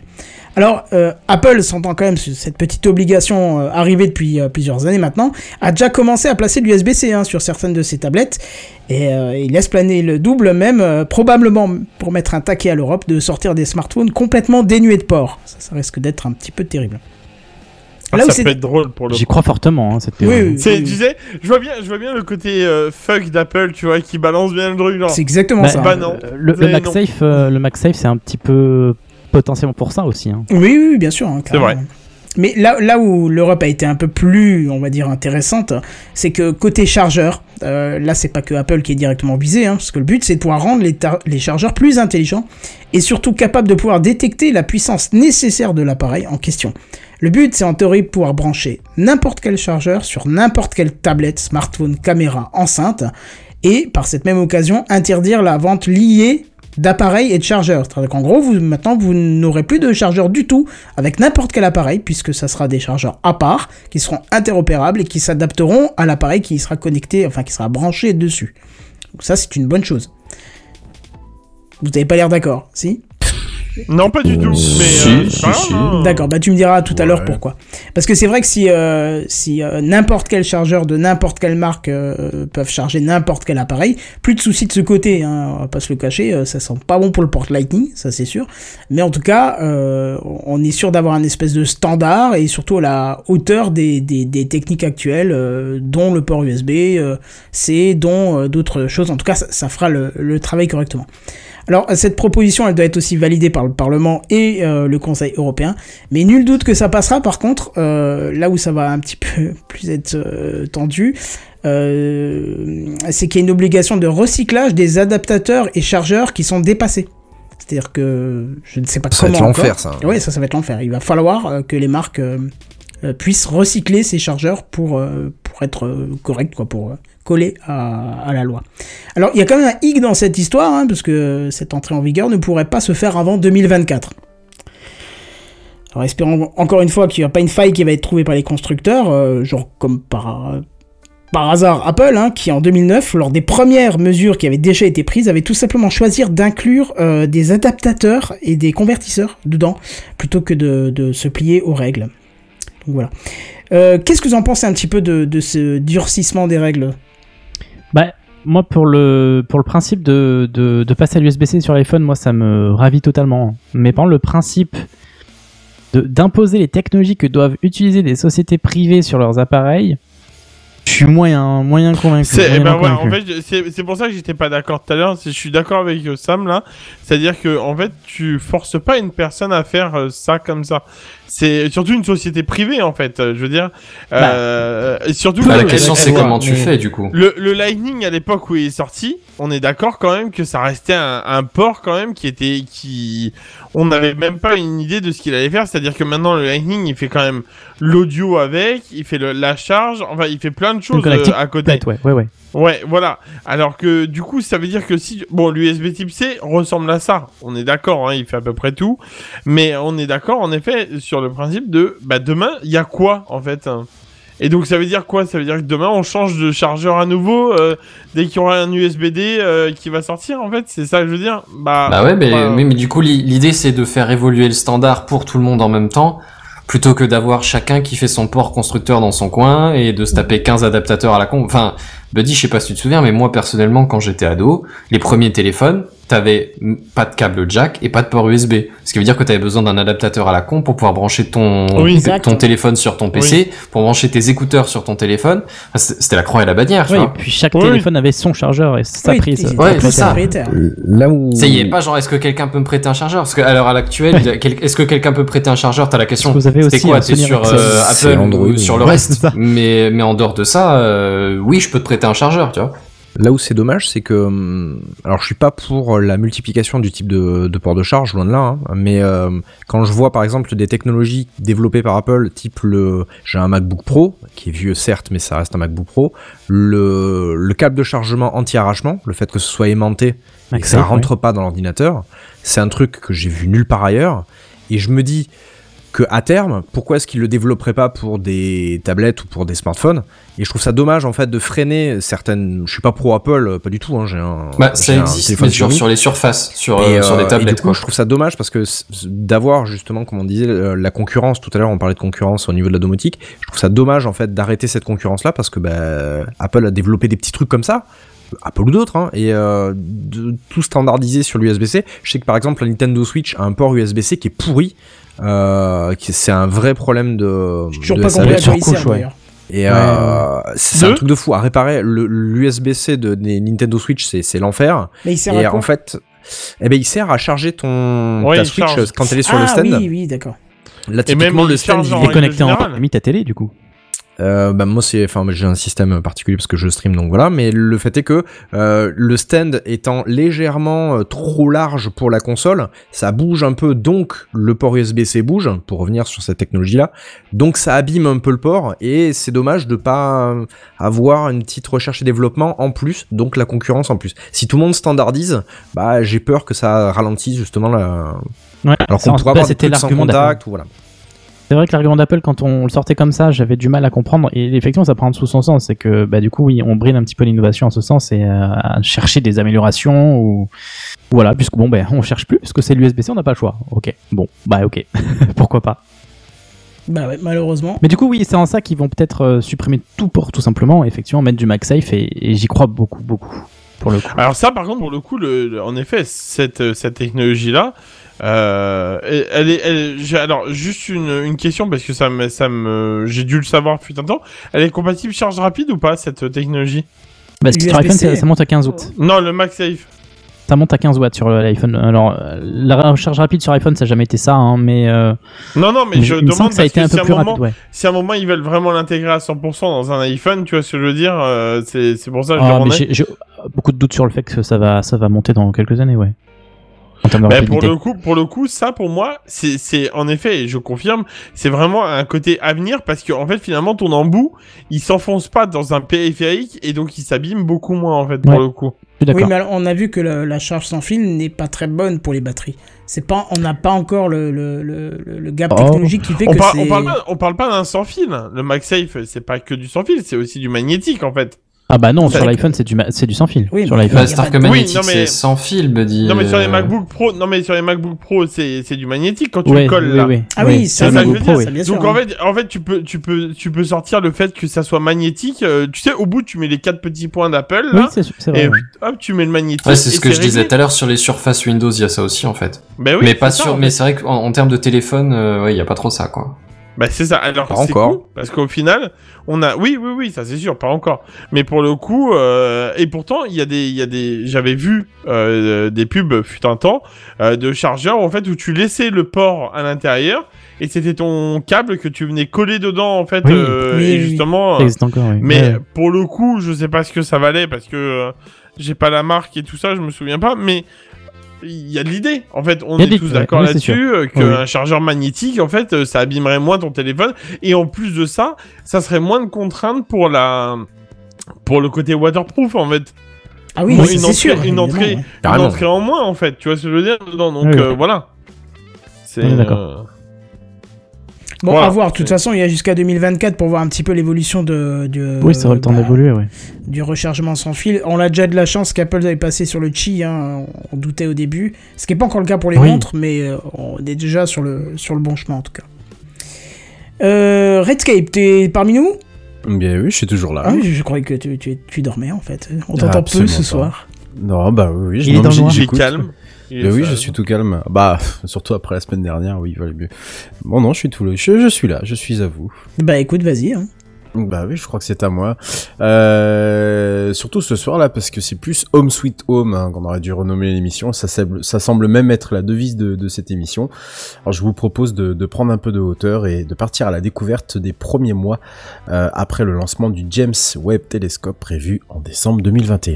Alors, euh, Apple s'entend quand même cette petite obligation euh, arrivée depuis euh, plusieurs années maintenant, a déjà commencé à placer l'USB-C hein, sur certaines de ses tablettes, et il laisse planer le double même, probablement pour mettre un taquet à l'Europe, de sortir des smartphones complètement dénués de port. Ça risque d'être un petit peu terrible. Ah, Là où ça c'est- peut être drôle pour le J'y crois fortement, hein, cette théorie. oui, C'est, oui. tu sais, je vois bien, je vois bien le côté euh, fuck d'Apple, tu vois, qui balance bien le truc, genre. C'est exactement Bah, ça. Bah non. Euh, Le, le. MagSafe, euh, le MagSafe, c'est un petit peu potentiellement pour ça aussi. Hein. Oui, oui, oui, bien sûr. hein, C'est vrai. Mais là, là où l'Europe a été un peu plus, on va dire, intéressante, c'est que côté chargeur, euh, là, c'est pas que Apple qui est directement visé, hein, parce que le but, c'est de pouvoir rendre les chargeurs plus intelligents et surtout capables de pouvoir détecter la puissance nécessaire de l'appareil en question. Le but, c'est en théorie de pouvoir brancher n'importe quel chargeur sur n'importe quelle tablette, smartphone, caméra, enceinte, et par cette même occasion, interdire la vente liée d'appareils et de chargeurs. C'est-à-dire qu'en gros, vous, maintenant, vous n'aurez plus de chargeurs du tout avec n'importe quel appareil, puisque ça sera des chargeurs à part, qui seront interopérables et qui s'adapteront à l'appareil qui sera connecté, enfin qui sera branché dessus. Donc ça, c'est une bonne chose. Vous n'avez pas l'air d'accord, si? Non, pas du tout. Mais Si, euh, si, hein. D'accord, bah tu me diras tout à l'heure pourquoi. Parce que c'est vrai que si, euh, si euh, n'importe quel chargeur de n'importe quelle marque euh, peuvent charger n'importe quel appareil, plus de soucis de ce côté, hein, on va pas se le cacher, ça sent pas bon pour le port Lightning, ça c'est sûr. Mais en tout cas, euh, on est sûr d'avoir un espèce de standard et surtout à la hauteur des, des, des techniques actuelles, euh, dont le port USB, euh, C, dont euh, d'autres choses. En tout cas, ça, ça fera le, le travail correctement. Alors, cette proposition, elle doit être aussi validée par le Parlement et euh, le Conseil européen. Mais nul doute que ça passera, par contre, euh, là où ça va un petit peu [laughs] plus être euh, tendu, c'est qu'il y a une obligation de recyclage des adaptateurs et chargeurs qui sont dépassés. C'est-à-dire que je ne sais pas Ça va comment être encore. l'enfer, ça. Oui, ça, ça va être l'enfer. Il va falloir que les marques euh, puissent recycler ces chargeurs pour, euh, être euh, corrects, quoi, pour coller à, la loi. Alors, il y a quand même un hic dans cette histoire, hein, parce que cette entrée en vigueur ne pourrait pas se faire avant 2024. Alors, espérons encore une fois qu'il n'y a pas une faille qui va être trouvée par les constructeurs, genre comme par, hasard Apple, hein, qui en 2009, lors des premières mesures qui avaient déjà été prises, avait tout simplement choisi d'inclure des adaptateurs et des convertisseurs dedans, plutôt que de se plier aux règles. Donc voilà. Euh, Qu'est-ce que vous en pensez un petit peu de, de ce durcissement des règles? Bah, moi, pour le, pour le principe de, de, de passer à l'USB-C sur l'iPhone, moi, ça me ravit totalement. Mais par le principe de- d'imposer les technologies que doivent utiliser des sociétés privées sur leurs appareils, je suis moyen, moyen convaincu. C'est, eh ben ouais, en fait, c'est, c'est pour ça que j'étais pas d'accord tout à l'heure. Je suis d'accord avec euh, Sam là. C'est-à-dire que en fait, tu forces pas une personne à faire euh, ça comme ça. C'est surtout une société privée en fait. euh, Je veux dire. Euh, et surtout. Bah, que- la question c'est comment tu mais- fais du coup. Le, le Lightning à l'époque où il est sorti, on est d'accord quand même que ça restait un, un port quand même qui était qui on n'avait même pas une idée de ce qu'il allait faire. C'est-à-dire que maintenant le Lightning il fait quand même l'audio avec, il fait le, la charge, enfin il fait plein de choses euh, à côté. ouais, ouais, ouais. Ouais, voilà. Alors que du coup, ça veut dire que si bon, l'USB Type C ressemble à ça. On est d'accord, hein, il fait à peu près tout, mais on est d'accord en effet sur le principe de bah demain, il y a quoi en fait hein? Et donc ça veut dire quoi? Ça veut dire que demain on change de chargeur à nouveau euh, dès qu'il y aura un USB-D euh, qui va sortir en fait, c'est ça que je veux dire? Bah, Bah ouais, mais, bah, mais, mais du coup, l'i- l'idée c'est de faire évoluer le standard pour tout le monde en même temps, plutôt que d'avoir chacun qui fait son port constructeur dans son coin et de se taper 15 adaptateurs à la con. Enfin, Buddy, je sais pas si tu te souviens, mais moi personnellement, quand j'étais ado, les premiers téléphones, t'avais pas de câble jack et pas de port USB. Ce qui veut dire que t'avais besoin d'un adaptateur à la con pour pouvoir brancher ton, Oui. Ton téléphone sur ton PC, pour brancher tes écouteurs sur ton téléphone. Enfin, c'est- C'était la croix et la bannière, tu Ouais, et vois. puis chaque Oui. téléphone avait son chargeur et sa Oui, prise. Ouais, c'est ça. propriétaires. Là où. Ça y est, pas genre est-ce que quelqu'un peut me prêter un chargeur? Parce qu'à l'heure à l'actuelle, quel- est-ce que quelqu'un peut prêter un chargeur? T'as la question. Aussi quoi? T'es sur euh, C'est Apple Android, ou sur le reste? c'est. Mais mais en dehors de ça, euh, oui, je peux te prêter un chargeur, tu vois. Là où c'est dommage, c'est que. hum, Alors, je suis pas pour la multiplication du type de, de port de charge, loin de là, hein, mais euh, quand je vois par exemple des technologies développées par Apple, type le. J'ai un MacBook Pro, qui est vieux certes, mais ça reste un MacBook Pro, le, le câble de chargement anti-arrachement, le fait que ce soit aimanté et que ça rentre pas dans l'ordinateur, c'est un truc que j'ai vu nulle part ailleurs, et je me dis que à terme, pourquoi est-ce qu'ils le développeraient pas pour des tablettes ou pour des smartphones? Et je trouve ça dommage en fait de freiner certaines. Je suis pas pro Apple, euh, pas du tout. Hein, j'ai un. Bah, ça existe, mais sur, les surfaces, sur, Et, euh, sur euh, des et tablettes, du coup, quoi. je trouve ça dommage parce que d'avoir justement, comme on disait, euh, la concurrence. Tout à l'heure, on parlait de concurrence au niveau de la domotique. Je trouve ça dommage en fait d'arrêter cette concurrence-là parce que bah, Apple a développé des petits trucs comme ça. Apple ou d'autres, hein, et euh, de tout standardiser sur l'USB-C. Je sais que par exemple la Nintendo Switch a un port USB-C qui est pourri. Euh, c'est un vrai problème de. Toujours de pas SAV. surcouche, ouais. Et Ouais, euh, c'est un truc de fou. À réparer, le- l'USB-C de, des Nintendo Switch, c'est l'enfer. Mais il sert Et à quoi en fait, eh ben, il sert à charger ton Ouais, ta Switch charge. quand elle est sur ah, le stand. oui, oui, d'accord. Là, Et même, typiquement, il le stand, il en est connecté en générale. parmi ta télé, du coup. Euh, bah moi c'est enfin j'ai un système particulier parce que je stream donc voilà. Mais le fait est que euh, le stand étant légèrement euh, trop large pour la console ça bouge un peu. Donc le port USB-C bouge pour revenir sur cette technologie là donc ça abîme un peu le port et c'est dommage de pas avoir une petite recherche et développement en plus donc la concurrence en plus. Si tout le monde standardise bah j'ai peur que ça ralentisse justement la Ouais, alors qu'on pourra bah, avoir des trucs sans contact ou voilà C'est vrai que l'argument d'Apple, quand on le sortait comme ça, j'avais du mal à comprendre. Et effectivement, ça prend sous son sens. C'est que, bah, du coup, oui, on bride un petit peu l'innovation en ce sens et euh, à chercher des améliorations ou voilà, puisque bon, ben, on cherche plus, puisque c'est l'USB-C, on n'a pas le choix. Ok, bon, bah, ok, [laughs] pourquoi pas. Bah ouais, malheureusement. Mais du coup, oui, c'est en ça qu'ils vont peut-être euh, supprimer tout port, tout simplement, effectivement, mettre du MagSafe et, et j'y crois beaucoup, beaucoup, pour le coup. Alors ça, par contre, pour le coup, le, le- en effet, cette, euh, cette technologie-là, euh, elle, est, elle- alors juste une, une question parce que ça me, ça me, j'ai dû le savoir depuis un temps. Elle est compatible charge rapide ou pas cette euh, technologie Parce que sur iPhone, ça, ça monte à 15 watts. Non, le MagSafe. Ça monte à 15 watts sur l'iPhone. Alors, euh, la recharge rapide sur iPhone, ça n'a jamais été ça, hein, mais. euh, Non, non, mais je demande que ça a été un si peu à plus moment, rapide, ouais. si à un moment ils veulent vraiment l'intégrer à 100% dans un iPhone, tu vois ce que je veux dire euh, C'est, c'est pour ça que je Ah, demandais. Beaucoup de doutes sur le fait que ça va, ça va monter dans quelques années, ouais. En termes de Ben, pour le coup, pour le coup, ça pour moi, c'est, c'est en effet, et je confirme, c'est vraiment un côté avenir parce que en fait, finalement, ton embout, il s'enfonce pas dans un périphérique et donc il s'abîme beaucoup moins en fait pour Ouais. le coup. Oui, mais alors, on a vu que le- la charge sans fil n'est pas très bonne pour les batteries. C'est pas, on n'a pas encore le, le, le, le gap Oh. technologique qui fait On, que par- c'est. on parle pas, on parle pas d'un sans fil. Le MagSafe, c'est pas que du sans fil, c'est aussi du magnétique en fait. Ah bah non, sur l'iPhone, c'est du, ma- c'est du sans fil. Oui, sur l'iPhone. Bah, c'est sans fil, Buddy. Non mais sur les euh, MacBook Pro, non mais sur les MacBook Pro, c'est c'est du magnétique quand tu Ouais, le colles oui, là. oui. Ah oui, sur ça, Pro. Donc en fait, en fait, tu peux, tu peux, tu peux sortir le fait que ça soit magnétique. euh, tu sais, au bout, tu mets les quatre petits points d'Apple Oui, là, c'est c'est vrai. et ouais. hop, tu mets le magnétique. Ouais, c'est ce que je disais tout à l'heure sur les surfaces Windows, il y a ça aussi en fait. Oui, mais pas c'est sur, mais c'est vrai qu'en en termes de téléphone, euh, ouais, il y a pas trop ça quoi. Bah c'est ça. Alors Pas encore. con, parce qu'au final, on a, oui, oui, oui, ça c'est sûr, pas encore. Mais pour le coup, euh, et pourtant, il y a des, il y a des, j'avais vu euh, des pubs fut un temps euh, de chargeurs en fait où tu laissais le port à l'intérieur et c'était ton câble que tu venais coller dedans en fait. Oui. euh, Oui, et oui. justement. Encore, oui. Mais Ouais. pour le coup, je sais pas ce que ça valait parce que euh, j'ai pas la marque et tout ça, je me souviens pas. Mais il y a de l'idée. En fait, on est des- tous d'accord oui, là-dessus euh, Oui. qu'un chargeur magnétique, en fait, euh, ça abîmerait moins ton téléphone. Et en plus de ça, ça serait moins de contraintes pour la pour le côté waterproof en fait. Ah oui, Bon, c'est une c'est entrée- sûr. une évidemment, entrée- ouais. Une entrée en moins en fait. Tu vois ce que je veux dire dedans. Donc Oui, oui. euh, voilà. C'est On est d'accord. Euh, Bon, Voilà. à voir. De toute façon, il y a jusqu'à 2024 pour voir un petit peu l'évolution de, de- Oui, ça aura le temps bah, d'évoluer, du rechargement sans fil. On a déjà de la chance qu'Apple avait passé sur le Qi, hein, on doutait au début. Ce qui n'est pas encore le cas pour les Oui. montres, mais euh, on est déjà sur le, sur le bon chemin en tout cas. Euh, Redscape, t'es parmi nous? Bien oui, je suis toujours là. Ah oui, je, je croyais que tu, tu, tu dormais en fait. On Ah, t'entend peu ce pas. soir. Non, bah oui, oui. Il est dans le noir. calme. Mais oui, je suis tout calme. Bah, [laughs] surtout après la semaine dernière, oui, il valait mieux. Bon, non, je suis tout le... je, je suis là, je suis à vous. Bah écoute, vas-y. hein. Bah oui, je crois que c'est à moi. Euh, surtout ce soir-là, parce que c'est plus Home Sweet Home hein, qu'on aurait dû renommer l'émission. Ça semble, ça semble même être la devise de, de cette émission. Alors je vous propose de, de prendre un peu de hauteur et de partir à la découverte des premiers mois euh, après le lancement du James Webb Telescope prévu en décembre 2021.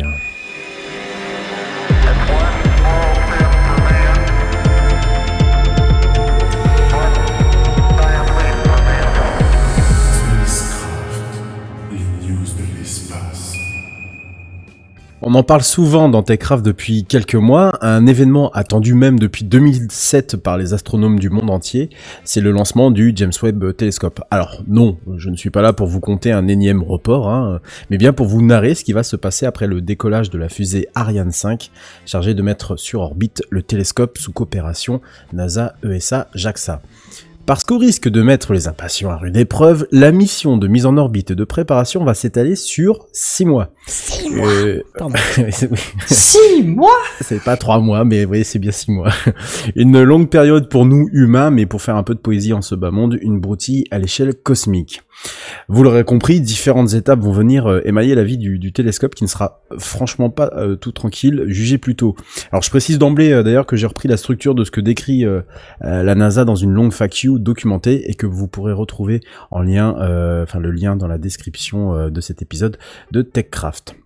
On en parle souvent dans TechCraft depuis quelques mois, un événement attendu même depuis 2007 par les astronomes du monde entier, c'est le lancement du James Webb Telescope. Alors non, je ne suis pas là pour vous compter un énième report, hein, mais bien pour vous narrer ce qui va se passer après le décollage de la fusée Ariane 5, chargée de mettre sur orbite le télescope sous coopération NASA, ESA, JAXA. Parce qu'au risque de mettre les impatients à rude épreuve, la mission de mise en orbite et de préparation va s'étaler sur 6 mois. 6 mois [laughs] Pardon. 6 mois? C'est pas 3 mois, mais oui, c'est bien 6 mois. [laughs] Une longue période pour nous humains, mais pour faire un peu de poésie en ce bas monde, une broutille à l'échelle cosmique. Vous l'aurez compris, différentes étapes vont venir euh, émailler la vie du, télescope qui ne sera franchement pas euh, tout tranquille, jugez plutôt. Alors je précise d'emblée euh, d'ailleurs que j'ai repris la structure de ce que décrit euh, euh, la NASA dans une longue FAQ documentée et que vous pourrez retrouver en lien, euh, enfin le lien dans la description euh, de cet épisode de TechCraft.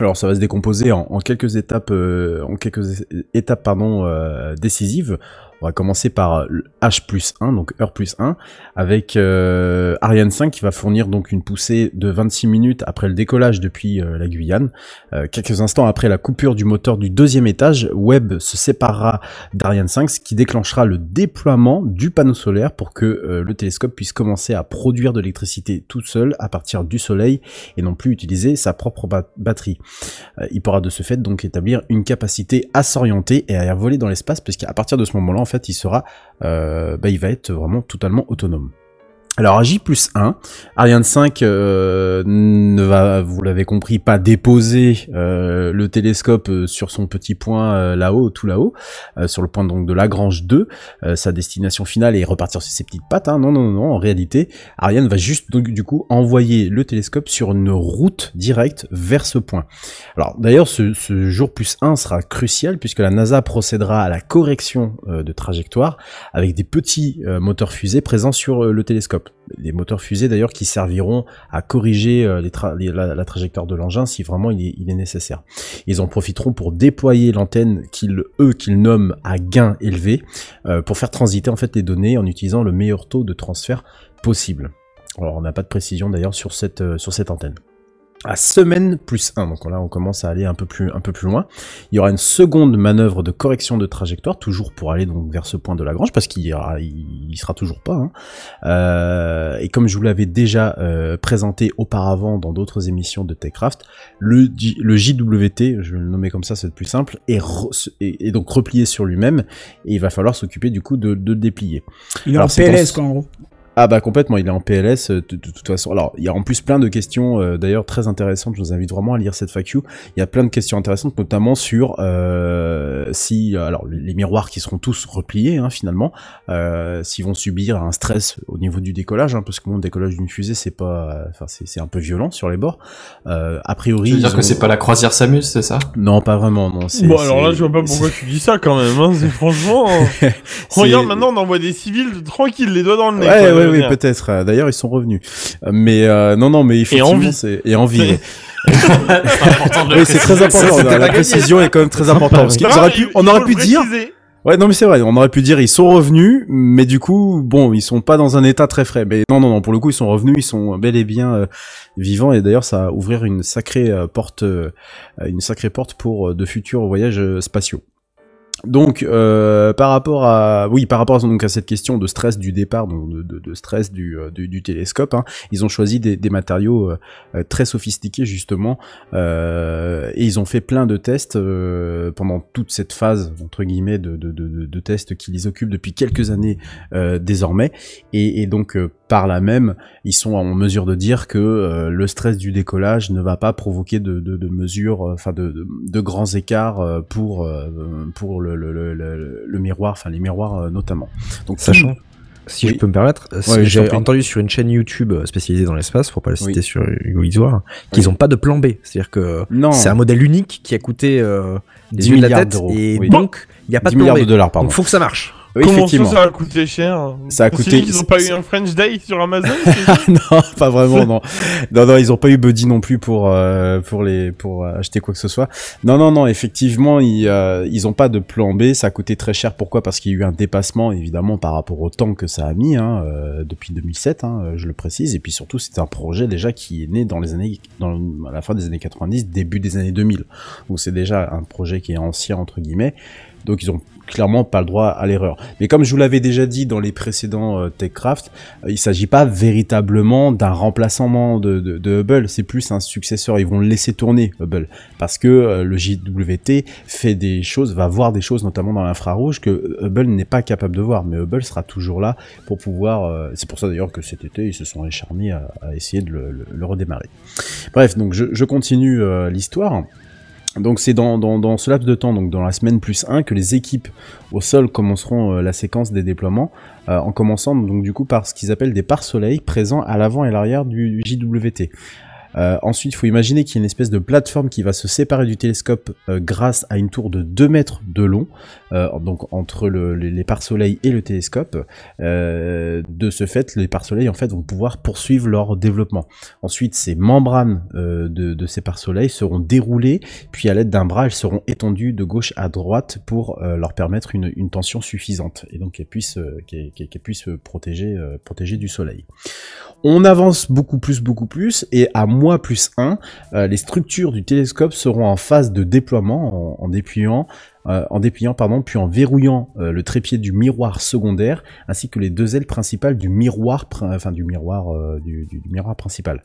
Alors ça va se décomposer en, quelques étapes, euh, en quelques étapes pardon euh, décisives. On va commencer par H plus 1, donc heure plus 1, avec euh, Ariane 5 qui va fournir donc une poussée de 26 minutes après le décollage depuis euh, la Guyane. Euh, quelques instants après la coupure du moteur du deuxième étage, Webb se séparera d'Ariane 5, ce qui déclenchera le déploiement du panneau solaire pour que euh, le télescope puisse commencer à produire de l'électricité tout seul à partir du soleil et non plus utiliser sa propre ba- batterie. Euh, il pourra de ce fait donc établir une capacité à s'orienter et à voler dans l'espace, puisqu'à partir de ce moment-là, en fait, il sera, bah, il va être vraiment totalement autonome. Alors à J plus 1, Ariane 5 euh, ne va, vous l'avez compris, pas déposer euh, le télescope euh, sur son petit point là-haut, tout là-haut, sur le point donc de Lagrange 2, euh, sa destination finale est repartir sur ses petites pattes. Hein. Non, non, non, en réalité, Ariane va juste donc du coup envoyer le télescope sur une route directe vers ce point. Alors d'ailleurs, ce, ce jour plus 1 sera crucial puisque la NASA procédera à la correction de trajectoire avec des petits moteurs fusées présents sur le télescope. Des moteurs fusées d'ailleurs qui serviront à corriger euh, la, trajectoire de l'engin si vraiment il est, nécessaire. Ils en profiteront pour déployer l'antenne qu'ils nomment à gain élevé euh, pour faire transiter les données en utilisant le meilleur taux de transfert possible. Alors on n'a pas de précision d'ailleurs sur cette euh, sur cette antenne à semaine plus 1. Donc là, on commence à aller un peu plus, un peu plus loin. Il y aura une seconde manœuvre de correction de trajectoire, toujours pour aller donc vers ce point de Lagrange, parce qu'il il, il sera toujours pas. hein. Euh, et comme je vous l'avais déjà euh, présenté auparavant dans d'autres émissions de Techcraft, le, le JWT, je vais le nommer comme ça, c'est le plus simple, est, re- est- est donc replié sur lui-même, et il va falloir s'occuper du coup de, de le déplier. Il est Alors, en PLS, quoi, en gros. Ah bah complètement, il est en PLS euh, de, de toute façon. Alors il y a en plus plein de questions euh, d'ailleurs très intéressantes. Je vous invite vraiment à lire cette FAQ. Il y a plein de questions intéressantes, notamment sur euh, si alors les, miroirs qui seront tous repliés hein, finalement, euh, s'ils vont subir un stress au niveau du décollage, hein, parce que bon, le décollage d'une fusée c'est pas, enfin c'est c'est un peu violent sur les bords. Euh, a priori, Tu veux dire que c'est pas la croisière Samus, c'est ça? Non, pas vraiment. Non. c'est- Bon, alors là, je vois pas pourquoi tu dis ça quand même. Hein. C'est franchement. euh, [laughs] Regarde, maintenant, on envoie des civils tranquilles, les doigts dans le nez. Ouais, oui, dire. peut-être. Euh, D'ailleurs, ils sont revenus. Euh, Mais euh, non, non, mais effectivement, c'est et envie. [laughs] Oui, c'est très important. Ça, la précision est quand même très importante. Parce pu, on aurait pu dire. Ouais, non, mais c'est vrai. On aurait pu dire ils sont revenus, mais du coup, bon, ils sont pas dans un état très frais. Mais non, non, non. Pour le coup, ils sont revenus. Ils sont bel et bien euh, vivants. Et d'ailleurs, ça va ouvrir une sacrée euh, porte, euh, une sacrée porte pour de futurs voyages spatiaux. Donc, euh, par rapport à, oui, par rapport à, donc à cette question de stress du départ, donc de, stress du, euh, du, du télescope, hein, ils ont choisi des, matériaux euh, euh, très sophistiqués justement, euh, et ils ont fait plein de tests pendant toute cette phase entre guillemets de, de, tests qui les occupent depuis quelques années désormais, et, et donc par là même, ils sont en mesure de dire que le stress du décollage ne va pas provoquer de, mesures, enfin de, grands écarts pour pour le, le, le, le, le miroir, enfin les miroirs euh, notamment. Donc Sachant, si Oui. je peux me permettre, euh, Ouais, j'ai entendu sur une chaîne YouTube euh, spécialisée dans l'espace, pour pas la citer Oui. sur Hugo Isoire, qu'ils ont pas de plan B. C'est-à-dire que c'est un modèle unique qui a coûté euh, des 10 yeux de la milliards d'euros, et donc il n'y a pas 10 de plan milliards B. de dollars. Donc faut que ça marche. Oui, Comment effectivement. ça, ça a coûté cher Ça a On coûté- qu'ils ont pas eu un French Day sur Amazon [laughs] non, pas vraiment, non. Non, non, ils ont pas eu Buddy non plus pour euh, pour les pour euh, acheter quoi que ce soit. Non, non, non, effectivement, ils euh, ils ont pas de plan B. Ça a coûté très cher. Pourquoi? Parce qu'il y a eu un dépassement, évidemment, par rapport au temps que ça a mis hein, euh, depuis 2007. Hein, je le précise. Et puis surtout, c'est un projet déjà qui est né dans les années dans à la fin des années 90, début des années 2000. Donc c'est déjà un projet qui est ancien entre guillemets. Donc ils ont clairement pas le droit à l'erreur. Mais comme je vous l'avais déjà dit dans les précédents euh, TechCraft, euh, il s'agit pas véritablement d'un remplacement de, de, Hubble, c'est plus un successeur. Ils vont le laisser tourner Hubble parce que euh, le JWT fait des choses, va voir des choses notamment dans l'infrarouge que Hubble n'est pas capable de voir. Mais Hubble sera toujours là pour pouvoir. c'est pour ça d'ailleurs que cet été ils se sont acharnés à, essayer de le, redémarrer. Bref, donc je, continue l'histoire. Donc c'est dans, dans, ce laps de temps, donc dans la semaine plus 1, que les équipes au sol commenceront euh, la séquence des déploiements, euh, en commençant donc du coup par ce qu'ils appellent des pare-soleil présents à l'avant et l'arrière du JWT. Euh, ensuite, il faut imaginer qu'il y a une espèce de plateforme qui va se séparer du télescope euh, grâce à une tour de 2 mètres de long, euh, donc entre le- les, pare-soleil et le télescope. De ce fait, les pare-soleil vont pouvoir poursuivre leur développement. Ensuite, ces membranes de, ces pare-soleil seront déroulées, puis à l'aide d'un bras, elles seront étendues de gauche à droite pour leur permettre une, tension suffisante et donc qu'elles puissent, qu'elles, puissent protéger du soleil. On avance beaucoup plus, beaucoup plus, et à mois plus 1, euh, les structures du télescope seront en phase de déploiement en, en dépliant, euh, en dépliant pardon, puis en verrouillant euh, le trépied du miroir secondaire, ainsi que les deux ailes principales du miroir, prin- enfin du miroir, euh, du, miroir principal.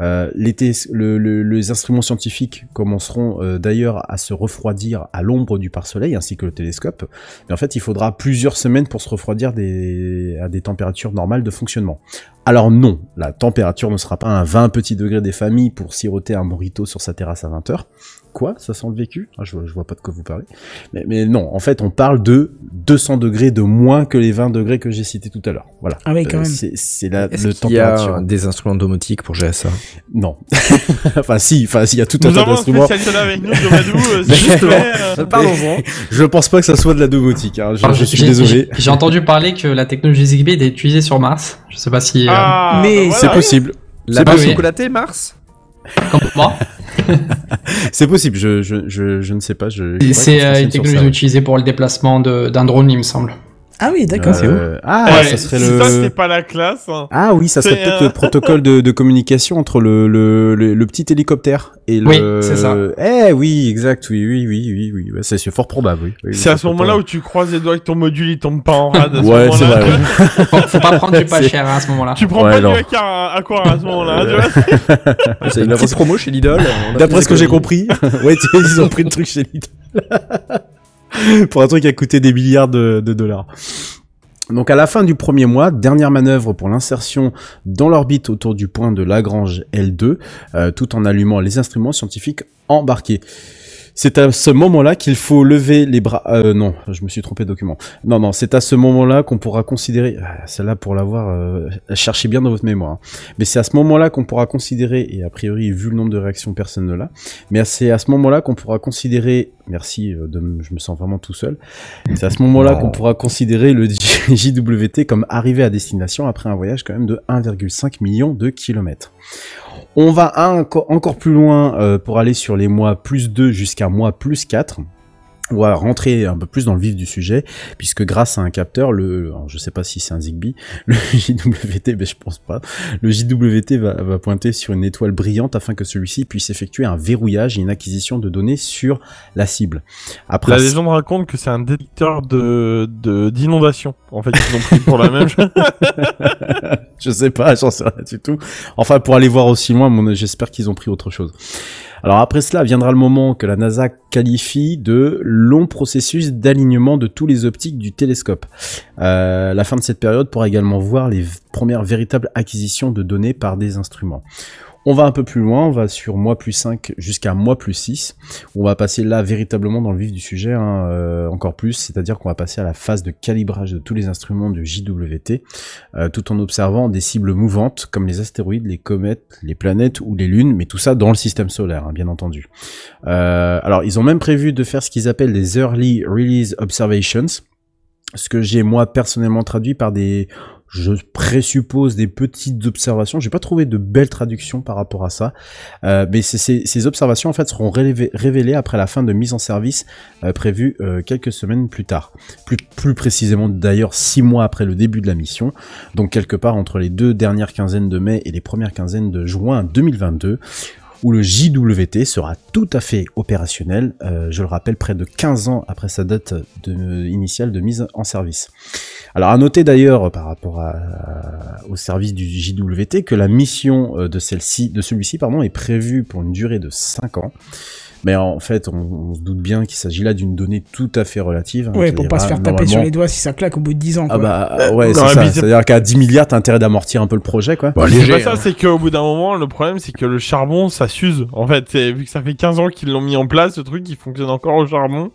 Euh, les, les instruments scientifiques commenceront euh, d'ailleurs à se refroidir à l'ombre du pare-soleil, ainsi que le télescope. Mais en fait, il faudra plusieurs semaines pour se refroidir à des températures normales de fonctionnement. Alors non, la température ne sera pas un 20 petits degrés des familles pour siroter un morito sur sa terrasse à 20h. Quoi Ça sent le vécu? Ah, je, vois, je vois pas de quoi vous parlez. Mais, mais non, en fait, on parle de 200 degrés de moins que les 20 degrés que j'ai cités tout à l'heure. Voilà. Ah oui, quand même. C'est c'est la Est-ce le qu'il y a température. des instruments domotiques pour gérer ça? Non. [laughs] enfin si, enfin il y a tout un tas d'instruments. spécialiste là avec nous, Domadou. euh, [laughs] s'il justement, euh, Parlons-en. Je pense pas que ça soit de la domotique. Hein. Je, Alors, je suis j'ai- désolé. j'ai- J'ai entendu parler que la technologie Zigbee était utilisée sur Mars. Je sais pas si. euh, Ah, Mais bah voilà. C'est possible. La C'est base possible. chocolatée, Mars? Comment? C'est possible. Je, je, je, je ne sais pas. C'est euh, une technologie utilisée pour le déplacement d'un drone, il me semble. Ah oui, d'accord. Euh, Ah, Ouais, ça serait si le. ça, c'est pas la classe. hein. Ah oui, ça serait C'est, peut-être euh, le [laughs] protocole de, de communication entre le, le, le, le petit hélicoptère et le. Oui, c'est ça. Eh oui, exact. Oui, oui, oui, oui, oui. C'est c'est fort probable. Oui. Oui, C'est à ce moment-là où tu croises les doigts que ton module il tombe pas en rade. à ce Ouais, c'est vrai. [laughs] Faut, faut pas prendre du pas C'est- cher hein, à ce moment-là. Tu prends Ouais, pas non. du à, à quoi à ce moment-là tu vois [laughs] C'est une petite promo chez Lidl. D'après ce que j'ai compris, ouais, ils ont pris le truc chez Lidl. [laughs] Pour un truc qui a coûté des milliards de, dollars. Donc à la fin du premier mois, dernière manœuvre pour l'insertion dans l'orbite autour du point de Lagrange L2, euh, tout en allumant les instruments scientifiques embarqués. C'est à ce moment-là qu'il faut lever les bras. Euh, non, je me suis trompé de document. Non, non, c'est à ce moment-là qu'on pourra considérer. Ah, Celle-là, pour l'avoir, euh, cherchez bien dans votre mémoire. hein. Mais c'est à ce moment-là qu'on pourra considérer, et a priori, vu le nombre de réactions, personne ne l'a. Mais c'est à ce moment-là qu'on pourra considérer. Merci, euh, de, je me sens vraiment tout seul. C'est à ce moment-là qu'on pourra considérer le JWT [laughs] comme arrivé à destination après un voyage quand même de 1,5 million de kilomètres. On va encore plus loin euh, pour aller sur les mois plus 2 jusqu'à mois plus 4. On va rentrer un peu plus dans le vif du sujet, puisque grâce à un capteur, le, je sais pas si c'est un Zigbee, [laughs] le JWT, mais je pense pas, le JWT va, va pointer sur une étoile brillante afin que celui-ci puisse effectuer un verrouillage et une acquisition de données sur la cible. Après, La légende raconte que c'est un détecteur de d'inondation. En fait, ils ont pris pour la même chose. [laughs] je sais pas, j'en sais rien du tout. Enfin, pour aller voir aussi loin, j'espère qu'ils ont pris autre chose. Alors après cela viendra le moment que la NASA qualifie de long processus d'alignement de tous les optiques du télescope. Euh, la fin de cette période pourra également voir les premières véritables acquisitions de données par des instruments. On va un peu plus loin, on va sur mois plus 5 jusqu'à mois plus 6. On va passer là véritablement dans le vif du sujet, hein, euh, encore plus, c'est-à-dire qu'on va passer à la phase de calibrage de tous les instruments de JWT, euh, tout en observant des cibles mouvantes comme les astéroïdes, les comètes, les planètes ou les lunes, mais tout ça dans le système solaire, hein, bien entendu. Euh, alors, ils ont même prévu de faire ce qu'ils appellent des Early Release Observations, ce que j'ai moi personnellement traduit par des je présuppose des petites observations. J'ai pas trouvé de belles traductions par rapport à ça, euh, mais ces, observations en fait seront révélées, révélées après la fin de mise en service euh, prévue euh, quelques semaines plus tard. Plus, plus précisément d'ailleurs six mois après le début de la mission, donc quelque part entre les deux dernières quinzaines de mai et les premières quinzaines de juin 2022 où le JWT sera tout à fait opérationnel, euh, je le rappelle, près de 15 ans après sa date initiale de mise en service. Alors à noter d'ailleurs par rapport à- au service du JWT que la mission euh, de de celui-ci est prévue pour une durée de 5 ans. Mais en fait, on, on se doute bien qu'il s'agit là d'une donnée tout à fait relative. hein, Ouais, pour pas se faire taper sur les doigts si ça claque au bout de 10 ans. Ah quoi. bah ouais, Non, c'est ça. C'est-à-dire qu'à 10 milliards, t'as intérêt d'amortir un peu le projet, quoi. c'est pas ça, c'est qu'au bout d'un moment, le problème, c'est que le charbon, ça s'use. En fait, c'est- vu que ça fait 15 ans qu'ils l'ont mis en place, ce truc, il fonctionne encore au charbon.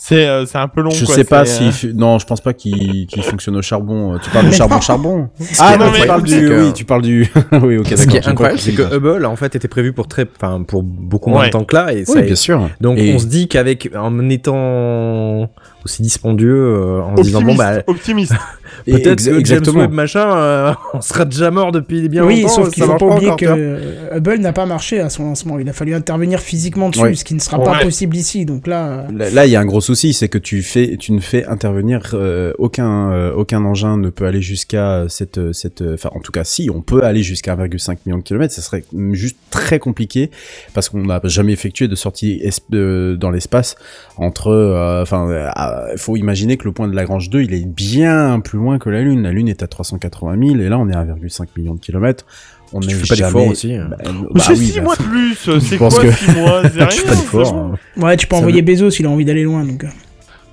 C'est euh, c'est un peu long, Je quoi. sais pas si euh, non, je pense pas qu'il fonctionne au charbon. Euh, Tu parles de Mais charbon non. charbon. [laughs] qui Ah non, tu incroyable, parles du que- oui, tu parles du [laughs] oui, OK, Ce qui est incroyable, c'est que. Hubble, en fait, était prévu pour très, enfin, pour beaucoup moins Ouais. de temps que là, et ça, Oui, bien sûr. donc Et- on se dit qu'avec, en étant aussi dispendieux, euh, en se disant bon bah, optimiste. [laughs] Peut-être que James exactement. Webb machin, euh, on sera déjà mort depuis bien oui, longtemps. sauf qu'il faut pas oublier que tu Hubble n'a pas marché à son lancement. Il a fallu intervenir physiquement dessus, ce qui ne sera pas possible ici. Donc là, Là, là, il y a un gros souci, c'est que tu fais, tu ne fais intervenir euh, aucun, euh, aucun engin ne peut aller jusqu'à cette, cette, enfin, en tout cas, si on peut aller jusqu'à 1,5 million de kilomètres, ça serait juste très compliqué parce qu'on n'a jamais effectué de sortie dans l'espace entre, euh, enfin, il faut imaginer que le point de Lagrange 2, il est bien plus loin que la Lune. La Lune est à 380 000 et là, on est à 1,5 million de kilomètres. On Tu fais pas jamais- d'effort aussi. Bah, bah c'est oui, 6 bah, mois de plus, c'est pense quoi que- 6 mois [laughs] C'est rien, Tu fais pas hein. ouais, tu peux Ça envoyer Bezos s'il a envie d'aller loin. Donc, euh.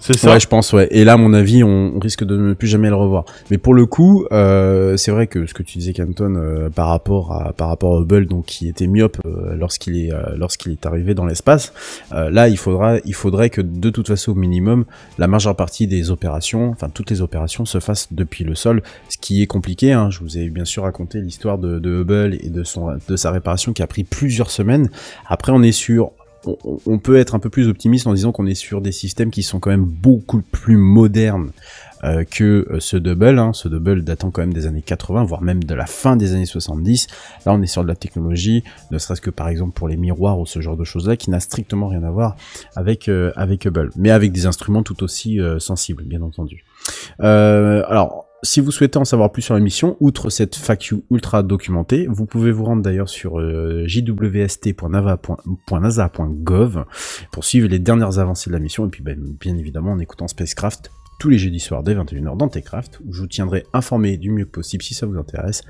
C'est ça. Ouais, je pense, ouais. Et là, à mon avis, on, risque de ne plus jamais le revoir. Mais pour le coup, euh, c'est vrai que ce que tu disais, Canton, euh, par rapport à par rapport à Hubble, donc qui était myope euh, lorsqu'il est euh, lorsqu'il est arrivé dans l'espace, euh, là, il faudra il faudrait que de toute façon, au minimum, la majeure partie des opérations, enfin toutes les opérations, se fassent depuis le sol, ce qui est compliqué. Hein. Je vous ai bien sûr raconté l'histoire de, de Hubble et de son de sa réparation qui a pris plusieurs semaines. Après, on est sur on- peut être un peu plus optimiste en disant qu'on est sur des systèmes qui sont quand même beaucoup plus modernes euh, que euh, ce double, hein, ce double datant quand même des années 80, voire même de la fin des années 70. Là, on est sur de la technologie, ne serait-ce que par exemple pour les miroirs ou ce genre de choses-là, qui n'a strictement rien à voir avec euh, avec Hubble, mais avec des instruments tout aussi euh, sensibles, bien entendu. Alors, si vous souhaitez en savoir plus sur la mission, outre cette FAQ ultra documentée, vous pouvez vous rendre d'ailleurs sur euh, jwst.nasa.gov pour suivre les dernières avancées de la mission et puis ben, bien évidemment en écoutant Spacecraft tous les jeudis soirs dès 21h dans Techcraft où je vous tiendrai informé du mieux que possible si ça vous intéresse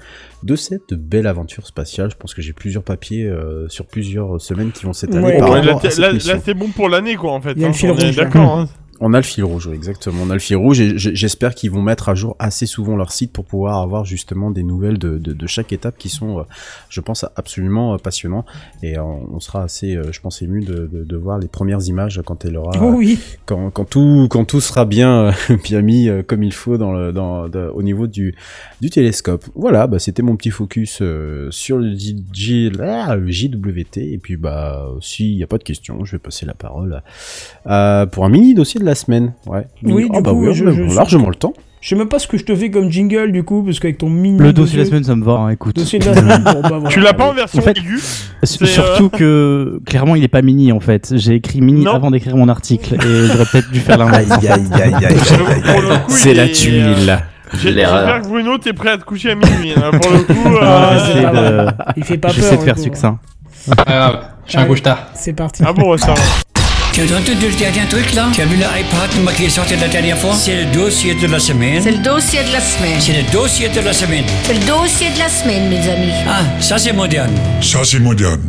de cette belle aventure spatiale. Je pense que j'ai plusieurs papiers euh, sur plusieurs semaines qui vont s'étaler Ouais. par Ouais, là, rapport à cette là, mission. là, c'est bon pour l'année, quoi, en fait. Il y a hein, le fil rouge. D'accord. hein. On a le fil rouge, exactement. On a le fil rouge et j'espère qu'ils vont mettre à jour assez souvent leur site pour pouvoir avoir justement des nouvelles de, de, de chaque étape qui sont, euh, je pense, absolument euh, passionnants. Et euh, on sera assez, je pense, ému de, voir les premières images quand elle aura, Oh oui. quand, quand tout quand tout sera bien [laughs] bien mis comme il faut dans le dans, de- au niveau du du télescope. Voilà, bah c'était mon petit focus sur le, J- ah, le JWT et puis bah s'il y a pas de questions, je vais passer la parole à- pour un mini dossier de la semaine. Ouais. Oui, Ah du bah coup, oui, je- je- largement le temps. Je sais même pas ce que je te fais comme jingle du coup, parce qu'avec ton mini. Le dossier de la semaine, ça me va, hein, écoute. Dossier de la semaine. bon, bah, voilà. Tu l'as pas en version En fait- aiguë euh, Surtout que clairement il est pas mini en fait. J'ai écrit mini Non. avant d'écrire mon article et j'aurais peut-être dû faire l'inverse. Aïe, aïe, aïe, aïe, aïe, C'est la tuile. J'ai- L'erreur. J'espère que Bruno, t'es prêt à te coucher à minuit. hein. Pour le coup, euh, Ah, J'essaie de-. Il fait pas J'essaie peur. de faire succinct. Je suis un. C'est parti. Ah bon, ça va. Tu as entendu le dernier truc là? Tu as vu l'iPad qui est sorti la dernière fois? C'est le dossier de la semaine. C'est le dossier de la semaine. C'est le dossier de la semaine. C'est le dossier de la semaine, mes amis. Ah, ça c'est moderne. Ça, c'est moderne.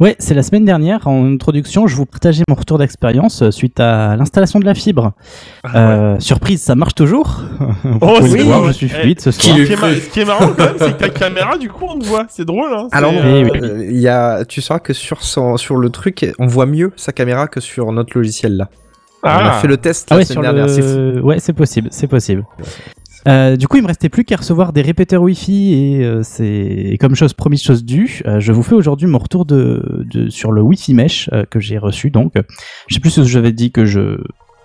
Ouais, c'est la semaine dernière. En introduction, je vous partageais mon retour d'expérience euh, suite à l'installation de la fibre. Euh, Surprise, ça marche toujours. [laughs] Oh, c'est vrai. voir, je suis Eh, fluide ce Ce soir. qui, mar- ce qui est marrant quand même, c'est que ta caméra, du coup, on te voit. C'est drôle, hein. Alors, euh, Eh oui. euh, il y a, tu sauras que sur, son, sur le truc, on voit mieux sa caméra que sur notre logiciel là. On a Ah. fait le test Ah la ouais, semaine sur dernière. c'est fou. le... ouais, c'est possible, c'est possible. Euh, du coup, il me restait plus qu'à recevoir des répéteurs Wi-Fi et euh, c'est comme chose promise, chose due. euh, je vous fais aujourd'hui mon retour de, de sur le Wi-Fi mesh euh, que j'ai reçu. Donc, je sais plus si j'avais dit que je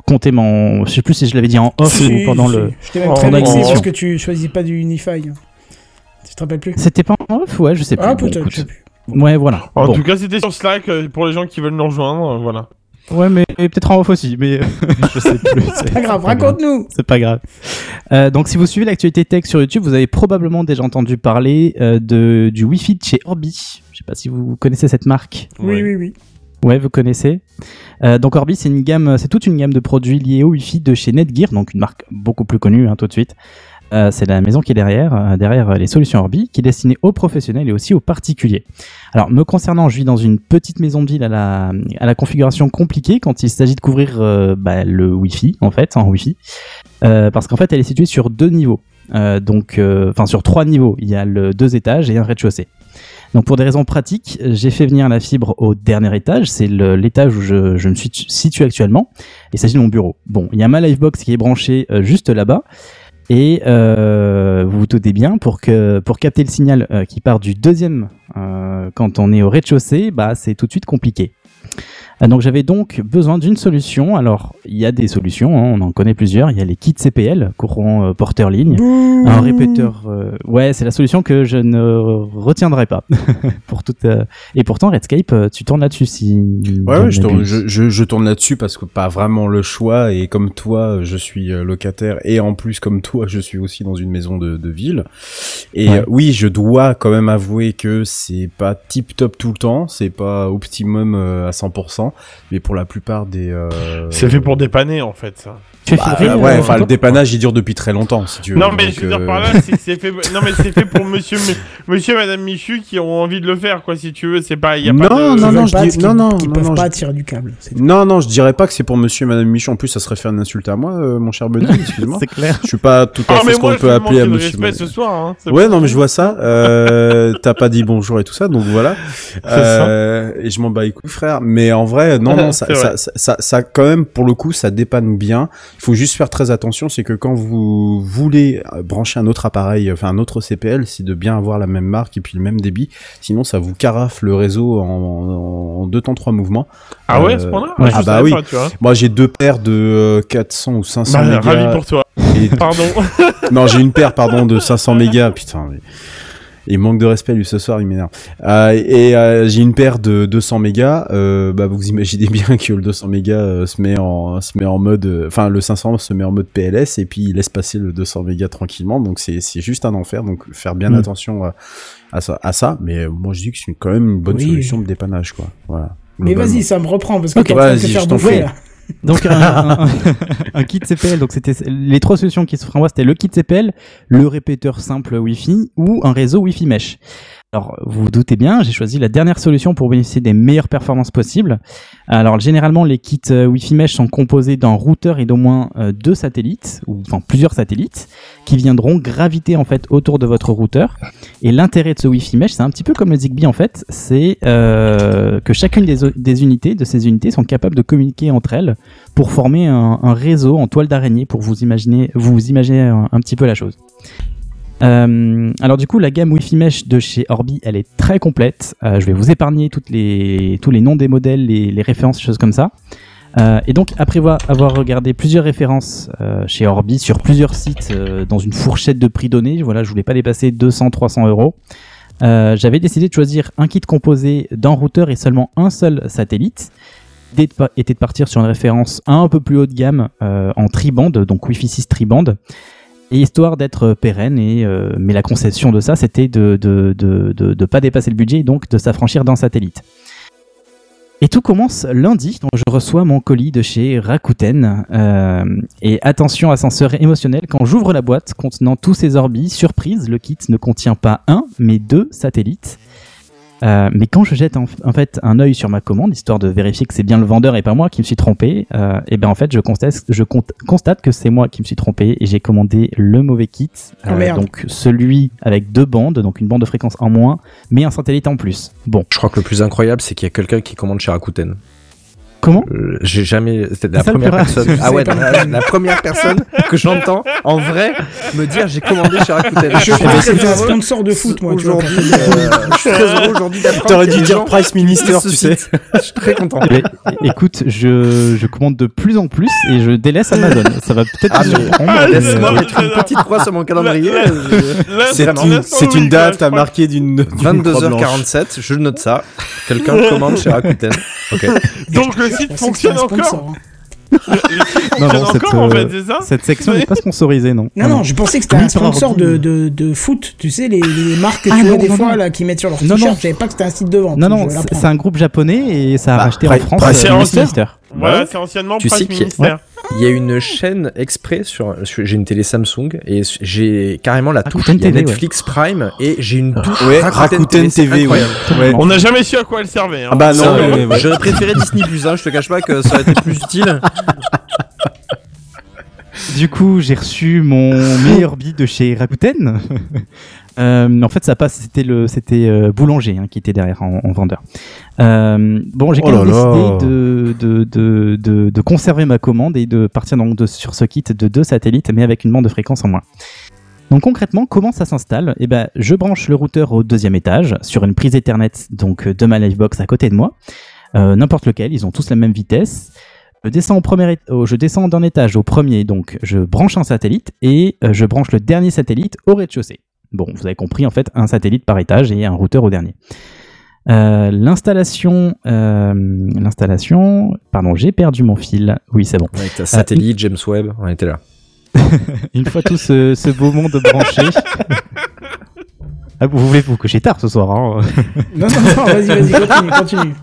comptais mon, je sais plus si je l'avais dit en off Si, ou pendant si. le. Je t'ai même très parce que tu choisis pas du Unify. Tu te rappelles plus C'était pas en off, ouais, je sais plus. Ah, Bon, peut-être, écoute. je sais plus. Ouais, voilà. En Bon. tout cas, c'était sur Slack pour les gens qui veulent nous rejoindre. Voilà. Ouais, mais peut-être en off aussi, mais [laughs] je sais plus. C'est pas grave, raconte-nous. C'est pas grave. Euh, donc, si vous suivez l'actualité tech sur YouTube, vous avez probablement déjà entendu parler euh, de, du Wi-Fi de chez Orbi. Je sais pas si vous connaissez cette marque. Oui, oui, oui. Ouais, vous connaissez. Euh, donc Orbi, c'est une gamme, c'est toute une gamme de produits liés au Wi-Fi de chez Netgear, donc une marque beaucoup plus connue, hein, tout de suite. Euh, c'est la maison qui est derrière, euh, derrière euh, les solutions Orbi, qui est destinée aux professionnels et aussi aux particuliers. Alors, me concernant, je vis dans une petite maison de ville à la, configuration compliquée quand il s'agit de couvrir bah, le Wi-Fi, en fait, en Wi-Fi, Euh, parce qu'en fait, elle est située sur deux niveaux. Donc, enfin sur trois niveaux. Il y a le deux étages et un rez-de-chaussée. Donc pour des raisons pratiques, j'ai fait venir la fibre au dernier étage, c'est l'étage où je, me suis situé actuellement. Il s'agit de mon bureau. Bon, il y a ma livebox qui est branchée juste là-bas. Et euh, vous vous doutez bien, pour, que, pour capter le signal euh, qui part du deuxième euh, quand on est au rez-de-chaussée, bah, c'est tout de suite compliqué. Euh, Donc j'avais donc besoin d'une solution. Alors il y a des solutions, hein, on en connaît plusieurs. Il y a les kits CPL, courant euh, porteur ligne, un répéteur. euh, ouais, c'est la solution que je ne retiendrai pas [laughs] pour toute. euh, Et pourtant Redscape, euh, tu tournes là-dessus si. Ouais, ouais, je, tourne, m'abuse. je, je, je tourne là-dessus parce que pas vraiment le choix et comme toi, je suis locataire et en plus comme toi, je suis aussi dans une maison de, de ville. Et Ouais. euh, oui, je dois quand même avouer que c'est pas tip top tout le temps, c'est pas optimum euh, à 100%, mais pour la plupart des. euh, C'est fait pour dépanner en fait ça. Tu Bah, euh, ouais, enfin le dépannage il dure depuis très longtemps si tu veux. Non mais donc, je veux dire euh, par là, c'est fait. Non mais c'est fait pour Monsieur, Monsieur, et Madame Michu qui ont envie de le faire quoi. Si tu veux, c'est pas. Y a pas Non, de... non, non, je pas, dis- non, non, non, peuvent non, pas je- tirer du câble. Non, non, je dirais pas que c'est pour monsieur et madame Michon. En plus, ça serait faire une insulte à moi, euh, mon cher Buddy, [laughs] excuse-moi. c'est clair. Je suis pas tout à Ah fait mais ce qu'on peut appeler à monsieur. respect ce soir. Hein. Ouais, non, mais je vois ça. Euh, T'as pas dit bonjour et tout ça, donc voilà. [laughs] Euh, et je m'en bats les couilles, frère. Mais en vrai, non, [laughs] non, ça, ça, ça, quand même, pour le coup, ça dépanne bien. Il faut juste faire très attention, c'est que quand vous voulez euh, brancher un autre appareil, enfin un autre CPL, c'est de bien avoir la même marque et puis le même débit. Sinon, ça vous carafe le réseau en, en, deux temps, trois mouvements. Ah ouais, à Euh, ce point-là Ah bah oui. pas, tu vois. Moi, j'ai deux paires de euh, 400 ou 500 Bah, mégas. ravi pour toi. Et- Pardon. [laughs] non, j'ai une paire, pardon, de 500 mégas. Putain, mais... il manque de respect lui ce soir, il m'énerve. Euh, et euh, j'ai une paire de 200 mégas. Euh, bah, vous imaginez [laughs] bien que le 200 mégas euh, se met en se met en mode, euh, enfin le 500 se met en mode PLS et puis il laisse passer le 200 mégas tranquillement. Donc c'est c'est juste un enfer. Donc faire bien Mm. attention à, à ça, à ça. Mais euh, moi je dis que c'est quand même une bonne Oui. solution de dépannage, quoi. Voilà. Mais vas-y, ça me reprend parce que Ok, t'es en train de te faire bouffer là. [laughs] Donc un, un- un- [laughs] kit CPL, donc c'était les trois solutions qui s'offraient à moi, c'était le kit CPL, le répéteur simple Wi-Fi ou un réseau Wi-Fi mesh. Alors vous vous doutez bien, j'ai choisi la dernière solution pour bénéficier des meilleures performances possibles. Alors généralement les kits euh, Wi-Fi mesh sont composés d'un routeur et d'au moins euh, deux satellites ou enfin plusieurs satellites qui viendront graviter en fait autour de votre routeur. Et l'intérêt de ce Wi-Fi mesh, c'est un petit peu comme le Zigbee en fait, c'est euh, que chacune des, unités, de ces unités, sont capables de communiquer entre elles pour former un, réseau en toile d'araignée pour vous imaginer, vous imaginer un petit peu la chose. Euh, alors du coup, la gamme Wi-Fi Mesh de chez Orbi, elle est très complète. Euh, je vais vous épargner les, tous les noms des modèles, les, les références, choses comme ça. Euh, et donc, après avoir- regardé plusieurs références chez Orbi sur plusieurs sites dans une fourchette de prix donnée, voilà, je voulais pas dépasser 200-300 euros. J'avais décidé de choisir un kit composé d'un routeur et seulement un seul satellite. Était de partir sur une référence un peu plus haut de gamme euh, en triband, donc Wi-Fi 6 triband. Et histoire d'être pérenne, et, euh, mais la conception de ça, c'était de de pas dépasser le budget et donc de s'affranchir d'un satellite. Et tout commence lundi, donc je reçois mon colis de chez Rakuten. euh, et attention, ascenseur émotionnel, quand j'ouvre la boîte contenant tous ces orbis, surprise, le kit ne contient pas un, mais deux satellites. Euh, mais quand je jette en, en fait un œil sur ma commande, histoire de vérifier que c'est bien le vendeur et pas moi qui me suis trompé, euh, et ben en fait je constate, je compte- constate que c'est moi qui me suis trompé et j'ai commandé le mauvais kit, Oh, merde. donc celui avec deux bandes, donc une bande de fréquence en moins, mais un satellite en plus. Bon, Je crois que le plus incroyable, c'est qu'il y a quelqu'un qui commande chez Rakuten. Comment Euh, J'ai jamais. C'était la première personne. [laughs] Ah ouais, la, la première personne que j'entends en vrai me dire j'ai commandé chez Rakuten. Je suis un heureux sponsor de foot, moi. aujourd'hui. euh, je suis très heureux aujourd'hui d'apprendre. [laughs] T'aurais dû dire Price Minister, tu sais. [laughs] Je suis très content. Écoute, je, je commande de plus en plus et je délaisse Amazon. Ça va peut-être Ah. Ah, Laisse-moi mettre une petite croix sur mon calendrier. C'est une, c'est date à marquer d'une d'une croix blanche. 22h47, je note ça. Quelqu'un commande chez Rakuten. Ok. Donc le site fonctionne encore hein. Non, non, cette, encore, en euh, fait, c'est ça cette section n'est pas sponsorisée, non. Non, non, je pensais que c'était un sponsor de, de, de foot, tu sais, les, les marques que Ah, tu vois des non, fois non. là qui mettent sur leur t-shirt. non. Je savais pas que c'était un site de vente. Non, non, c'est c'est un groupe japonais et ça a Bah, racheté en France. Euh, Minister. Minister. Voilà, Ouais. c'est anciennement Tu sais Price qu'il y a- Minister. Il y a une chaîne exprès sur. sur- j'ai une télé Samsung et j'ai carrément la touche. Il y a TV, Netflix Prime et j'ai une touche. Ouais, Rakuten TV, ouais. On n'a jamais su à quoi elle servait. Hein. Ah bah non, Ça, ouais, ouais, ouais, ouais. J'aurais préféré [laughs] Disney Plus, hein, je te cache pas que ça aurait été plus utile. Du coup, j'ai reçu mon meilleur bit de chez Rakuten. Euh, en fait, ça passe. C'était le, c'était euh, boulanger hein, qui était derrière en, en vendeur. Euh, bon, j'ai Oh quand même décidé de, de, de, de, de conserver ma commande et de partir donc de- sur ce kit de deux satellites, mais avec une bande de fréquence en moins. Donc concrètement, comment ça s'installe? Eh ben, je branche le routeur au deuxième étage sur une prise Ethernet donc de ma Livebox à côté de moi, Euh, n'importe lequel. Ils ont tous la même vitesse. Je descends, au premier je descends d'un étage au premier, donc je branche un satellite et euh, je branche le dernier satellite au rez-de-chaussée. Bon, vous avez compris, en fait, un satellite par étage et un routeur au dernier. Euh, l'installation, euh, l'installation, pardon, j'ai perdu mon fil. Oui, c'est bon. Avec ta satellite, James Webb, on était là. [laughs] Une fois tout ce, ce beau monde branché. [laughs] Ah, vous voulez vous coucher tard ce soir hein [laughs] Non, non, non, vas-y, vas-y, continue, continue.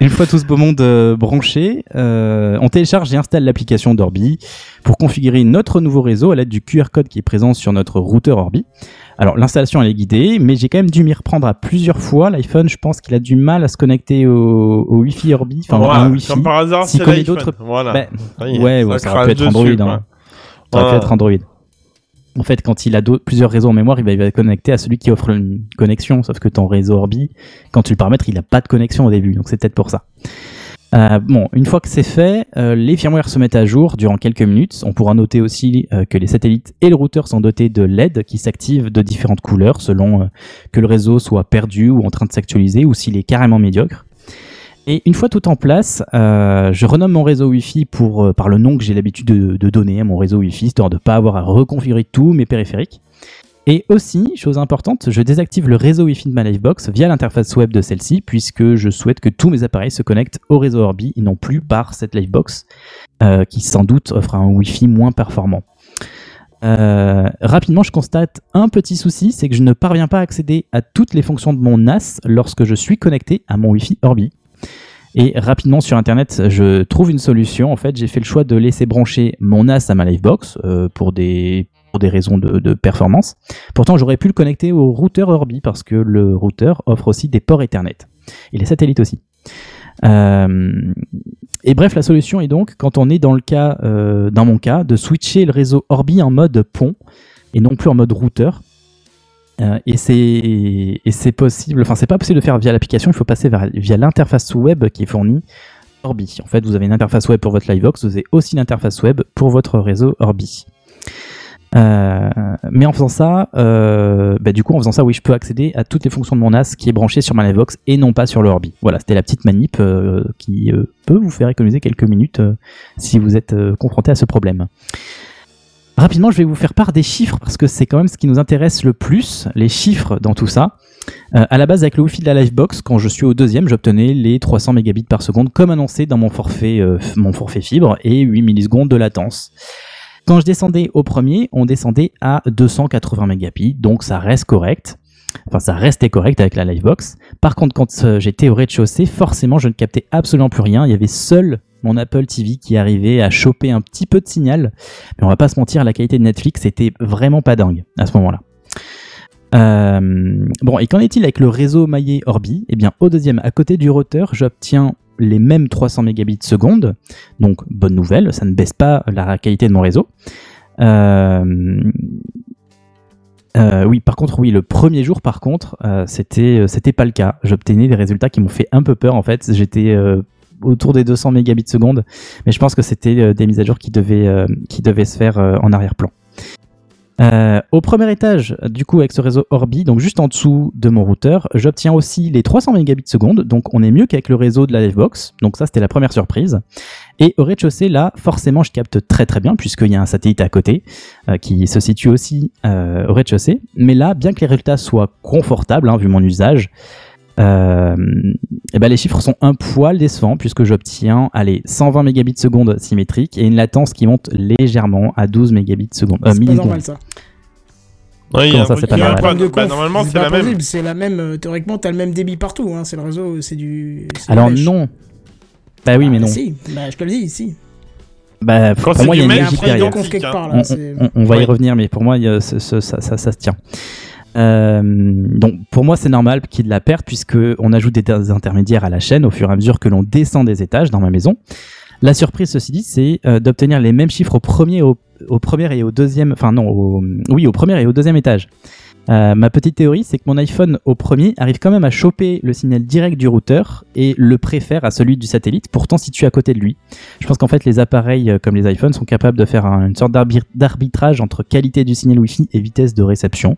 Une fois tout ce beau monde euh, branché, euh, on télécharge et installe l'application d'Orbi pour configurer notre nouveau réseau à l'aide du QR code qui est présent sur notre routeur Orbi. Alors l'installation elle est guidée, mais j'ai quand même dû m'y reprendre à plusieurs fois. L'iPhone, je pense qu'il a du mal à se connecter au, au Wi-Fi Orbi, enfin Voilà, à un Wi-Fi. comme par hasard, S'il c'est d'autres, Voilà. Ben, ouais, ça ouais, ça aurait pu être Android. hein. Ça aurait pu Voilà. être Android. En fait, quand il a plusieurs réseaux en mémoire, il va, il va connecter à celui qui offre une connexion. Sauf que ton réseau Orbi, quand tu le paramètres, il n'a pas de connexion au début. Donc c'est peut-être pour ça. Euh, bon, une fois que c'est fait, euh, les firmwares se mettent à jour durant quelques minutes. On pourra noter aussi euh, que les satellites et le routeur sont dotés de LED qui s'activent de différentes couleurs selon euh, que le réseau soit perdu ou en train de s'actualiser ou s'il est carrément médiocre. Et une fois tout en place, je renomme mon réseau Wi-Fi pour, par le nom que j'ai l'habitude de, de donner à mon réseau Wi-Fi, histoire de ne pas avoir à reconfigurer tous mes périphériques. Et aussi, chose importante, je désactive le réseau Wi-Fi de ma Livebox via l'interface web de celle-ci, puisque je souhaite que tous mes appareils se connectent au réseau Orbi et non plus par cette Livebox, euh, qui sans doute offre un Wi-Fi moins performant. Euh, rapidement, je constate un petit souci, c'est que je ne parviens pas à accéder à toutes les fonctions de mon NAS lorsque je suis connecté à mon Wi-Fi Orbi. Et rapidement sur internet, je trouve une solution. En fait, j'ai fait le choix de laisser brancher mon NAS à ma Livebox euh, pour des pour des raisons de, performance. Pourtant, j'aurais pu le connecter au routeur Orbi parce que le routeur offre aussi des ports Ethernet et les satellites aussi. Euh, et bref, la solution est donc, quand on est dans le cas, euh, dans mon cas, de switcher le réseau Orbi en mode pont et non plus en mode routeur. Euh, et c'est possible, enfin c'est pas possible de faire via l'application, il faut passer via l'interface web qui est fournie Orbi. En fait, vous avez une interface web pour votre Livebox, vous avez aussi l'interface web pour votre réseau Orbi. Euh, mais en faisant ça, euh, bah, du coup, en faisant ça, oui, je peux accéder à toutes les fonctions de mon NAS qui est branché sur ma Livebox et non pas sur le Orbi. Voilà, c'était la petite manip euh, qui peut vous faire économiser quelques minutes si vous êtes confronté à ce problème. Rapidement, je vais vous faire part des chiffres parce que c'est quand même ce qui nous intéresse le plus, les chiffres dans tout ça. Euh, à la base, avec le Wi-Fi de la Livebox, quand je suis au deuxième, j'obtenais les 300 mégabits par seconde comme annoncé dans mon forfait, mon forfait fibre et 8 millisecondes de latence. Quand je descendais au premier, on descendait à 280 mégabits, donc ça reste correct. Enfin, ça restait correct avec la Livebox. Par contre, quand euh, j'étais au rez-de-chaussée, forcément, je ne captais absolument plus rien. Il y avait seul mon Apple TV qui arrivait à choper un petit peu de signal. Mais on va pas se mentir, la qualité de Netflix était vraiment pas dingue à ce moment-là. Euh, bon, et qu'en est-il avec le réseau maillé Orbi? Eh bien, au deuxième, à côté du routeur, j'obtiens les mêmes 300 mégabits. Donc, bonne nouvelle, ça ne baisse pas la qualité de mon réseau. Euh, euh, oui, par contre, oui, le premier jour, par contre, euh, c'était, pas le cas. J'obtenais des résultats qui m'ont fait un peu peur. En fait, j'étais autour des 200 mégabits seconde, mais je pense que c'était des mises à jour qui devaient, se faire en arrière-plan. Euh, au premier étage, du coup, avec ce réseau Orbi, donc juste en dessous de mon routeur, j'obtiens aussi les 300 mégabits seconde, donc on est mieux qu'avec le réseau de la Livebox. Donc ça, c'était la première surprise. Et au rez-de-chaussée, là, forcément, je capte très très bien puisqu'il y a un satellite à côté euh, qui se situe aussi euh, au rez-de-chaussée. Mais là, bien que les résultats soient confortables, hein, vu mon usage, euh, et ben les chiffres sont un poil décevants puisque j'obtiens allez 120 mégabits seconde symétrique et une latence qui monte légèrement à 12 mégabits seconde euh, C'est pas millisecondes. normal ça. Comment truc c'est pas normal Bah, normalement, c'est pas la même. possible, C'est la même. euh, Théoriquement, t'as le même débit partout. Hein, c'est le réseau, c'est du. c'est Alors du mesh. non. Bah oui, mais Ah, non. Si, bah, je te le dis, si. Bah, Quand pour moi, il y a une logique derrière. conf quelque part, On, on- on va y revenir, mais pour moi, il y a ce- ce- ça, ça- ça se tient. Euh, donc, pour moi, c'est normal qu'il la perte puisque on ajoute des intermédiaires à la chaîne au fur et à mesure que l'on descend des étages dans ma maison. La surprise, ceci dit, c'est euh, d'obtenir les mêmes chiffres au premier, au, premier et au deuxième, enfin non, oui, au premier et au deuxième étage. Euh, ma petite théorie, c'est que mon iPhone au premier arrive quand même à choper le signal direct du routeur et le préfère à celui du satellite, pourtant situé à côté de lui. Je pense qu'en fait, les appareils comme les iPhones sont capables de faire un- une sorte d'arbi- d'arbitrage entre qualité du signal Wi-Fi et vitesse de réception.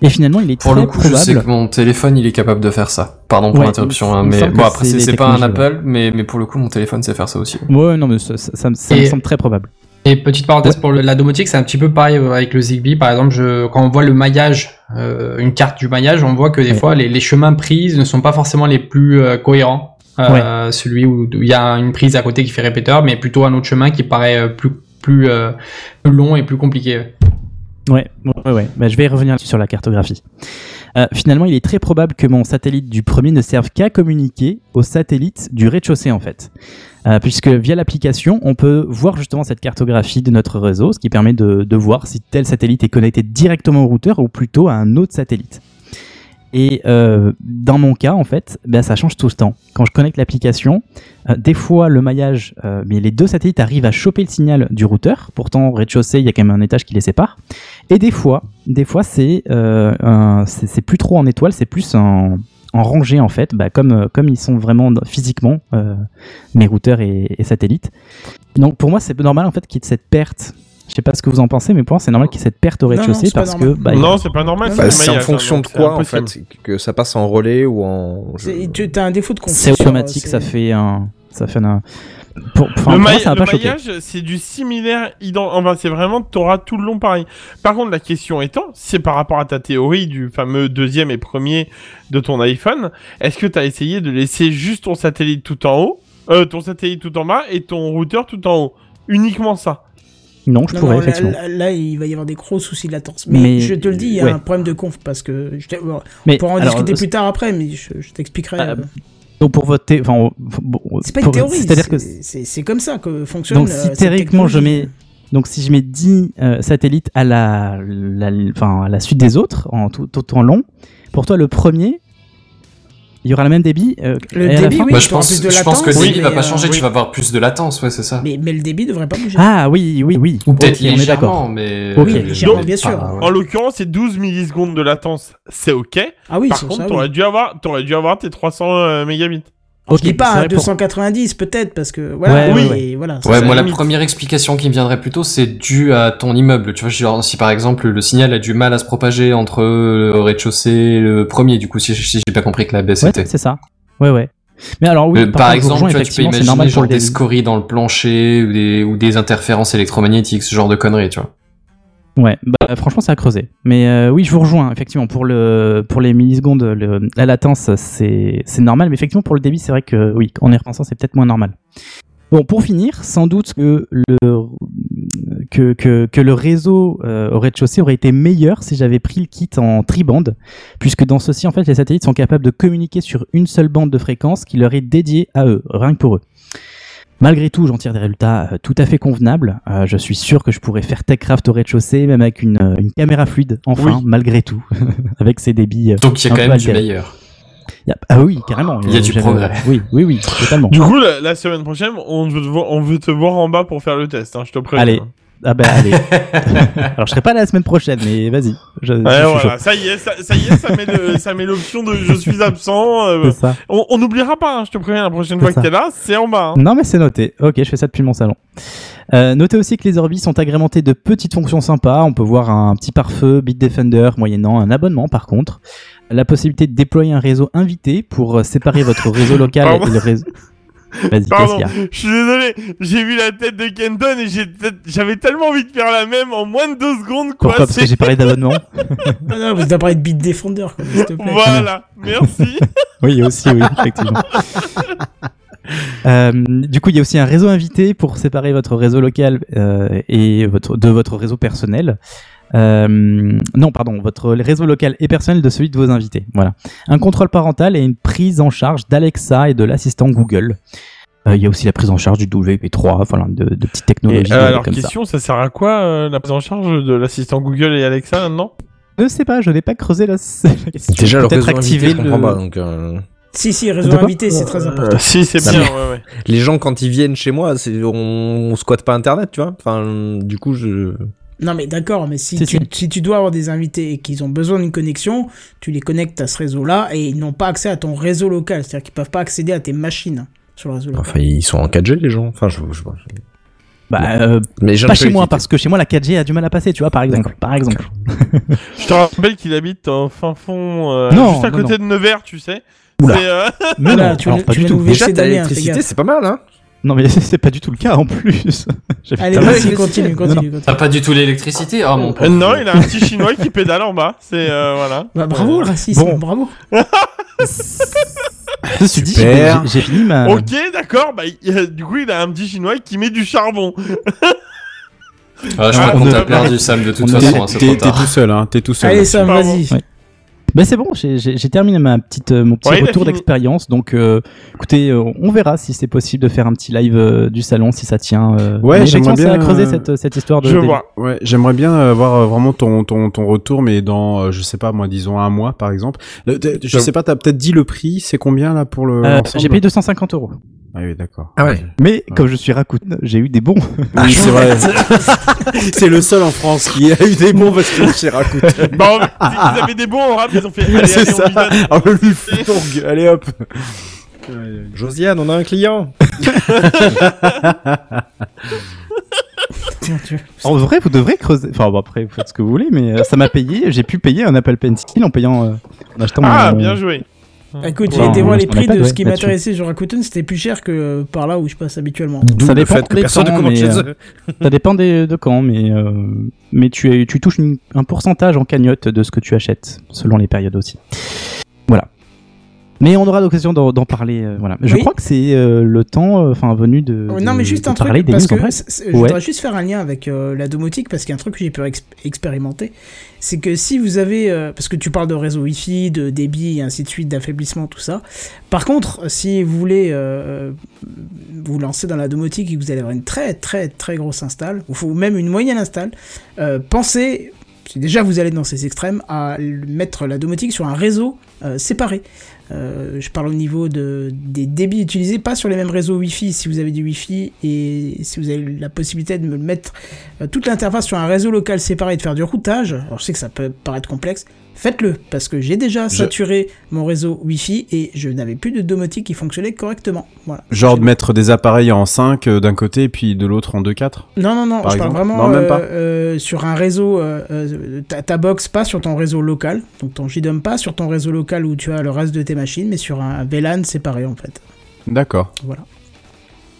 Et finalement, il est Pour très le coup, probable. je sais que mon téléphone, il est capable de faire ça. Pardon pour Ouais, l'interruption, hein, mais bon après c'est pas un Apple, mais mais pour le coup, mon téléphone sait faire ça aussi. Ouais, non, mais ça, ça- ça me- semble très probable. Et petite parenthèse pour le- la domotique, c'est un petit peu pareil euh, avec le Zigbee. Par exemple, je, quand on voit le maillage, euh, une carte du maillage, on voit que des Ouais. fois les, les chemins pris ne sont pas forcément les plus euh, cohérents. Euh, Celui où il y a une prise à côté qui fait répéteur, mais plutôt un autre chemin qui paraît plus plus, euh, plus long et plus compliqué. Ouais, ouais. Bah, je vais revenir sur la cartographie. Euh, finalement, il est très probable que mon satellite du premier ne serve qu'à communiquer au satellite du rez-de-chaussée en fait. Euh, puisque via l'application, on peut voir justement cette cartographie de notre réseau, ce qui permet de, voir si tel satellite est connecté directement au routeur ou plutôt à un autre satellite. Et euh, dans mon cas, en fait, ben, ça change tout le temps. Quand je connecte l'application, des fois le maillage, les deux satellites arrivent à choper le signal du routeur. Pourtant, au rez-de-chaussée, il y a quand même un étage qui les sépare. Et des fois, des fois, c'est euh, c'est c'est plus trop en étoile, c'est plus en, en rangée en fait, bah, comme euh, comme ils sont vraiment physiquement euh, mes routeurs et, et satellites. Donc pour moi, c'est normal en fait qu'il y ait cette perte. Je sais pas ce que vous en pensez, mais pour moi, c'est normal qu'il y ait cette perte au rez-de-chaussée c'est pas parce que normal. bah, Non, c'est pas normal. Bah, c'est en fonction de quoi c'est en fait Que ça passe en relais ou en. je- C'est- Tu as un défaut de c'est confiance. automatique, ça fait un, ça fait un. Pour, le maille- ça maillage, c'est du similaire. ident- Enfin, c'est vraiment, t'auras tout le long pareil. Par contre, la question étant, c'est par rapport à ta théorie du fameux deuxième et premier de ton iPhone. Est-ce que t'as essayé de laisser juste ton satellite tout en haut, euh, ton satellite tout en bas et ton routeur tout en haut? Uniquement ça? Non, je Non, pourrais non, effectivement. là- là, il va y avoir des gros soucis de latence. Mais, Mais- je te le dis, il y a ouais. un problème de conf parce que je t'ai- bon, Mais on pourra en alors, discuter plus tard après, mais je, je t'expliquerai. Euh, euh. Donc pour votre, thé- enfin, c'est pas une théorie, c'est-à-dire que c'est- comme ça que fonctionne. Donc euh, si cette théoriquement je mets donc si je mets 10 euh, satellites à la, la enfin à la suite des autres en tout, tout en long, pour toi le premier il y aura le même débit euh, Le débit, oui, Bah, je pense, plus de je pense que le débit va mais, pas euh, changer, oui. tu vas avoir plus de latence, ouais, c'est ça. Mais, mais le débit devrait pas bouger. Ah oui oui oui. Ou peut-être on est d'accord. mais. Ok. Oui, euh, légèrement, bien pas- sûr. ouais. En l'occurrence, c'est 12 millisecondes de latence. C'est ok. Ah oui, Par contre, oui. t'aurais dû avoir, t'aurais dû avoir tes 300 euh, mégabits. Ok, je dis pas c'est à vrai pour- 290 peut-être parce que voilà. Ouais, oui, ouais, et voilà. ça, Ouais, moi la limite. première explication qui me viendrait plutôt, c'est dû à ton immeuble. Tu vois, genre, si par exemple le signal a du mal à se propager entre le rez-de-chaussée et le premier, du coup, si, si j'ai pas compris que la baisse Ouais, était. c'est ça. Ouais ouais. Mais alors oui, Euh, par, exemple, rejoins, tu, vois, tu peux imaginer genre des scories dans le plancher ou des, ou des interférences électromagnétiques, ce genre de conneries, tu vois. Ouais, bah franchement c'est à creuser. Mais euh, oui, je vous rejoins effectivement pour le pour les millisecondes, le- la latence c'est normal, mais effectivement pour le débit c'est vrai que oui, en y repensant c'est peut-être moins normal. Bon, pour finir, sans doute que le que que, que le réseau euh, au rez-de-chaussée aurait été meilleur si j'avais pris le kit en tribande, puisque dans ceci en fait les satellites sont capables de communiquer sur une seule bande de fréquence qui leur est dédiée à eux, rien que pour eux. Malgré tout, j'en tire des résultats euh, tout à fait convenables. Euh, je suis sûr que je pourrais faire TechCraft au rez-de-chaussée, même avec une, euh, une caméra fluide, enfin, Oui. malgré tout, [laughs] avec ses débits. euh, Donc il y a quand même du meilleur. A- Ah oui, carrément. Il y a du progrès. Oui, oui, oui, [laughs] totalement. Du coup, la, la semaine prochaine, on veut, te voir, on veut te voir en bas pour faire le test. Hein, je te préviens. Allez. Ah bah allez. [laughs] Alors je serai pas là la semaine prochaine, mais vas-y. Je, je Ouais, suis voilà, chaud. ça y est, ça, ça y est, ça met le- ça met l'option de je suis absent. euh, ça. on n'oubliera pas, hein, je te préviens, la prochaine fois ça. que t'es là, c'est en bas. hein. Non mais c'est noté. Ok, je fais ça depuis mon salon. Euh, notez aussi que les Orbis sont agrémentés de petites fonctions sympas. On peut voir un petit pare-feu Bitdefender moyennant un abonnement par contre. La possibilité de déployer un réseau invité pour euh, séparer votre réseau local et le réseau. Vas-y, qu'est-ce Pardon, qu'il y a je suis désolé, j'ai vu la tête de Kenton et j'avais tellement envie de faire la même en moins de deux secondes, quoi. Pourquoi Parce que j'ai parlé [laughs] d'abonnement Ah non, vous devez parler de Beat Defender, quoi, s'il te plaît. Voilà, merci. [laughs] Oui, aussi, oui, effectivement. Euh, du coup, il y a aussi un réseau invité pour séparer votre réseau local euh, et votre, de votre réseau personnel. Euh, non, pardon, votre réseau local et personnel de celui de vos invités. Voilà. Un contrôle parental et une prise en charge d'Alexa et de l'assistant Google. Euh, Il y a aussi la prise en charge du WP3, voilà, de, de petites technologies Et, euh, alors, comme question, ça. sert à quoi euh, la prise en charge de l'assistant Google et Alexa maintenant? Je ne sais pas, je n'ai pas creusé la, [laughs] la question. Déjà, le réseau invité, activer je comprends le- pas. Donc, euh, Si, si, réseau invité, c'est très important. Euh, [laughs] Si, c'est bien, mais- ouais, ouais. les gens, quand ils viennent chez moi, on, on squatte pas Internet, tu vois. Enfin, du coup, je. Non, mais d'accord, mais si, tu, si. tu dois avoir des invités et qu'ils ont besoin d'une connexion, tu les connectes à ce réseau-là et ils n'ont pas accès à ton réseau local. C'est-à-dire qu'ils peuvent pas accéder à tes machines sur le réseau local. Enfin, ils sont en 4G, les gens. Enfin, je, je, Bah, euh, Mais pas chez moi, parce que chez moi la 4G a du mal à passer, tu vois, par exemple. Par exemple. [laughs] Je te rappelle qu'il habite au fin fond, euh, Non, juste à non, côté de Nevers, tu sais. Oula. Euh, Mais non, tu alors pas tu du tout. Déjà, t'as l'électricité, c'est pas mal, hein. Non mais [laughs] c'est pas du tout le cas en plus. [laughs] Allez, vas-y, continue, continue, continue. T'as pas du tout l'électricité Ah mon pauvre. non, il a un petit chinois qui pédale en bas. C'est euh, voilà. Bah, bravo, le racisme, Bon. bravo. [laughs] Super. j'ai j'ai fini ma. Ok, d'accord. Bah, euh, du coup, il a un petit chinois qui met du charbon. Ah, je Ah, crois qu'on on t'a a- perdu Sam de toute façon, hein, T'es tout seul, hein. T'es tout seul. Allez. Sam, vas-y. Bah c'est bon, j'ai- j'ai j'ai terminé ma petite, euh, mon petit Ouais, retour fini. d'expérience. Donc, euh, écoutez, euh, on verra si c'est possible de faire un petit live euh, du salon, si ça tient. euh. Ouais, j'aimerais bien, creusé euh, cette, cette histoire de. Je vois. Ouais, j'aimerais bien avoir vraiment ton, ton, ton retour, mais dans, euh, je sais pas, moi, disons un mois, par exemple. Le- Je sais pas, t'as peut-être dit le prix, c'est combien, là, pour le, Euh, j'ai payé 250 euros. Ah oui, d'accord. Ah ouais. Mais comme je suis Rakuten, j'ai eu des bons. [laughs] Oui, [laughs] c'est vrai. c'est le seul en France qui a eu des bons parce que c'est Rakuten. Bon, ils avaient des bons en rap, ils ont fait. [laughs] Allez, c'est allez, on ça. va. Ah, Luftung, allez hop. Josiane, on a un client. En vrai, vous devrez creuser. Enfin, bon, après, vous faites ce que vous voulez, mais euh, ça m'a payé. J'ai pu payer un Apple Pencil en payant, euh, en achetant Ah, mon. bien joué. Écoute, j'ai été on- voir les prix de ce qui m'intéressait sur Rakuten, c'était plus cher que euh, par là où je passe habituellement. Ça dépend fait que des personne ne commande chez euh, eux. [laughs] Ça dépend de quand, mais, euh, mais tu, tu touches un pourcentage en cagnotte de ce que tu achètes, selon les périodes aussi. Voilà. Mais on aura l'occasion d'en parler. euh, voilà. Je Oui. crois que c'est euh, le temps euh, enfin venu de, Oh, non, de- mais juste de un parler truc, des parce que je Ouais. voudrais juste faire un lien avec euh, la domotique, parce qu'il y a un truc que j'ai pu ex- expérimenter, c'est que si vous avez, euh, parce que tu parles de réseau Wi-Fi, de débit, et ainsi de suite, d'affaiblissement, tout ça. Par contre, si vous voulez euh, vous lancer dans la domotique et que vous allez avoir une très très très grosse install, ou même une moyenne install, euh, pensez, si déjà vous allez dans ces extrêmes, à mettre la domotique sur un réseau euh, séparé. Euh, je parle au niveau de, des débits utilisés, pas sur les mêmes réseaux Wi-Fi si vous avez du Wi-Fi et si vous avez la possibilité de me mettre euh, toute l'interface sur un réseau local séparé et de faire du routage. Alors je sais que ça peut paraître complexe, faites-le parce que j'ai déjà Je- saturé mon réseau Wi-Fi et je n'avais plus de domotique qui fonctionnait correctement. Voilà. Genre de mettre des appareils en 5 euh, d'un côté et puis de l'autre en 2-4 Non, non, non, je parle vraiment Non, même pas. sur un réseau, ta, ta box pas sur ton réseau local, donc ton JDOM pas sur ton réseau local où tu as le reste de tes machines, mais sur un VLAN séparé en fait. D'accord. Voilà.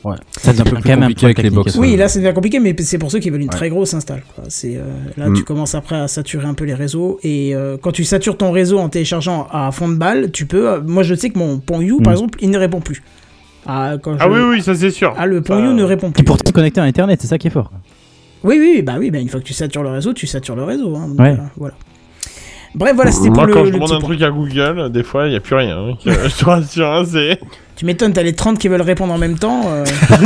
Ouais. Ça un peu plus quand même un compliqué avec les box. Oui, là c'est bien compliqué, mais c'est pour ceux qui veulent une Ouais. très grosse install. quoi. Euh, là Mm. tu commences après à saturer un peu les réseaux et euh, quand tu satures ton réseau en téléchargeant à fond de balle, tu peux. euh, moi je sais que mon pont You par Mm. exemple, il ne répond plus. Ah, quand Ah je- oui, oui, ça c'est sûr. Ah, le pont Ça- You ne répond Et plus. pour te connecter à Internet, c'est ça qui est fort. Oui, oui, bah oui, bah une fois que tu satures le réseau, tu satures le réseau. hein, donc, Ouais. euh, voilà. Bref, voilà, c'était pour Moi, le, quand le je demande petit un point. truc à Google, des fois, il n'y a plus rien. hein. Je [laughs] te rassure, hein, c'est. Tu m'étonnes, t'as les 30 qui veulent répondre en même temps. euh, [laughs]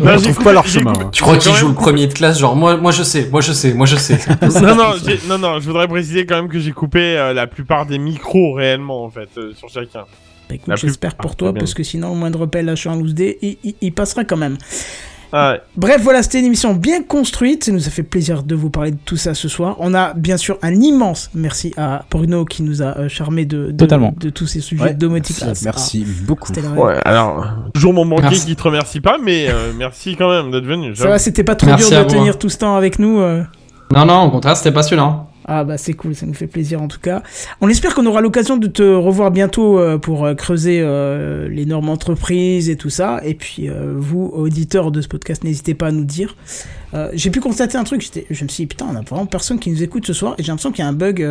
On j'ai retrouve coupé- pas leur j'ai chemin. coupé- hein. Tu crois J'ai qu'il quand joue même le premier de classe Genre, moi, moi je sais, moi je sais, moi je sais. [laughs] non, non, j'ai- non, non, je voudrais préciser quand même que j'ai coupé euh, la plupart des micros réellement, en fait, euh, sur chacun. bah, écoute, La j'espère pour toi, bien. parce que sinon, au moindre appel à en loose day, il, il- il passera quand même. Ah ouais. Bref, voilà, c'était une émission bien construite. Ça nous a fait plaisir de vous parler de tout ça ce soir. On a bien sûr un immense merci à Bruno qui nous a euh, charmé de, de, Totalement. de tous ces sujets Ouais, de domotique. merci, beaucoup. Ah. Ouais, alors, toujours mon banquier qui te remercie pas, mais euh, merci quand même d'être venu. Ça va, c'était pas trop Merci dur de vous, tenir hein. tout ce temps avec nous. euh. Non, non, au contraire, c'était passionnant. Ah bah c'est cool, ça nous fait plaisir en tout cas. On espère qu'on aura l'occasion de te revoir bientôt euh, pour euh, creuser euh, les normes entreprises et tout ça. Et puis vous, auditeurs de ce podcast, n'hésitez pas à nous dire. J'ai pu constater un truc, je me suis dit putain, on a vraiment personne qui nous écoute ce soir et j'ai l'impression qu'il y a un bug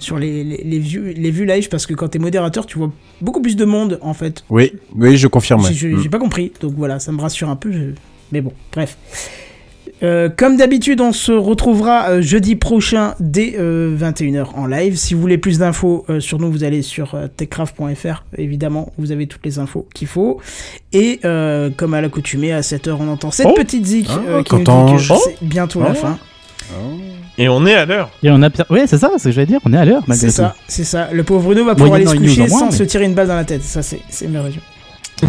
sur les, les, les vues, les vues live parce que quand t'es modérateur, tu vois beaucoup plus de monde en fait. Oui, oui, je confirme. J'ai Mm. pas compris, donc voilà, ça me rassure un peu. je- Mais bon, bref. Euh, comme d'habitude, on se retrouvera euh, jeudi prochain dès 21h en live. Si vous voulez plus d'infos euh, sur nous, vous allez sur euh, techcraft.fr. Évidemment, vous avez toutes les infos qu'il faut. Et euh, comme à l'accoutumée, à 7h, on entend cette Oh. petite zik Ah, euh, qui nous dit que Oh. c'est bientôt la Oh. fin. Et on est à l'heure. Et on a. Ouais, c'est ça, c'est ce que j'allais dire. On est à l'heure malgré C'est tout. ça, c'est ça. Le pauvre Bruno va pouvoir aller se coucher moins, sans mais- se tirer une balle dans la tête. Ça, c'est c'est merveilleux. [laughs]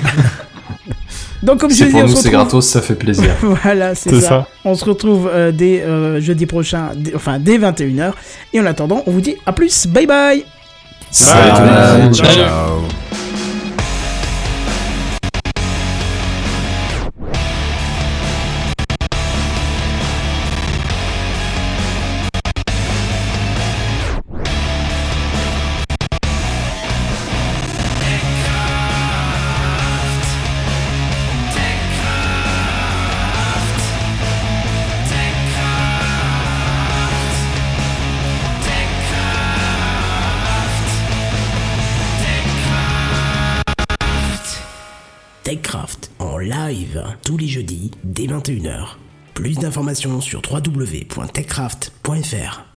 Donc, comme je C'est dis, pour nous, se c'est retrouve- gratos, ça fait plaisir. [laughs] voilà, c'est ça. ça. On se retrouve euh, dès euh, jeudi prochain, dès- enfin dès 21h. Et en attendant, on vous dit à plus. Bye bye. Salut tout le monde. Ciao. ciao. Tous les jeudis dès 21h. Plus d'informations sur www.techcraft.fr.